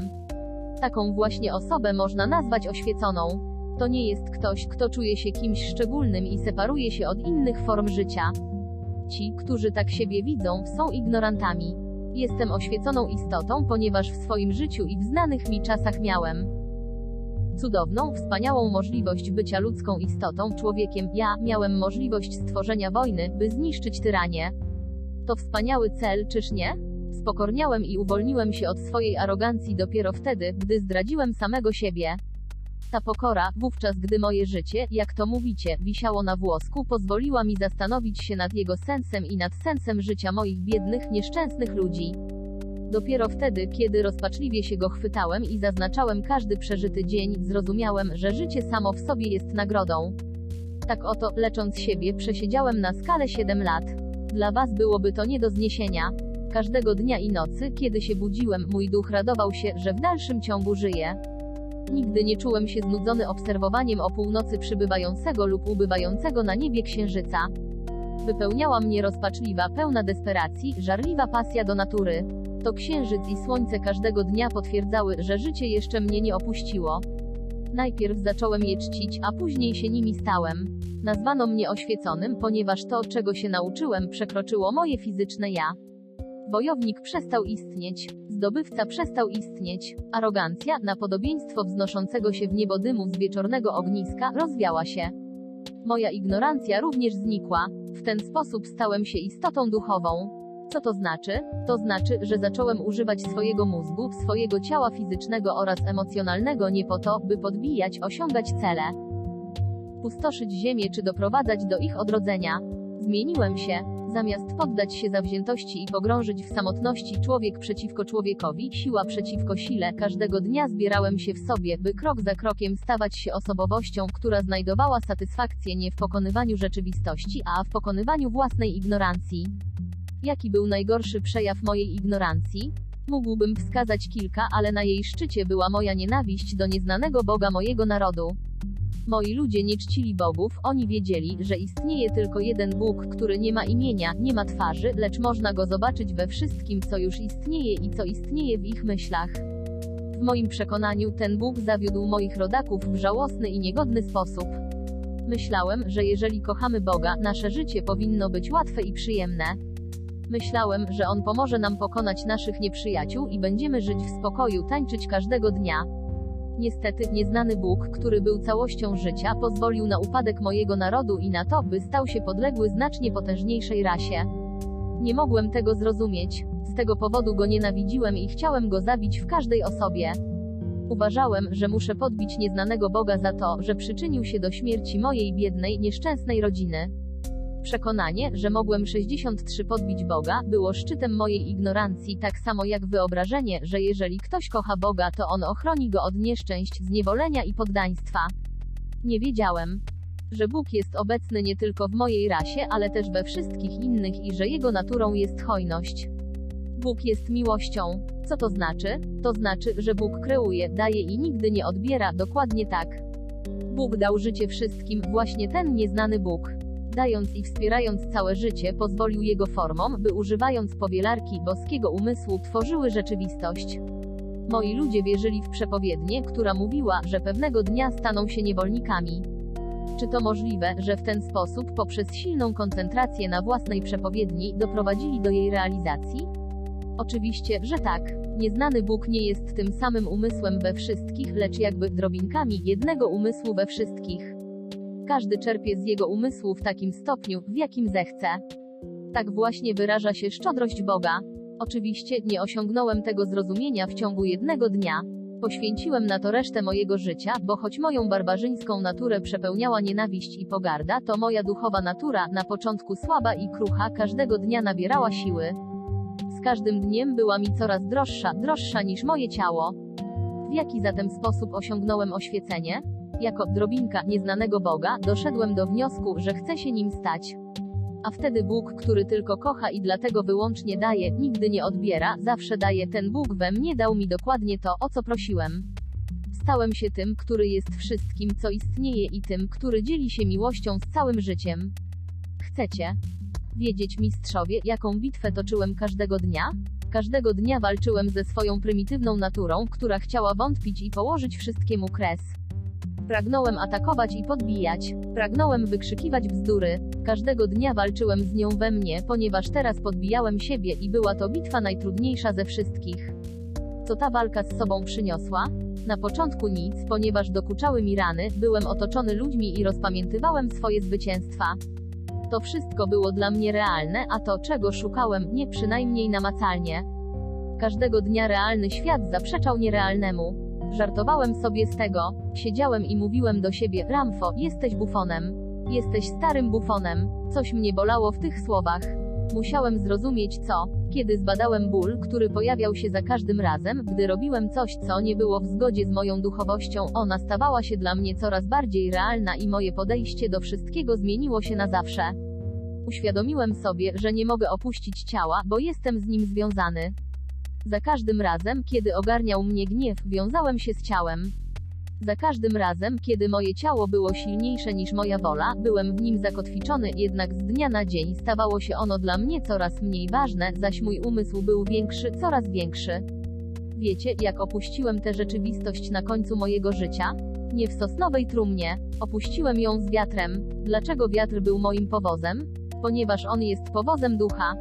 Taką właśnie osobę można nazwać oświeconą. To nie jest ktoś, kto czuje się kimś szczególnym i separuje się od innych form życia. Ci, którzy tak siebie widzą, są ignorantami. Jestem oświeconą istotą, ponieważ w swoim życiu i w znanych mi czasach miałem cudowną, wspaniałą możliwość bycia ludzką istotą, człowiekiem. Ja miałem możliwość stworzenia wojny, by zniszczyć tyranię. To wspaniały cel, czyż nie? Spokorniałem i uwolniłem się od swojej arogancji dopiero wtedy, gdy zdradziłem samego siebie. Ta pokora, wówczas gdy moje życie, jak to mówicie, wisiało na włosku, pozwoliła mi zastanowić się nad jego sensem i nad sensem życia moich biednych, nieszczęsnych ludzi. Dopiero wtedy, kiedy rozpaczliwie się go chwytałem i zaznaczałem każdy przeżyty dzień, zrozumiałem, że życie samo w sobie jest nagrodą. Tak oto, lecząc siebie, przesiedziałem na skale 7 lat. Dla was byłoby to nie do zniesienia. Każdego dnia i nocy, kiedy się budziłem, mój duch radował się, że w dalszym ciągu żyje. Nigdy nie czułem się znudzony obserwowaniem o północy przybywającego lub ubywającego na niebie księżyca. Wypełniała mnie rozpaczliwa, pełna desperacji, żarliwa pasja do natury. To księżyc i słońce każdego dnia potwierdzały, że życie jeszcze mnie nie opuściło. Najpierw zacząłem je czcić, a później się nimi stałem. Nazwano mnie oświeconym, ponieważ to, czego się nauczyłem, przekroczyło moje fizyczne ja. Wojownik przestał istnieć, zdobywca przestał istnieć, arogancja, na podobieństwo wznoszącego się w niebo dymu z wieczornego ogniska, rozwiała się. Moja ignorancja również znikła, w ten sposób stałem się istotą duchową. Co to znaczy? To znaczy, że zacząłem używać swojego mózgu, swojego ciała fizycznego oraz emocjonalnego nie po to, by podbijać, osiągać cele, pustoszyć ziemię czy doprowadzać do ich odrodzenia. Zmieniłem się. Zamiast poddać się zawziętości i pogrążyć w samotności człowiek przeciwko człowiekowi, siła przeciwko sile, każdego dnia zbierałem się w sobie, by krok za krokiem stawać się osobowością, która znajdowała satysfakcję nie w pokonywaniu rzeczywistości, a w pokonywaniu własnej ignorancji. Jaki był najgorszy przejaw mojej ignorancji? Mógłbym wskazać kilka, ale na jej szczycie była moja nienawiść do nieznanego Boga mojego narodu. Moi ludzie nie czcili bogów, oni wiedzieli, że istnieje tylko jeden Bóg, który nie ma imienia, nie ma twarzy, lecz można go zobaczyć we wszystkim, co już istnieje i co istnieje w ich myślach. W moim przekonaniu ten Bóg zawiódł moich rodaków w żałosny i niegodny sposób. Myślałem, że jeżeli kochamy Boga, nasze życie powinno być łatwe i przyjemne. Myślałem, że On pomoże nam pokonać naszych nieprzyjaciół i będziemy żyć w spokoju, tańczyć każdego dnia. Niestety, nieznany Bóg, który był całością życia, pozwolił na upadek mojego narodu i na to, by stał się podległy znacznie potężniejszej rasie. Nie mogłem tego zrozumieć. Z tego powodu go nienawidziłem i chciałem go zabić w każdej osobie. Uważałem, że muszę podbić nieznanego Boga za to, że przyczynił się do śmierci mojej biednej, nieszczęsnej rodziny. Przekonanie, że mogłem 63 podbić Boga, było szczytem mojej ignorancji, tak samo jak wyobrażenie, że jeżeli ktoś kocha Boga, to on ochroni go od nieszczęść, zniewolenia i poddaństwa. Nie wiedziałem, że Bóg jest obecny nie tylko w mojej rasie, ale też we wszystkich innych i że jego naturą jest hojność. Bóg jest miłością. Co to znaczy? To znaczy, że Bóg kreuje, daje i nigdy nie odbiera, dokładnie tak. Bóg dał życie wszystkim, właśnie ten nieznany Bóg dając i wspierając całe życie, pozwolił jego formom, by używając powielarki boskiego umysłu tworzyły rzeczywistość. Moi ludzie wierzyli w przepowiednię, która mówiła, że pewnego dnia staną się niewolnikami. Czy to możliwe, że w ten sposób, poprzez silną koncentrację na własnej przepowiedni, doprowadzili do jej realizacji? Oczywiście, że tak. Nieznany Bóg nie jest tym samym umysłem we wszystkich, lecz jakby drobinkami jednego umysłu we wszystkich. Każdy czerpie z jego umysłu w takim stopniu, w jakim zechce. Tak właśnie wyraża się szczodrość Boga. Oczywiście nie osiągnąłem tego zrozumienia w ciągu jednego dnia. Poświęciłem na to resztę mojego życia, bo choć moją barbarzyńską naturę przepełniała nienawiść i pogarda, to moja duchowa natura, na początku słaba i krucha, każdego dnia nabierała siły. Z każdym dniem była mi coraz droższa, droższa niż moje ciało. W jaki zatem sposób osiągnąłem oświecenie? Jako drobinka nieznanego Boga doszedłem do wniosku, że chcę się nim stać. A wtedy Bóg, który tylko kocha i dlatego wyłącznie daje, nigdy nie odbiera, zawsze daje. Ten Bóg we mnie dał mi dokładnie to, o co prosiłem. Stałem się tym, który jest wszystkim, co istnieje i tym, który dzieli się miłością z całym życiem. Chcecie wiedzieć, mistrzowie, jaką bitwę toczyłem każdego dnia? Każdego dnia walczyłem ze swoją prymitywną naturą, która chciała wątpić i położyć wszystkiemu kres. Pragnąłem atakować i podbijać. Pragnąłem wykrzykiwać bzdury. Każdego dnia walczyłem z nią we mnie, ponieważ teraz podbijałem siebie i była to bitwa najtrudniejsza ze wszystkich. Co ta walka z sobą przyniosła? Na początku nic, ponieważ dokuczały mi rany, byłem otoczony ludźmi i rozpamiętywałem swoje zwycięstwa. To wszystko było dla mnie realne, a to, czego szukałem, nie przynajmniej namacalnie. Każdego dnia realny świat zaprzeczał nierealnemu. Żartowałem sobie z tego. Siedziałem i mówiłem do siebie, Ramfo, jesteś bufonem. Jesteś starym bufonem. Coś mnie bolało w tych słowach. Musiałem zrozumieć co, kiedy zbadałem ból, który pojawiał się za każdym razem, gdy robiłem coś, co nie było w zgodzie z moją duchowością, ona stawała się dla mnie coraz bardziej realna i moje podejście do wszystkiego zmieniło się na zawsze. Uświadomiłem sobie, że nie mogę opuścić ciała, bo jestem z nim związany. Za każdym razem, kiedy ogarniał mnie gniew, wiązałem się z ciałem. Za każdym razem, kiedy moje ciało było silniejsze niż moja wola, byłem w nim zakotwiczony, jednak z dnia na dzień stawało się ono dla mnie coraz mniej ważne, zaś mój umysł był większy, coraz większy. Wiecie, jak opuściłem tę rzeczywistość na końcu mojego życia? Nie w sosnowej trumnie. Opuściłem ją z wiatrem. Dlaczego wiatr był moim powozem? Ponieważ on jest powozem ducha.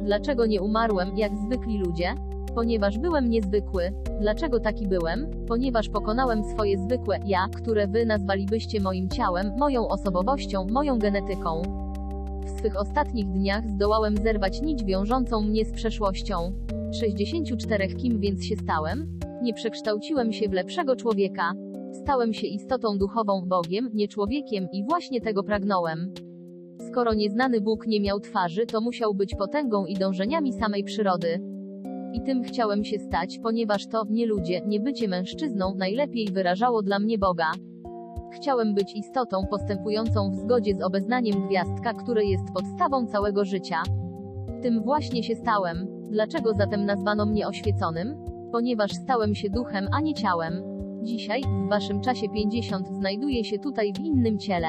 Dlaczego nie umarłem, jak zwykli ludzie? Ponieważ byłem niezwykły. Dlaczego taki byłem? Ponieważ pokonałem swoje zwykłe ja, które wy nazwalibyście moim ciałem, moją osobowością, moją genetyką. W swych ostatnich dniach zdołałem zerwać nić wiążącą mnie z przeszłością. 64 kim więc się stałem? Nie przekształciłem się w lepszego człowieka. Stałem się istotą duchową, Bogiem, nie człowiekiem i właśnie tego pragnąłem. Skoro nieznany Bóg nie miał twarzy, to musiał być potęgą i dążeniami samej przyrody. I tym chciałem się stać, ponieważ to, nie ludzie, nie bycie mężczyzną, najlepiej wyrażało dla mnie Boga. Chciałem być istotą postępującą w zgodzie z obeznaniem gwiazdka, które jest podstawą całego życia. Tym właśnie się stałem. Dlaczego zatem nazwano mnie oświeconym? Ponieważ stałem się duchem, a nie ciałem. Dzisiaj, w waszym czasie 50, znajduję się tutaj w innym ciele.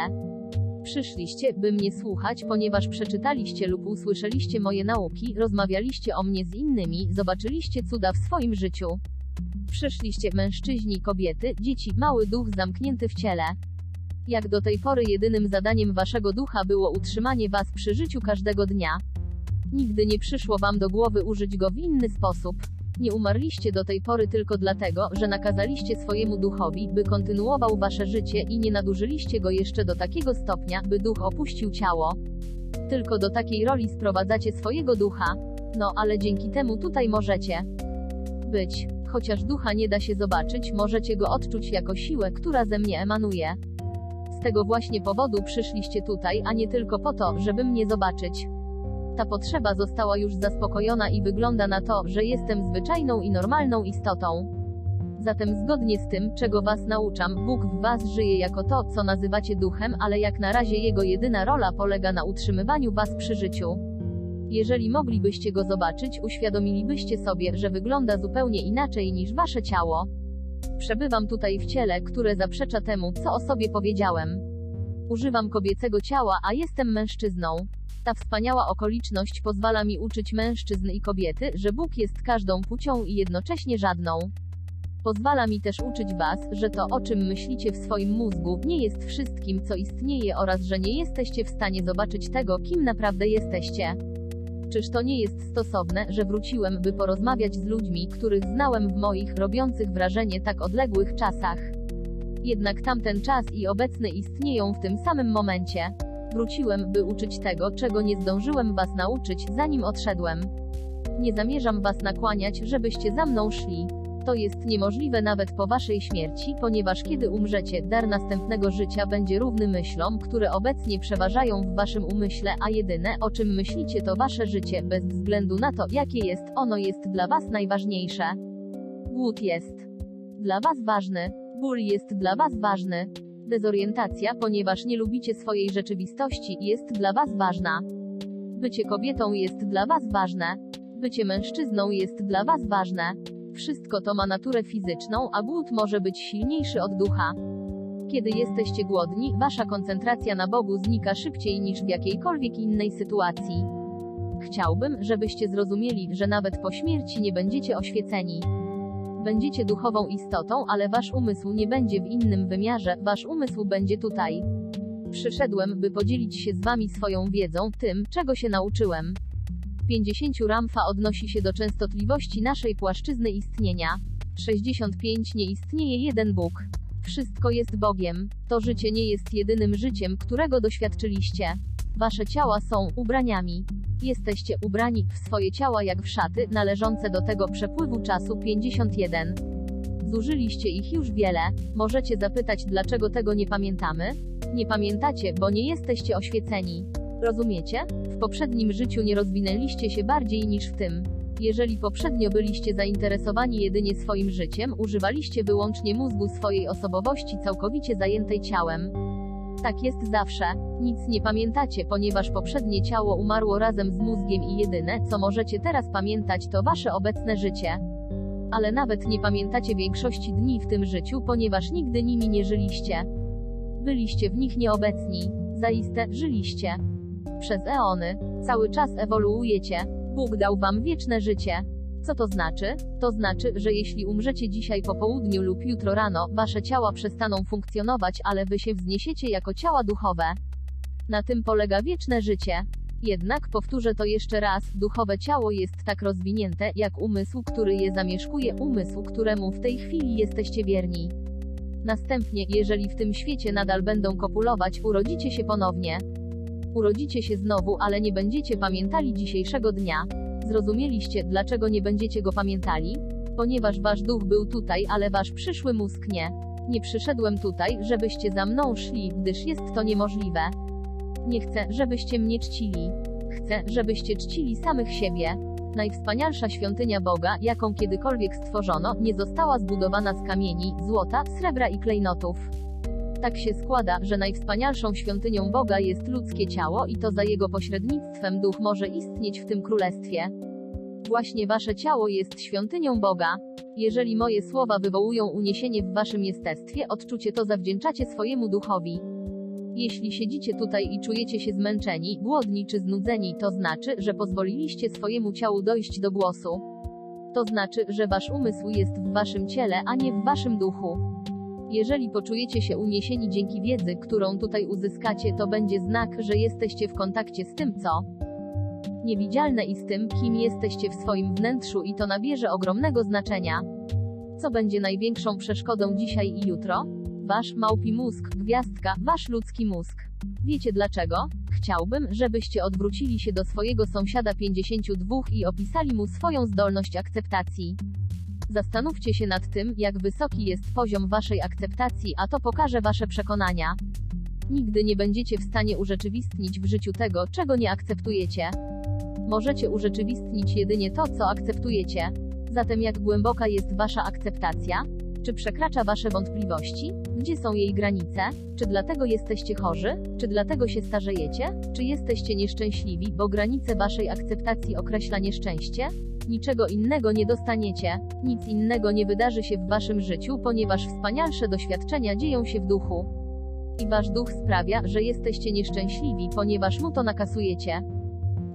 Przyszliście, by mnie słuchać, ponieważ przeczytaliście lub usłyszeliście moje nauki, rozmawialiście o mnie z innymi, zobaczyliście cuda w swoim życiu. Przyszliście mężczyźni, kobiety, dzieci, mały duch zamknięty w ciele. Jak do tej pory jedynym zadaniem waszego ducha było utrzymanie was przy życiu każdego dnia. Nigdy nie przyszło wam do głowy użyć go w inny sposób. Nie umarliście do tej pory tylko dlatego, że nakazaliście swojemu duchowi, by kontynuował wasze życie i nie nadużyliście go jeszcze do takiego stopnia, by duch opuścił ciało. Tylko do takiej roli sprowadzacie swojego ducha. No, ale dzięki temu tutaj możecie być. Chociaż ducha nie da się zobaczyć, możecie go odczuć jako siłę, która ze mnie emanuje. Z tego właśnie powodu przyszliście tutaj, a nie tylko po to, żeby mnie zobaczyć. Ta potrzeba została już zaspokojona i wygląda na to, że jestem zwyczajną i normalną istotą. Zatem zgodnie z tym, czego was nauczam, Bóg w was żyje jako to, co nazywacie duchem, ale jak na razie jego jedyna rola polega na utrzymywaniu was przy życiu. Jeżeli moglibyście go zobaczyć, uświadomilibyście sobie, że wygląda zupełnie inaczej niż wasze ciało. Przebywam tutaj w ciele, które zaprzecza temu, co o sobie powiedziałem. Używam kobiecego ciała, a jestem mężczyzną. Ta wspaniała okoliczność pozwala mi uczyć mężczyzn i kobiety, że Bóg jest każdą płcią i jednocześnie żadną. Pozwala mi też uczyć Was, że to, o czym myślicie w swoim mózgu, nie jest wszystkim, co istnieje oraz że nie jesteście w stanie zobaczyć tego, kim naprawdę jesteście. Czyż to nie jest stosowne, że wróciłem, by porozmawiać z ludźmi, których znałem w moich, robiących wrażenie tak odległych czasach? Jednak tamten czas i obecny istnieją w tym samym momencie. Wróciłem, by uczyć tego, czego nie zdążyłem was nauczyć, zanim odszedłem. Nie zamierzam was nakłaniać, żebyście za mną szli. To jest niemożliwe nawet po waszej śmierci, ponieważ kiedy umrzecie, dar następnego życia będzie równy myślom, które obecnie przeważają w waszym umyśle, a jedyne, o czym myślicie, to wasze życie, bez względu na to, jakie jest, ono jest dla was najważniejsze. Głód jest dla was ważny. Ból jest dla was ważny. Dezorientacja, ponieważ nie lubicie swojej rzeczywistości, jest dla was ważna. Bycie kobietą jest dla was ważne. Bycie mężczyzną jest dla was ważne. Wszystko to ma naturę fizyczną, a głód może być silniejszy od ducha. Kiedy jesteście głodni, wasza koncentracja na Bogu znika szybciej niż w jakiejkolwiek innej sytuacji. Chciałbym, żebyście zrozumieli, że nawet po śmierci nie będziecie oświeceni. Będziecie duchową istotą, ale wasz umysł nie będzie w innym wymiarze, wasz umysł będzie tutaj. Przyszedłem, by podzielić się z wami swoją wiedzą, tym, czego się nauczyłem. 50 Ramfa odnosi się do częstotliwości naszej płaszczyzny istnienia. 65 Nie istnieje jeden Bóg. Wszystko jest Bogiem. To życie nie jest jedynym życiem, którego doświadczyliście. Wasze ciała są ubraniami. Jesteście ubrani w swoje ciała jak w szaty, należące do tego przepływu czasu 51. Zużyliście ich już wiele. Możecie zapytać, dlaczego tego nie pamiętamy? Nie pamiętacie, bo nie jesteście oświeceni. Rozumiecie? W poprzednim życiu nie rozwinęliście się bardziej niż w tym. Jeżeli poprzednio byliście zainteresowani jedynie swoim życiem, używaliście wyłącznie mózgu swojej osobowości całkowicie zajętej ciałem. Tak jest zawsze. Nic nie pamiętacie, ponieważ poprzednie ciało umarło razem z mózgiem i jedyne, co możecie teraz pamiętać, to wasze obecne życie. Ale nawet nie pamiętacie większości dni w tym życiu, ponieważ nigdy nimi nie żyliście. Byliście w nich nieobecni. Zaiste, żyliście. Przez eony. Cały czas ewoluujecie. Bóg dał wam wieczne życie. Co to znaczy? To znaczy, że jeśli umrzecie dzisiaj po południu lub jutro rano, wasze ciała przestaną funkcjonować, ale wy się wzniesiecie jako ciała duchowe. Na tym polega wieczne życie. Jednak powtórzę to jeszcze raz, duchowe ciało jest tak rozwinięte, jak umysł, który je zamieszkuje, umysł, któremu w tej chwili jesteście wierni. Następnie, jeżeli w tym świecie nadal będą kopulować, urodzicie się ponownie. Urodzicie się znowu, ale nie będziecie pamiętali dzisiejszego dnia. Zrozumieliście, dlaczego nie będziecie go pamiętali? Ponieważ wasz duch był tutaj, ale wasz przyszły mózg nie. Nie przyszedłem tutaj, żebyście za mną szli, gdyż jest to niemożliwe. Nie chcę, żebyście mnie czcili. Chcę, żebyście czcili samych siebie. Najwspanialsza świątynia Boga, jaką kiedykolwiek stworzono, nie została zbudowana z kamieni, złota, srebra i klejnotów. Tak się składa, że najwspanialszą świątynią Boga jest ludzkie ciało i to za jego pośrednictwem duch może istnieć w tym królestwie. Właśnie wasze ciało jest świątynią Boga. Jeżeli moje słowa wywołują uniesienie w waszym jestestwie, odczucie to zawdzięczacie swojemu duchowi. Jeśli siedzicie tutaj i czujecie się zmęczeni, głodni czy znudzeni, to znaczy, że pozwoliliście swojemu ciału dojść do głosu. To znaczy, że wasz umysł jest w waszym ciele, a nie w waszym duchu. Jeżeli poczujecie się uniesieni dzięki wiedzy, którą tutaj uzyskacie, to będzie znak, że jesteście w kontakcie z tym, co niewidzialne i z tym, kim jesteście w swoim wnętrzu i to nabierze ogromnego znaczenia. Co będzie największą przeszkodą dzisiaj i jutro? Wasz małpi mózg, gwiazdka, wasz ludzki mózg. Wiecie dlaczego? Chciałbym, żebyście odwrócili się do swojego sąsiada 52 i opisali mu swoją zdolność akceptacji. Zastanówcie się nad tym, jak wysoki jest poziom waszej akceptacji, a to pokaże wasze przekonania. Nigdy nie będziecie w stanie urzeczywistnić w życiu tego, czego nie akceptujecie. Możecie urzeczywistnić jedynie to, co akceptujecie. Zatem jak głęboka jest wasza akceptacja? Czy przekracza wasze wątpliwości? Gdzie są jej granice? Czy dlatego jesteście chorzy? Czy dlatego się starzejecie? Czy jesteście nieszczęśliwi, bo granice waszej akceptacji określa nieszczęście? Niczego innego nie dostaniecie. Nic innego nie wydarzy się w waszym życiu, ponieważ wspanialsze doświadczenia dzieją się w duchu. I wasz duch sprawia, że jesteście nieszczęśliwi, ponieważ mu to nakasujecie.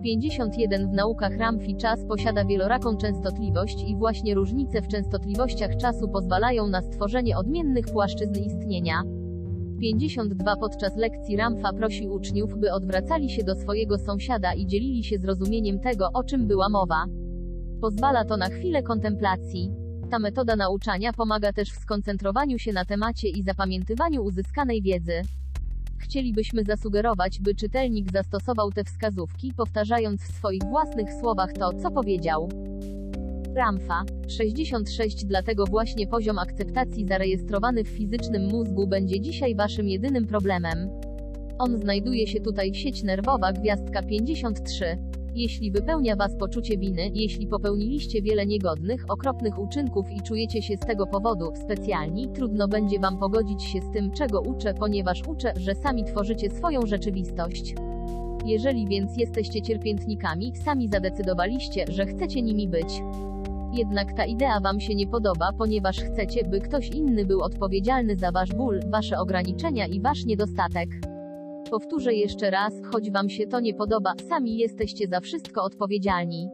51 w naukach Ramfi czas posiada wieloraką częstotliwość i właśnie różnice w częstotliwościach czasu pozwalają na stworzenie odmiennych płaszczyzn istnienia. 52 Podczas lekcji Ramfa prosi uczniów, by odwracali się do swojego sąsiada i dzielili się zrozumieniem tego, o czym była mowa. Pozwala to na chwilę kontemplacji. Ta metoda nauczania pomaga też w skoncentrowaniu się na temacie i zapamiętywaniu uzyskanej wiedzy. Chcielibyśmy zasugerować, by czytelnik zastosował te wskazówki, powtarzając w swoich własnych słowach to, co powiedział. Ramfa 66 Dlatego właśnie poziom akceptacji zarejestrowany w fizycznym mózgu będzie dzisiaj waszym jedynym problemem. On znajduje się tutaj sieć nerwowa gwiazdka 53. Jeśli wypełnia was poczucie winy, jeśli popełniliście wiele niegodnych, okropnych uczynków i czujecie się z tego powodu specjalni, trudno będzie wam pogodzić się z tym, czego uczę, ponieważ uczę, że sami tworzycie swoją rzeczywistość. Jeżeli więc jesteście cierpiętnikami, sami zadecydowaliście, że chcecie nimi być. Jednak ta idea wam się nie podoba, ponieważ chcecie, by ktoś inny był odpowiedzialny za wasz ból, wasze ograniczenia i wasz niedostatek. Powtórzę jeszcze raz, choć wam się to nie podoba, sami jesteście za wszystko odpowiedzialni.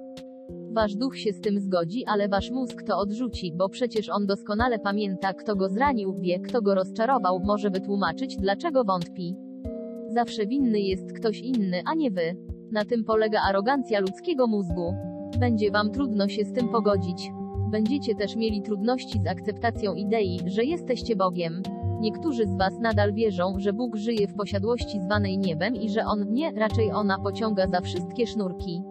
Wasz duch się z tym zgodzi, ale wasz mózg to odrzuci, bo przecież on doskonale pamięta, kto go zranił, wie, kto go rozczarował, może wytłumaczyć, dlaczego wątpi. Zawsze winny jest ktoś inny, a nie wy. Na tym polega arogancja ludzkiego mózgu. Będzie wam trudno się z tym pogodzić. Będziecie też mieli trudności z akceptacją idei, że jesteście Bogiem. Niektórzy z Was nadal wierzą, że Bóg żyje w posiadłości zwanej niebem i że On nie, raczej ona pociąga za wszystkie sznurki.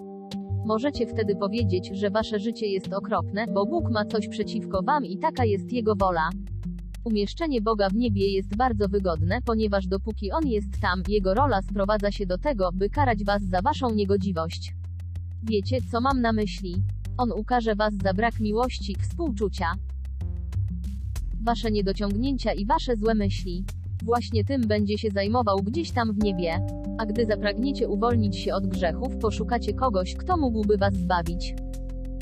Możecie wtedy powiedzieć, że Wasze życie jest okropne, bo Bóg ma coś przeciwko Wam i taka jest Jego wola. Umieszczenie Boga w niebie jest bardzo wygodne, ponieważ dopóki On jest tam, Jego rola sprowadza się do tego, by karać Was za Waszą niegodziwość. Wiecie, co mam na myśli? On ukaże Was za brak miłości, współczucia, wasze niedociągnięcia i wasze złe myśli. Właśnie tym będzie się zajmował gdzieś tam w niebie. A gdy zapragniecie uwolnić się od grzechów, poszukacie kogoś, kto mógłby was zbawić.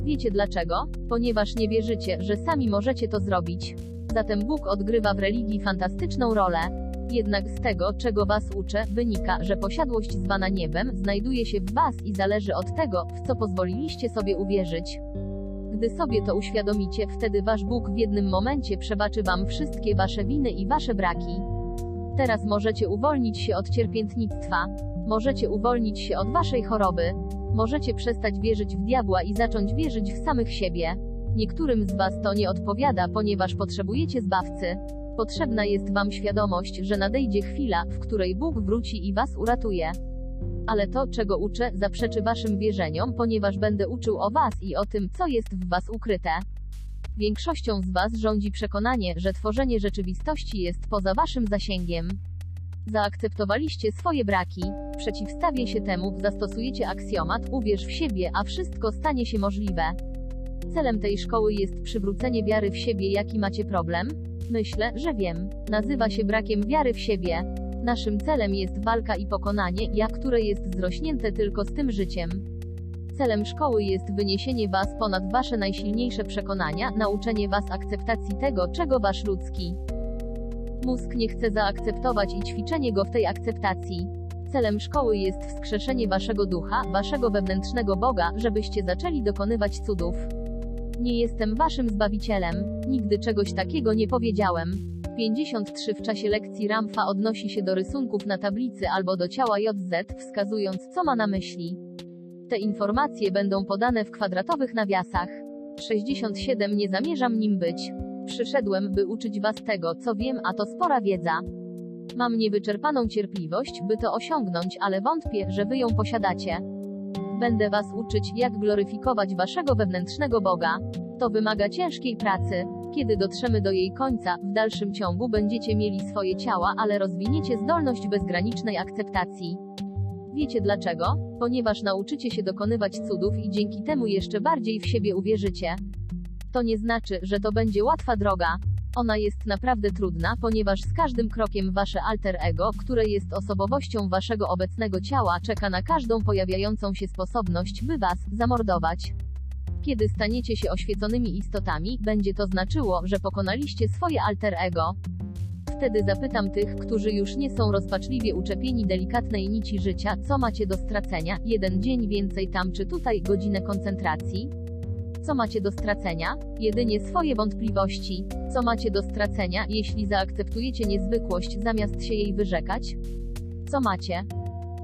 Wiecie dlaczego? Ponieważ nie wierzycie, że sami możecie to zrobić. Zatem Bóg odgrywa w religii fantastyczną rolę. Jednak z tego, czego was uczę, wynika, że posiadłość zwana niebem znajduje się w was i zależy od tego, w co pozwoliliście sobie uwierzyć. Gdy sobie to uświadomicie, wtedy wasz Bóg w jednym momencie przebaczy wam wszystkie wasze winy i wasze braki. Teraz możecie uwolnić się od cierpiętnictwa. Możecie uwolnić się od waszej choroby. Możecie przestać wierzyć w diabła i zacząć wierzyć w samych siebie. Niektórym z was to nie odpowiada, ponieważ potrzebujecie zbawcy. Potrzebna jest wam świadomość, że nadejdzie chwila, w której Bóg wróci i was uratuje. Ale to, czego uczę, zaprzeczy waszym wierzeniom, ponieważ będę uczył o was i o tym, co jest w was ukryte. Większością z was rządzi przekonanie, że tworzenie rzeczywistości jest poza waszym zasięgiem. Zaakceptowaliście swoje braki. W przeciwstawie się temu, zastosujecie aksjomat, uwierz w siebie, a wszystko stanie się możliwe. Celem tej szkoły jest przywrócenie wiary w siebie. Jaki macie problem? Myślę, że wiem. Nazywa się brakiem wiary w siebie. Naszym celem jest walka i pokonanie ja, które jest zrośnięte tylko z tym życiem. Celem szkoły jest wyniesienie Was ponad Wasze najsilniejsze przekonania, nauczenie Was akceptacji tego, czego Wasz ludzki mózg nie chce zaakceptować i ćwiczenie go w tej akceptacji. Celem szkoły jest wskrzeszenie Waszego ducha, Waszego wewnętrznego Boga, żebyście zaczęli dokonywać cudów. Nie jestem Waszym Zbawicielem. Nigdy czegoś takiego nie powiedziałem. 53 w czasie lekcji Ramfa odnosi się do rysunków na tablicy albo do ciała JZ, wskazując, co ma na myśli. Te informacje będą podane w kwadratowych nawiasach. 67 Nie zamierzam nim być. Przyszedłem, by uczyć was tego, co wiem, a to spora wiedza. Mam niewyczerpaną cierpliwość, by to osiągnąć, ale wątpię, że wy ją posiadacie. Będę was uczyć, jak gloryfikować waszego wewnętrznego Boga. To wymaga ciężkiej pracy. Kiedy dotrzemy do jej końca, w dalszym ciągu będziecie mieli swoje ciała, ale rozwiniecie zdolność bezgranicznej akceptacji. Wiecie dlaczego? Ponieważ nauczycie się dokonywać cudów i dzięki temu jeszcze bardziej w siebie uwierzycie. To nie znaczy, że to będzie łatwa droga. Ona jest naprawdę trudna, ponieważ z każdym krokiem wasze alter ego, które jest osobowością waszego obecnego ciała, czeka na każdą pojawiającą się sposobność, by was zamordować. Kiedy staniecie się oświeconymi istotami, będzie to znaczyło, że pokonaliście swoje alter ego. Wtedy zapytam tych, którzy już nie są rozpaczliwie uczepieni delikatnej nici życia, co macie do stracenia, jeden dzień więcej tam czy tutaj, godzinę koncentracji? Co macie do stracenia? Jedynie swoje wątpliwości. Co macie do stracenia, jeśli zaakceptujecie niezwykłość, zamiast się jej wyrzekać? Co macie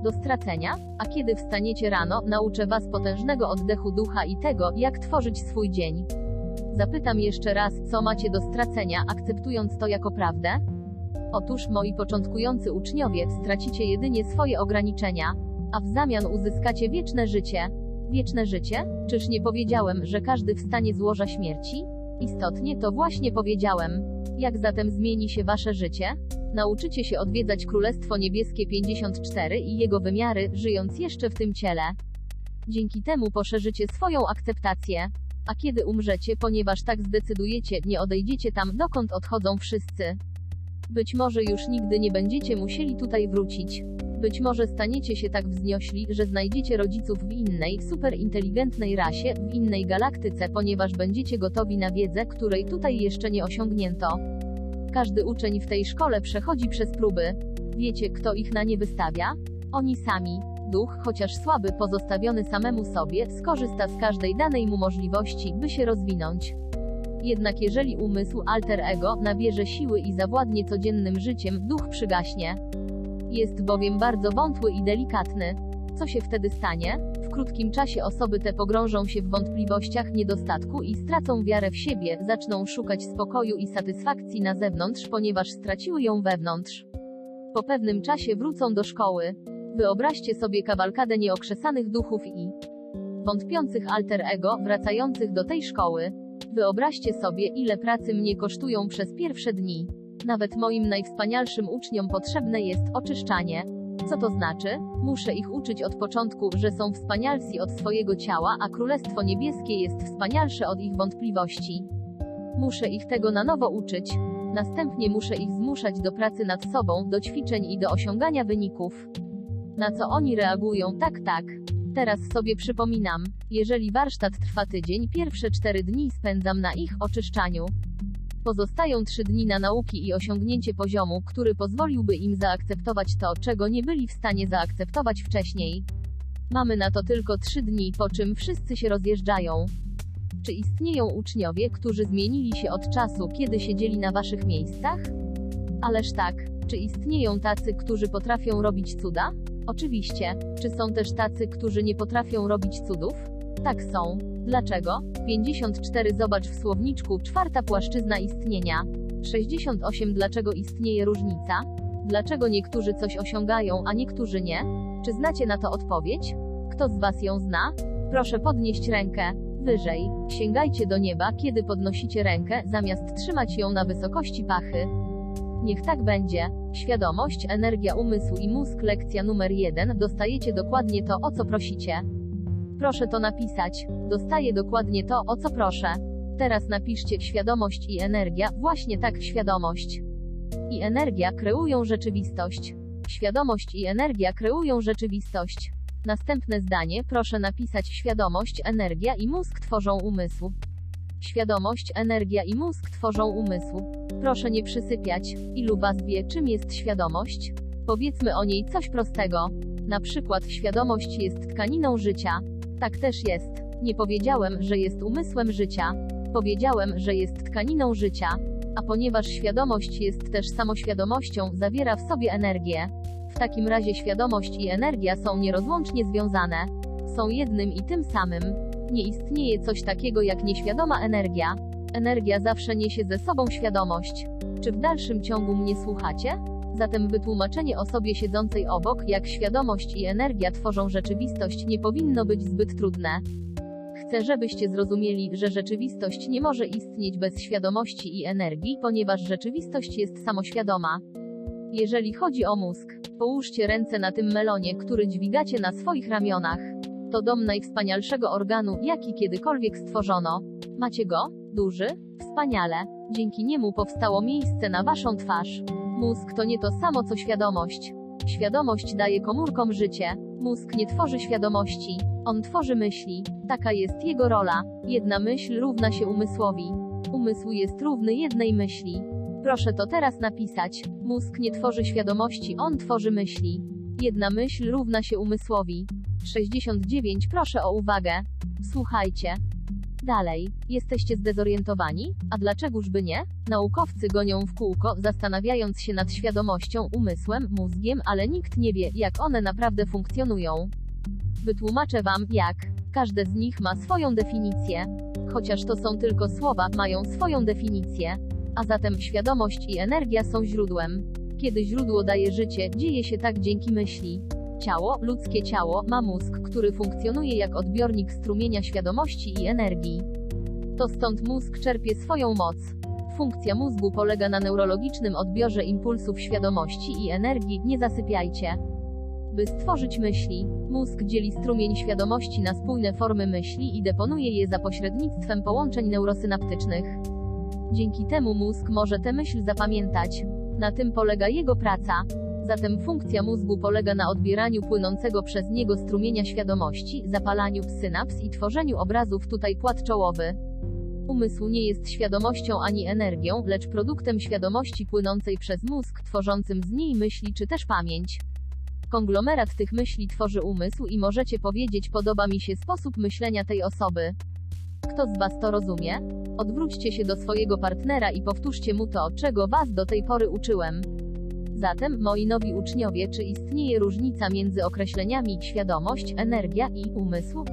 do stracenia? A kiedy wstaniecie rano, nauczę was potężnego oddechu ducha i tego, jak tworzyć swój dzień. Zapytam jeszcze raz, co macie do stracenia, akceptując to jako prawdę? Otóż, moi początkujący uczniowie, stracicie jedynie swoje ograniczenia, a w zamian uzyskacie wieczne życie. Wieczne życie? Czyż nie powiedziałem, że każdy wstanie z łoża śmierci? Istotnie to właśnie powiedziałem. Jak zatem zmieni się wasze życie? Nauczycie się odwiedzać Królestwo Niebieskie 54 i jego wymiary, żyjąc jeszcze w tym ciele. Dzięki temu poszerzycie swoją akceptację. A kiedy umrzecie, ponieważ tak zdecydujecie, nie odejdziecie tam, dokąd odchodzą wszyscy. Być może już nigdy nie będziecie musieli tutaj wrócić. Być może staniecie się tak wzniośli, że znajdziecie rodziców w innej, superinteligentnej rasie, w innej galaktyce, ponieważ będziecie gotowi na wiedzę, której tutaj jeszcze nie osiągnięto. Każdy uczeń w tej szkole przechodzi przez próby. Wiecie, kto ich na nie wystawia? Oni sami. Duch, chociaż słaby, pozostawiony samemu sobie, skorzysta z każdej danej mu możliwości, by się rozwinąć. Jednak jeżeli umysł alter ego nabierze siły i zawładnie codziennym życiem, duch przygaśnie. Jest bowiem bardzo wątły i delikatny. Co się wtedy stanie? W krótkim czasie osoby te pogrążą się w wątpliwościach, niedostatku i stracą wiarę w siebie, zaczną szukać spokoju i satysfakcji na zewnątrz, ponieważ straciły ją wewnątrz. Po pewnym czasie wrócą do szkoły. Wyobraźcie sobie kawalkadę nieokrzesanych duchów i wątpiących alter ego, wracających do tej szkoły. Wyobraźcie sobie, ile pracy mnie kosztują przez pierwsze dni. Nawet moim najwspanialszym uczniom potrzebne jest oczyszczanie. Co to znaczy? Muszę ich uczyć od początku, że są wspanialsi od swojego ciała, a Królestwo Niebieskie jest wspanialsze od ich wątpliwości. Muszę ich tego na nowo uczyć. Następnie muszę ich zmuszać do pracy nad sobą, do ćwiczeń i do osiągania wyników. Na co oni reagują? Tak, tak. Teraz sobie przypominam. Jeżeli warsztat trwa tydzień, pierwsze cztery dni spędzam na ich oczyszczaniu. Pozostają trzy dni na nauki i osiągnięcie poziomu, który pozwoliłby im zaakceptować to, czego nie byli w stanie zaakceptować wcześniej. Mamy na to tylko trzy dni, po czym wszyscy się rozjeżdżają. Czy istnieją uczniowie, którzy zmienili się od czasu, kiedy siedzieli na waszych miejscach? Ależ tak. Czy istnieją tacy, którzy potrafią robić cuda? Oczywiście. Czy są też tacy, którzy nie potrafią robić cudów? Tak są. Dlaczego? 54 Zobacz w słowniczku, czwarta płaszczyzna istnienia. 68 Dlaczego istnieje różnica? Dlaczego niektórzy coś osiągają, a niektórzy nie? Czy znacie na to odpowiedź? Kto z Was ją zna? Proszę podnieść rękę. Wyżej. Sięgajcie do nieba, kiedy podnosicie rękę, zamiast trzymać ją na wysokości pachy. Niech tak będzie. Świadomość, energia umysłu i mózg lekcja numer 1 dostajecie dokładnie to, o co prosicie. Proszę to napisać. Dostaję dokładnie to, o co proszę. Teraz napiszcie świadomość i energia, właśnie tak świadomość. I energia kreują rzeczywistość. Świadomość i energia kreują rzeczywistość. Następne zdanie proszę napisać świadomość, energia i mózg tworzą umysł. Świadomość, energia i mózg tworzą umysł. Proszę nie przysypiać. Ilu was wie, czym jest świadomość? Powiedzmy o niej coś prostego. Na przykład świadomość jest tkaniną życia. Tak też jest. Nie powiedziałem, że jest umysłem życia. Powiedziałem, że jest tkaniną życia. A ponieważ świadomość jest też samoświadomością, zawiera w sobie energię. W takim razie świadomość i energia są nierozłącznie związane. Są jednym i tym samym. Nie istnieje coś takiego jak nieświadoma energia. Energia zawsze niesie ze sobą świadomość. Czy w dalszym ciągu mnie słuchacie? Zatem wytłumaczenie osobie siedzącej obok, jak świadomość i energia tworzą rzeczywistość, nie powinno być zbyt trudne. Chcę, żebyście zrozumieli, że rzeczywistość nie może istnieć bez świadomości i energii, ponieważ rzeczywistość jest samoświadoma. Jeżeli chodzi o mózg, połóżcie ręce na tym melonie, który dźwigacie na swoich ramionach. To dom najwspanialszego organu, jaki kiedykolwiek stworzono. Macie go? Duży? Wspaniale. Dzięki niemu powstało miejsce na waszą twarz. Mózg to nie to samo co świadomość. Świadomość daje komórkom życie. Mózg nie tworzy świadomości. On tworzy myśli. Taka jest jego rola. Jedna myśl równa się umysłowi. Umysł jest równy jednej myśli. Proszę to teraz napisać. Mózg nie tworzy świadomości, on tworzy myśli. Jedna myśl równa się umysłowi. 69 Proszę o uwagę. Słuchajcie. Dalej. Jesteście zdezorientowani? A dlaczegożby nie? Naukowcy gonią w kółko, zastanawiając się nad świadomością, umysłem, mózgiem, ale nikt nie wie, jak one naprawdę funkcjonują. Wytłumaczę wam, jak. Każde z nich ma swoją definicję. Chociaż to są tylko słowa, mają swoją definicję. A zatem świadomość i energia są źródłem. Kiedy źródło daje życie, dzieje się tak dzięki myśli. Ciało, ludzkie ciało, ma mózg, który funkcjonuje jak odbiornik strumienia świadomości i energii. To stąd mózg czerpie swoją moc. Funkcja mózgu polega na neurologicznym odbiorze impulsów świadomości i energii, nie zasypiajcie. By stworzyć myśli, mózg dzieli strumień świadomości na spójne formy myśli i deponuje je za pośrednictwem połączeń neurosynaptycznych. Dzięki temu mózg może tę myśl zapamiętać. Na tym polega jego praca. Zatem funkcja mózgu polega na odbieraniu płynącego przez niego strumienia świadomości, zapalaniu synaps i tworzeniu obrazów tutaj płat czołowy. Umysł nie jest świadomością ani energią, lecz produktem świadomości płynącej przez mózg, tworzącym z niej myśli czy też pamięć. Konglomerat tych myśli tworzy umysł i możecie powiedzieć podoba mi się sposób myślenia tej osoby. Kto z Was to rozumie? Odwróćcie się do swojego partnera i powtórzcie mu to, czego Was do tej pory uczyłem. Zatem, moi nowi uczniowie, czy istnieje różnica między określeniami świadomość, energia i umysł?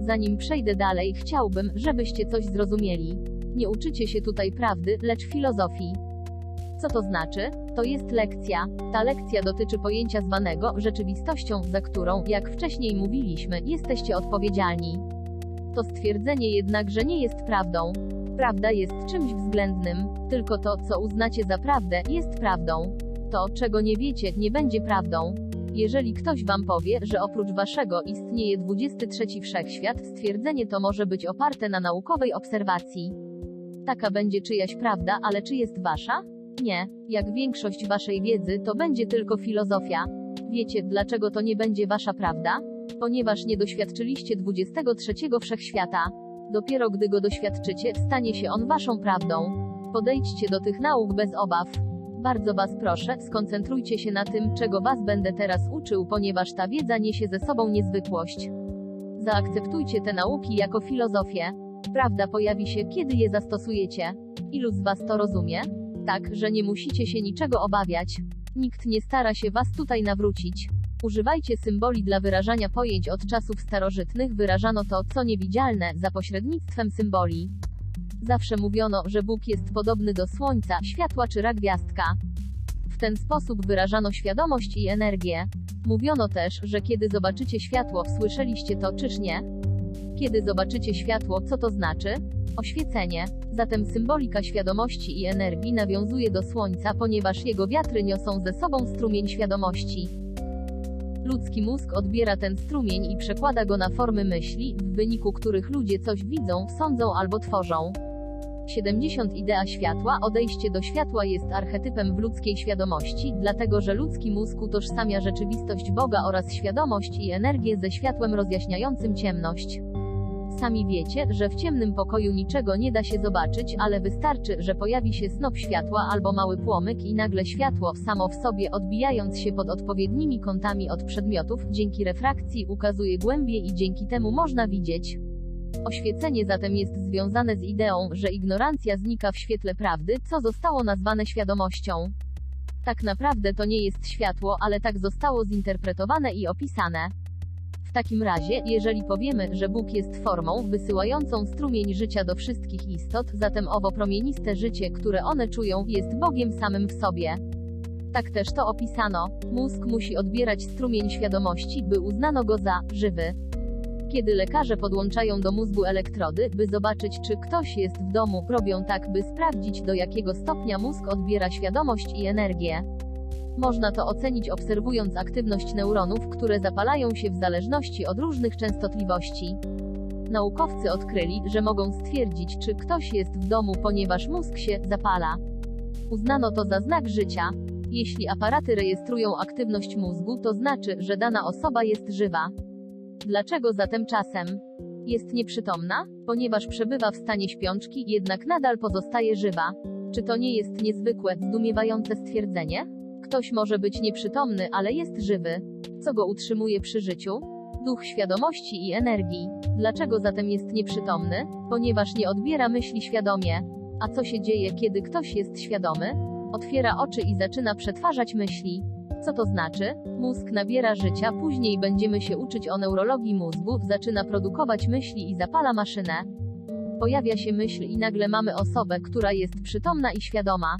Zanim przejdę dalej, chciałbym, żebyście coś zrozumieli. Nie uczycie się tutaj prawdy, lecz filozofii. Co to znaczy? To jest lekcja. Ta lekcja dotyczy pojęcia zwanego rzeczywistością, za którą, jak wcześniej mówiliśmy, jesteście odpowiedzialni. To stwierdzenie jednakże nie jest prawdą. Prawda jest czymś względnym. Tylko to, co uznacie za prawdę, jest prawdą. To, czego nie wiecie, nie będzie prawdą. Jeżeli ktoś wam powie, że oprócz waszego istnieje 23 wszechświat, stwierdzenie to może być oparte na naukowej obserwacji. Taka będzie czyjaś prawda, ale czy jest wasza? Nie. Jak większość waszej wiedzy, to będzie tylko filozofia. Wiecie, dlaczego to nie będzie wasza prawda? Ponieważ nie doświadczyliście 23 wszechświata. Dopiero gdy go doświadczycie, stanie się on waszą prawdą. Podejdźcie do tych nauk bez obaw. Bardzo Was proszę, skoncentrujcie się na tym, czego Was będę teraz uczył, ponieważ ta wiedza niesie ze sobą niezwykłość. Zaakceptujcie te nauki jako filozofię. Prawda pojawi się, kiedy je zastosujecie. Ilu z Was to rozumie? Tak, że nie musicie się niczego obawiać. Nikt nie stara się Was tutaj nawrócić. Używajcie symboli dla wyrażania pojęć od czasów starożytnych, wyrażano to, co niewidzialne, za pośrednictwem symboli. Zawsze mówiono, że Bóg jest podobny do słońca, światła czy gwiazdka. W ten sposób wyrażano świadomość i energię. Mówiono też, że kiedy zobaczycie światło, słyszeliście to, czyż nie? Kiedy zobaczycie światło, co to znaczy? Oświecenie. Zatem symbolika świadomości i energii nawiązuje do słońca, ponieważ jego wiatry niosą ze sobą strumień świadomości. Ludzki mózg odbiera ten strumień i przekłada go na formy myśli, w wyniku których ludzie coś widzą, sądzą albo tworzą. 70 Idea światła Odejście do światła jest archetypem w ludzkiej świadomości, dlatego że ludzki mózg utożsamia rzeczywistość Boga oraz świadomość i energię ze światłem rozjaśniającym ciemność. Sami wiecie, że w ciemnym pokoju niczego nie da się zobaczyć, ale wystarczy, że pojawi się snop światła albo mały płomyk i nagle światło, samo w sobie odbijając się pod odpowiednimi kątami od przedmiotów, dzięki refrakcji ukazuje głębie i dzięki temu można widzieć. Oświecenie zatem jest związane z ideą, że ignorancja znika w świetle prawdy, co zostało nazwane świadomością. Tak naprawdę to nie jest światło, ale tak zostało zinterpretowane i opisane. W takim razie, jeżeli powiemy, że Bóg jest formą, wysyłającą strumień życia do wszystkich istot, zatem owo promieniste życie, które one czują, jest Bogiem samym w sobie. Tak też to opisano. Mózg musi odbierać strumień świadomości, by uznano go za żywy. Kiedy lekarze podłączają do mózgu elektrody, by zobaczyć, czy ktoś jest w domu, robią tak, by sprawdzić, do jakiego stopnia mózg odbiera świadomość i energię. Można to ocenić obserwując aktywność neuronów, które zapalają się w zależności od różnych częstotliwości. Naukowcy odkryli, że mogą stwierdzić, czy ktoś jest w domu, ponieważ mózg się zapala. Uznano to za znak życia. Jeśli aparaty rejestrują aktywność mózgu, to znaczy, że dana osoba jest żywa. Dlaczego zatem czasem jest nieprzytomna? Ponieważ przebywa w stanie śpiączki, jednak nadal pozostaje żywa. Czy to nie jest niezwykłe, zdumiewające stwierdzenie? Ktoś może być nieprzytomny, ale jest żywy. Co go utrzymuje przy życiu? Duch świadomości i energii. Dlaczego zatem jest nieprzytomny? Ponieważ nie odbiera myśli świadomie. A co się dzieje, kiedy ktoś jest świadomy? Otwiera oczy i zaczyna przetwarzać myśli. Co to znaczy? Mózg nabiera życia, później będziemy się uczyć o neurologii mózgu, zaczyna produkować myśli i zapala maszynę. Pojawia się myśl i nagle mamy osobę, która jest przytomna i świadoma.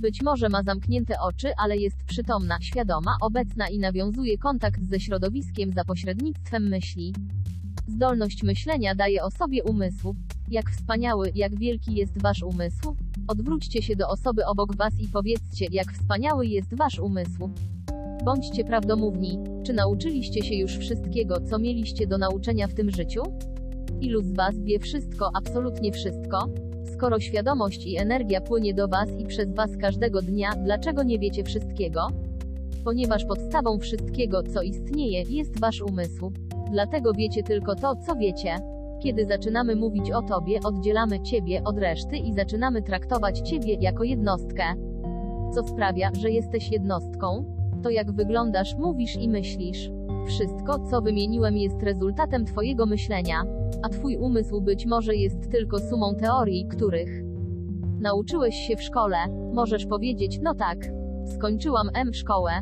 Być może ma zamknięte oczy, ale jest przytomna, świadoma, obecna i nawiązuje kontakt ze środowiskiem za pośrednictwem myśli. Zdolność myślenia daje osobie umysł. Jak wspaniały, jak wielki jest wasz umysł? Odwróćcie się do osoby obok was i powiedzcie, jak wspaniały jest wasz umysł. Bądźcie prawdomówni. Czy nauczyliście się już wszystkiego, co mieliście do nauczenia w tym życiu? Ilu z was wie wszystko, absolutnie wszystko? Skoro świadomość i energia płynie do Was i przez Was każdego dnia, dlaczego nie wiecie wszystkiego? Ponieważ podstawą wszystkiego, co istnieje, jest Wasz umysł. Dlatego wiecie tylko to, co wiecie. Kiedy zaczynamy mówić o Tobie, oddzielamy Ciebie od reszty i zaczynamy traktować Ciebie jako jednostkę. Co sprawia, że jesteś jednostką? To jak wyglądasz, mówisz i myślisz. Wszystko, co wymieniłem, jest rezultatem Twojego myślenia, a Twój umysł być może jest tylko sumą teorii, których nauczyłeś się w szkole. Możesz powiedzieć, no tak, skończyłam M szkołę.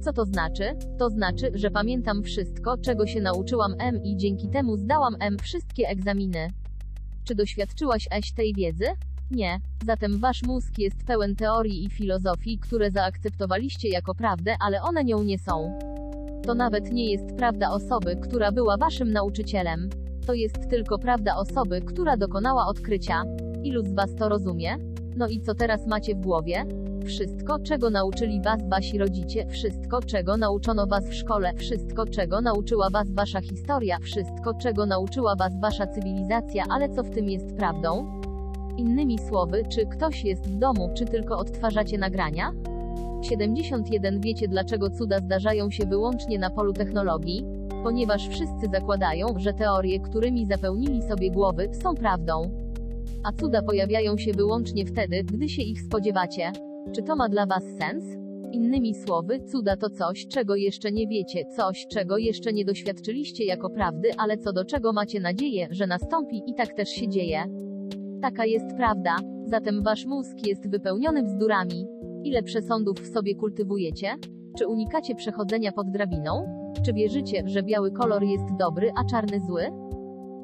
Co to znaczy? To znaczy, że pamiętam wszystko, czego się nauczyłam M i dzięki temu zdałam M wszystkie egzaminy. Czy doświadczyłaś eś tej wiedzy? Nie. Zatem wasz mózg jest pełen teorii i filozofii, które zaakceptowaliście jako prawdę, ale one nią nie są. To nawet nie jest prawda osoby, która była waszym nauczycielem. To jest tylko prawda osoby, która dokonała odkrycia. Ilu z was to rozumie? No i co teraz macie w głowie? Wszystko, czego nauczyli was wasi rodzice, wszystko, czego nauczono was w szkole, wszystko, czego nauczyła was wasza historia, wszystko, czego nauczyła was wasza cywilizacja, ale co w tym jest prawdą? Innymi słowy, czy ktoś jest w domu, czy tylko odtwarzacie nagrania? 71 Wiecie dlaczego cuda zdarzają się wyłącznie na polu technologii? Ponieważ wszyscy zakładają, że teorie, którymi zapełnili sobie głowy, są prawdą. A cuda pojawiają się wyłącznie wtedy, gdy się ich spodziewacie. Czy to ma dla Was sens? Innymi słowy, cuda to coś, czego jeszcze nie wiecie, coś, czego jeszcze nie doświadczyliście jako prawdy, ale co do czego macie nadzieję, że nastąpi i tak też się dzieje. Taka jest prawda. Zatem wasz mózg jest wypełniony bzdurami. Ile przesądów w sobie kultywujecie? Czy unikacie przechodzenia pod drabiną? Czy wierzycie, że biały kolor jest dobry, a czarny zły?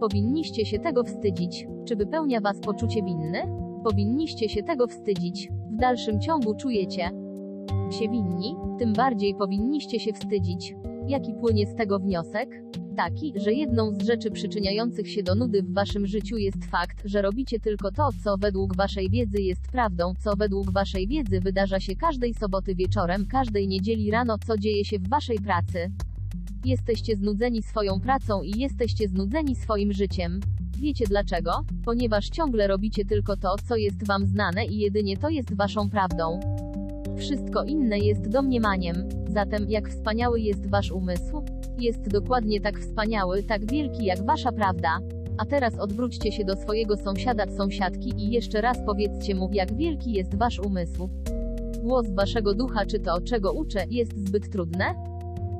Powinniście się tego wstydzić. Czy wypełnia was poczucie winny? Powinniście się tego wstydzić. W dalszym ciągu czujecie się winni, tym bardziej powinniście się wstydzić. Jaki płynie z tego wniosek? Taki, że jedną z rzeczy przyczyniających się do nudy w waszym życiu jest fakt, że robicie tylko to, co według waszej wiedzy jest prawdą, co według waszej wiedzy wydarza się każdej soboty wieczorem, każdej niedzieli rano, co dzieje się w waszej pracy. Jesteście znudzeni swoją pracą i jesteście znudzeni swoim życiem. Wiecie dlaczego? Ponieważ ciągle robicie tylko to, co jest wam znane i jedynie to jest waszą prawdą. Wszystko inne jest domniemaniem. Zatem, jak wspaniały jest wasz umysł? Jest dokładnie tak wspaniały, tak wielki jak wasza prawda. A teraz odwróćcie się do swojego sąsiada, sąsiadki i jeszcze raz powiedzcie mu, jak wielki jest wasz umysł. Głos waszego ducha, czy to, czego uczę, jest zbyt trudne?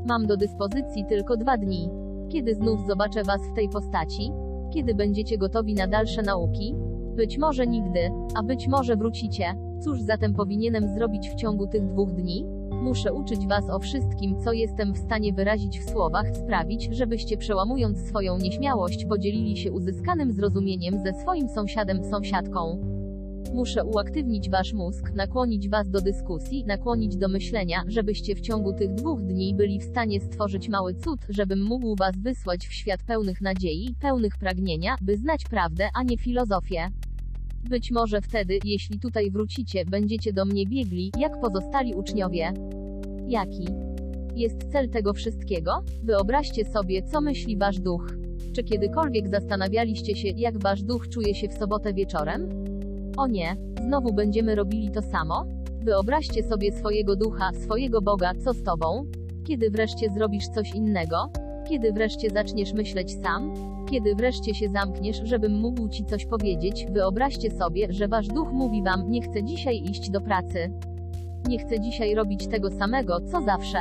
Mam do dyspozycji tylko dwa dni. Kiedy znów zobaczę was w tej postaci? Kiedy będziecie gotowi na dalsze nauki? Być może nigdy, a być może wrócicie. Cóż zatem powinienem zrobić w ciągu tych dwóch dni? Muszę uczyć Was o wszystkim, co jestem w stanie wyrazić w słowach, sprawić, żebyście przełamując swoją nieśmiałość podzielili się uzyskanym zrozumieniem ze swoim sąsiadem, sąsiadką. Muszę uaktywnić Wasz mózg, nakłonić Was do dyskusji, nakłonić do myślenia, żebyście w ciągu tych dwóch dni byli w stanie stworzyć mały cud, żebym mógł Was wysłać w świat pełnych nadziei, pełnych pragnienia, by znać prawdę, a nie filozofię. Być może wtedy, jeśli tutaj wrócicie, będziecie do mnie biegli, jak pozostali uczniowie. Jaki jest cel tego wszystkiego? Wyobraźcie sobie, co myśli wasz duch. Czy kiedykolwiek zastanawialiście się, jak wasz duch czuje się w sobotę wieczorem? O nie, znowu będziemy robili to samo? Wyobraźcie sobie swojego ducha, swojego Boga, co z tobą? Kiedy wreszcie zrobisz coś innego? Kiedy wreszcie zaczniesz myśleć sam? Kiedy wreszcie się zamkniesz, żebym mógł ci coś powiedzieć, wyobraźcie sobie, że wasz duch mówi wam, nie chcę dzisiaj iść do pracy. Nie chcę dzisiaj robić tego samego, co zawsze.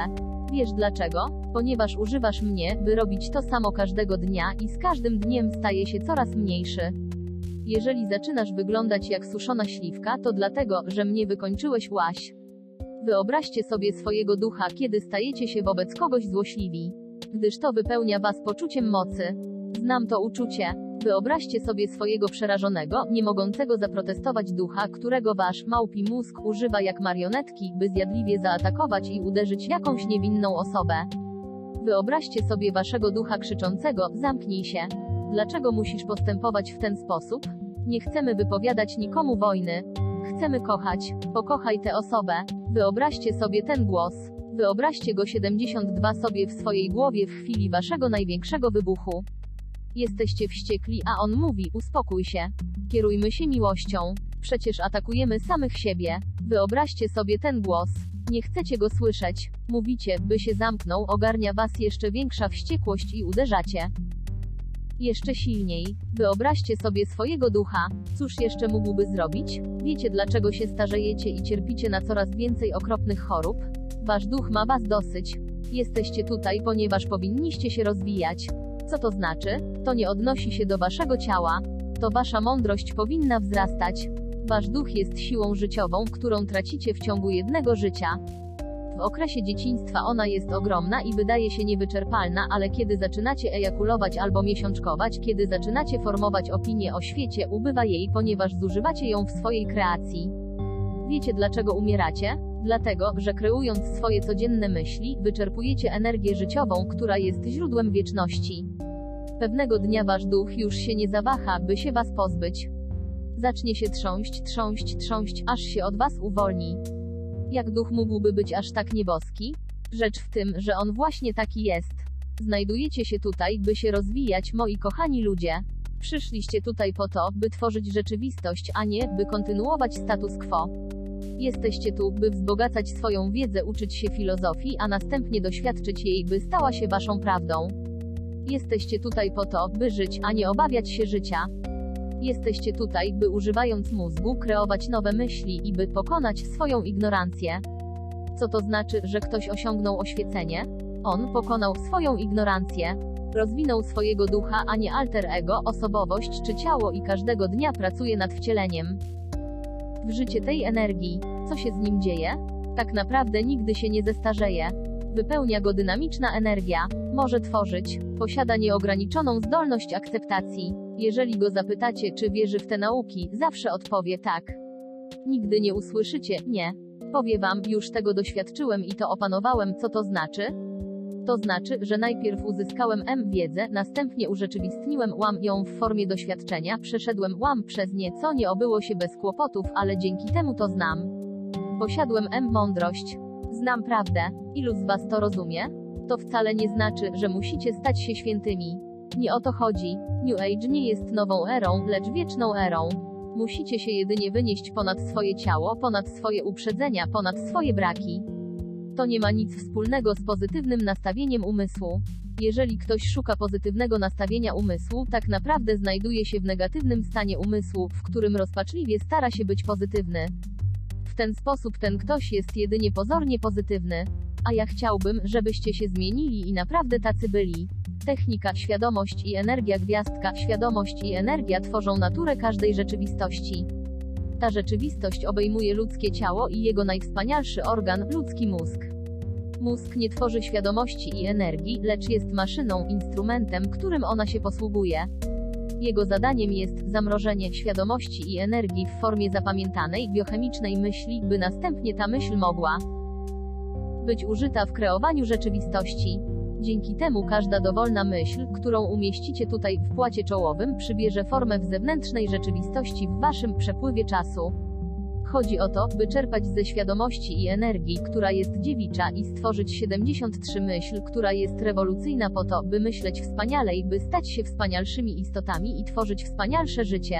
Wiesz dlaczego? Ponieważ używasz mnie, by robić to samo każdego dnia i z każdym dniem staje się coraz mniejszy. Jeżeli zaczynasz wyglądać jak suszona śliwka, to dlatego, że mnie wykończyłeś łaś. Wyobraźcie sobie swojego ducha, kiedy stajecie się wobec kogoś złośliwi. Gdyż to wypełnia was poczuciem mocy. Znam to uczucie. Wyobraźcie sobie swojego przerażonego, nie mogącego zaprotestować ducha, którego wasz małpi mózg używa jak marionetki, by zjadliwie zaatakować i uderzyć jakąś niewinną osobę. Wyobraźcie sobie waszego ducha krzyczącego: zamknij się. Dlaczego musisz postępować w ten sposób? Nie chcemy wypowiadać nikomu wojny. Chcemy kochać. Pokochaj tę osobę. Wyobraźcie sobie ten głos. Wyobraźcie go 72 sobie w swojej głowie w chwili waszego największego wybuchu. Jesteście wściekli, a on mówi: uspokój się. Kierujmy się miłością. Przecież atakujemy samych siebie. Wyobraźcie sobie ten głos. Nie chcecie go słyszeć. Mówicie, by się zamknął, ogarnia was jeszcze większa wściekłość i uderzacie. Jeszcze silniej. Wyobraźcie sobie swojego ducha. Cóż jeszcze mógłby zrobić? Wiecie dlaczego się starzejecie i cierpicie na coraz więcej okropnych chorób? Wasz duch ma was dosyć. Jesteście tutaj, ponieważ powinniście się rozwijać. Co to znaczy? To nie odnosi się do waszego ciała. To wasza mądrość powinna wzrastać. Wasz duch jest siłą życiową, którą tracicie w ciągu jednego życia. W okresie dzieciństwa ona jest ogromna i wydaje się niewyczerpalna, ale kiedy zaczynacie ejakulować albo miesiączkować, kiedy zaczynacie formować opinię o świecie, ubywa jej, ponieważ zużywacie ją w swojej kreacji. Wiecie dlaczego umieracie? Dlatego, że kreując swoje codzienne myśli, wyczerpujecie energię życiową, która jest źródłem wieczności. Pewnego dnia wasz duch już się nie zawaha, by się was pozbyć. Zacznie się trząść, trząść, trząść, aż się od was uwolni. Jak duch mógłby być aż tak nieboski? Rzecz w tym, że on właśnie taki jest. Znajdujecie się tutaj, by się rozwijać, moi kochani ludzie. Przyszliście tutaj po to, by tworzyć rzeczywistość, a nie, by kontynuować status quo. Jesteście tu, by wzbogacać swoją wiedzę, uczyć się filozofii, a następnie doświadczyć jej, by stała się waszą prawdą. Jesteście tutaj po to, by żyć, a nie obawiać się życia. Jesteście tutaj, by używając mózgu kreować nowe myśli i by pokonać swoją ignorancję. Co to znaczy, że ktoś osiągnął oświecenie? On pokonał swoją ignorancję. Rozwinął swojego ducha, a nie alter ego, osobowość czy ciało i każdego dnia pracuje nad wcieleniem w życie tej energii. Co się z nim dzieje? Tak naprawdę nigdy się nie zestarzeje. Wypełnia go dynamiczna energia, może tworzyć, posiada nieograniczoną zdolność akceptacji. Jeżeli go zapytacie, czy wierzy w te nauki, zawsze odpowie tak. Nigdy nie usłyszycie nie. Powie wam, już tego doświadczyłem i to opanowałem, co to znaczy? To znaczy, że najpierw uzyskałem M wiedzę, następnie urzeczywistniłem łam ją w formie doświadczenia, przeszedłem łam przez nie, co nie obyło się bez kłopotów, ale dzięki temu to znam. Posiadłem M mądrość. Znam prawdę. Ilu z was to rozumie? To wcale nie znaczy, że musicie stać się świętymi. Nie o to chodzi. New Age nie jest nową erą, lecz wieczną erą. Musicie się jedynie wynieść ponad swoje ciało, ponad swoje uprzedzenia, ponad swoje braki. To nie ma nic wspólnego z pozytywnym nastawieniem umysłu. Jeżeli ktoś szuka pozytywnego nastawienia umysłu, tak naprawdę znajduje się w negatywnym stanie umysłu, w którym rozpaczliwie stara się być pozytywny. W ten sposób ten ktoś jest jedynie pozornie pozytywny. A ja chciałbym, żebyście się zmienili i naprawdę tacy byli. Technika, świadomość i energia gwiazdka, świadomość i energia tworzą naturę każdej rzeczywistości. Ta rzeczywistość obejmuje ludzkie ciało i jego najwspanialszy organ, ludzki mózg. Mózg nie tworzy świadomości i energii, lecz jest maszyną, instrumentem, którym ona się posługuje. Jego zadaniem jest zamrożenie świadomości i energii w formie zapamiętanej, biochemicznej myśli, by następnie ta myśl mogła być użyta w kreowaniu rzeczywistości. Dzięki temu każda dowolna myśl, którą umieścicie tutaj w płacie czołowym, przybierze formę w zewnętrznej rzeczywistości w waszym przepływie czasu. Chodzi o to, by czerpać ze świadomości i energii, która jest dziewicza i stworzyć 73 myśl, która jest rewolucyjna po to, by myśleć wspanialej, by stać się wspanialszymi istotami i tworzyć wspanialsze życie.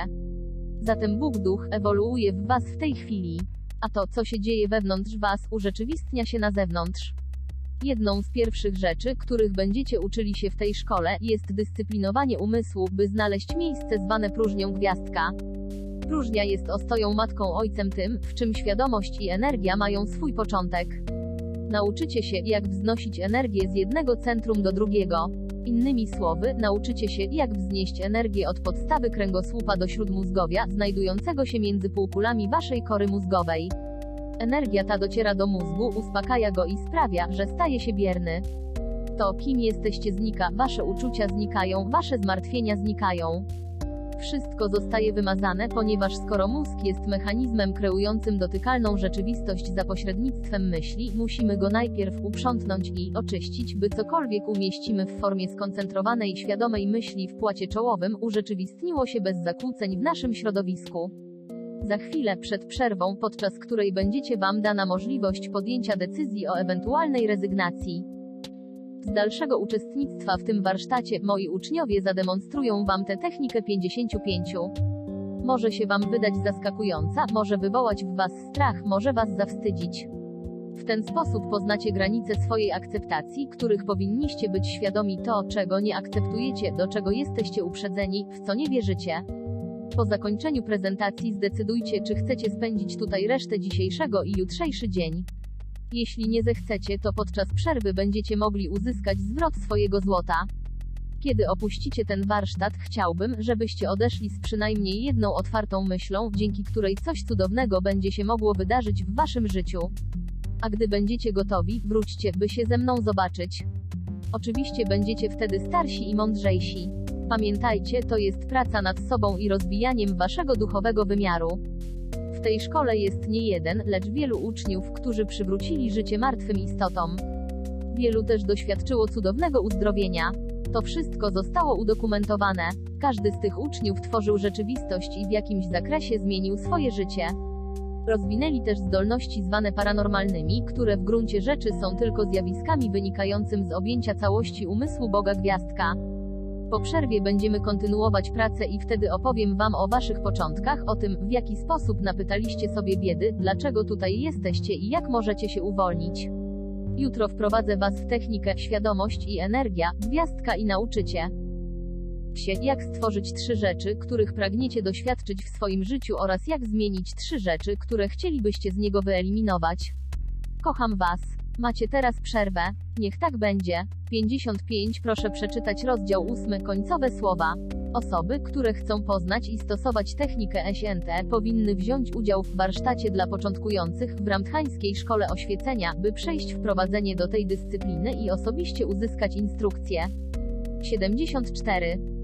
Zatem Bóg Duch ewoluuje w was w tej chwili. A to, co się dzieje wewnątrz was, urzeczywistnia się na zewnątrz. Jedną z pierwszych rzeczy, których będziecie uczyli się w tej szkole, jest dyscyplinowanie umysłu, by znaleźć miejsce zwane próżnią gwiazdka. Próżnia jest ostoją matką ojcem tym, w czym świadomość i energia mają swój początek. Nauczycie się, jak wznosić energię z jednego centrum do drugiego. Innymi słowy, nauczycie się, jak wznieść energię od podstawy kręgosłupa do śródmózgowia, znajdującego się między półkulami waszej kory mózgowej. Energia ta dociera do mózgu, uspokaja go i sprawia, że staje się bierny. To, kim jesteście znika, wasze uczucia znikają, wasze zmartwienia znikają. Wszystko zostaje wymazane, ponieważ skoro mózg jest mechanizmem kreującym dotykalną rzeczywistość za pośrednictwem myśli, musimy go najpierw uprzątnąć i oczyścić, by cokolwiek umieścimy w formie skoncentrowanej, świadomej myśli w płacie czołowym urzeczywistniło się bez zakłóceń w naszym środowisku. Za chwilę przed przerwą, podczas której będziecie Wam dana możliwość podjęcia decyzji o ewentualnej rezygnacji. Z dalszego uczestnictwa w tym warsztacie moi uczniowie zademonstrują Wam tę technikę 55. Może się Wam wydać zaskakująca, może wywołać w Was strach, może Was zawstydzić. W ten sposób poznacie granice swojej akceptacji, których powinniście być świadomi to, czego nie akceptujecie, do czego jesteście uprzedzeni, w co nie wierzycie. Po zakończeniu prezentacji zdecydujcie, czy chcecie spędzić tutaj resztę dzisiejszego i jutrzejszy dzień. Jeśli nie zechcecie, to podczas przerwy będziecie mogli uzyskać zwrot swojego złota. Kiedy opuścicie ten warsztat, chciałbym, żebyście odeszli z przynajmniej jedną otwartą myślą, dzięki której coś cudownego będzie się mogło wydarzyć w waszym życiu. A gdy będziecie gotowi, wróćcie, by się ze mną zobaczyć. Oczywiście będziecie wtedy starsi i mądrzejsi. Pamiętajcie, to jest praca nad sobą i rozwijaniem waszego duchowego wymiaru. W tej szkole jest nie jeden, lecz wielu uczniów, którzy przywrócili życie martwym istotom. Wielu też doświadczyło cudownego uzdrowienia. To wszystko zostało udokumentowane. Każdy z tych uczniów tworzył rzeczywistość i w jakimś zakresie zmienił swoje życie. Rozwinęli też zdolności zwane paranormalnymi, które w gruncie rzeczy są tylko zjawiskami wynikającym z objęcia całości umysłu Boga Gwiazdka. Po przerwie będziemy kontynuować pracę i wtedy opowiem Wam o Waszych początkach, o tym, w jaki sposób napytaliście sobie biedy, dlaczego tutaj jesteście i jak możecie się uwolnić. Jutro wprowadzę Was w technikę, świadomość i energia, gwiazdka i nauczycie się, jak stworzyć trzy rzeczy, których pragniecie doświadczyć w swoim życiu oraz jak zmienić trzy rzeczy, które chcielibyście z niego wyeliminować. Kocham Was. Macie teraz przerwę. Niech tak będzie. 55 Proszę przeczytać rozdział 8 końcowe słowa. Osoby, które chcą poznać i stosować technikę SNT, powinny wziąć udział w warsztacie dla początkujących w Ramthańskiej Szkole Oświecenia, by przejść wprowadzenie do tej dyscypliny i osobiście uzyskać instrukcje. 74.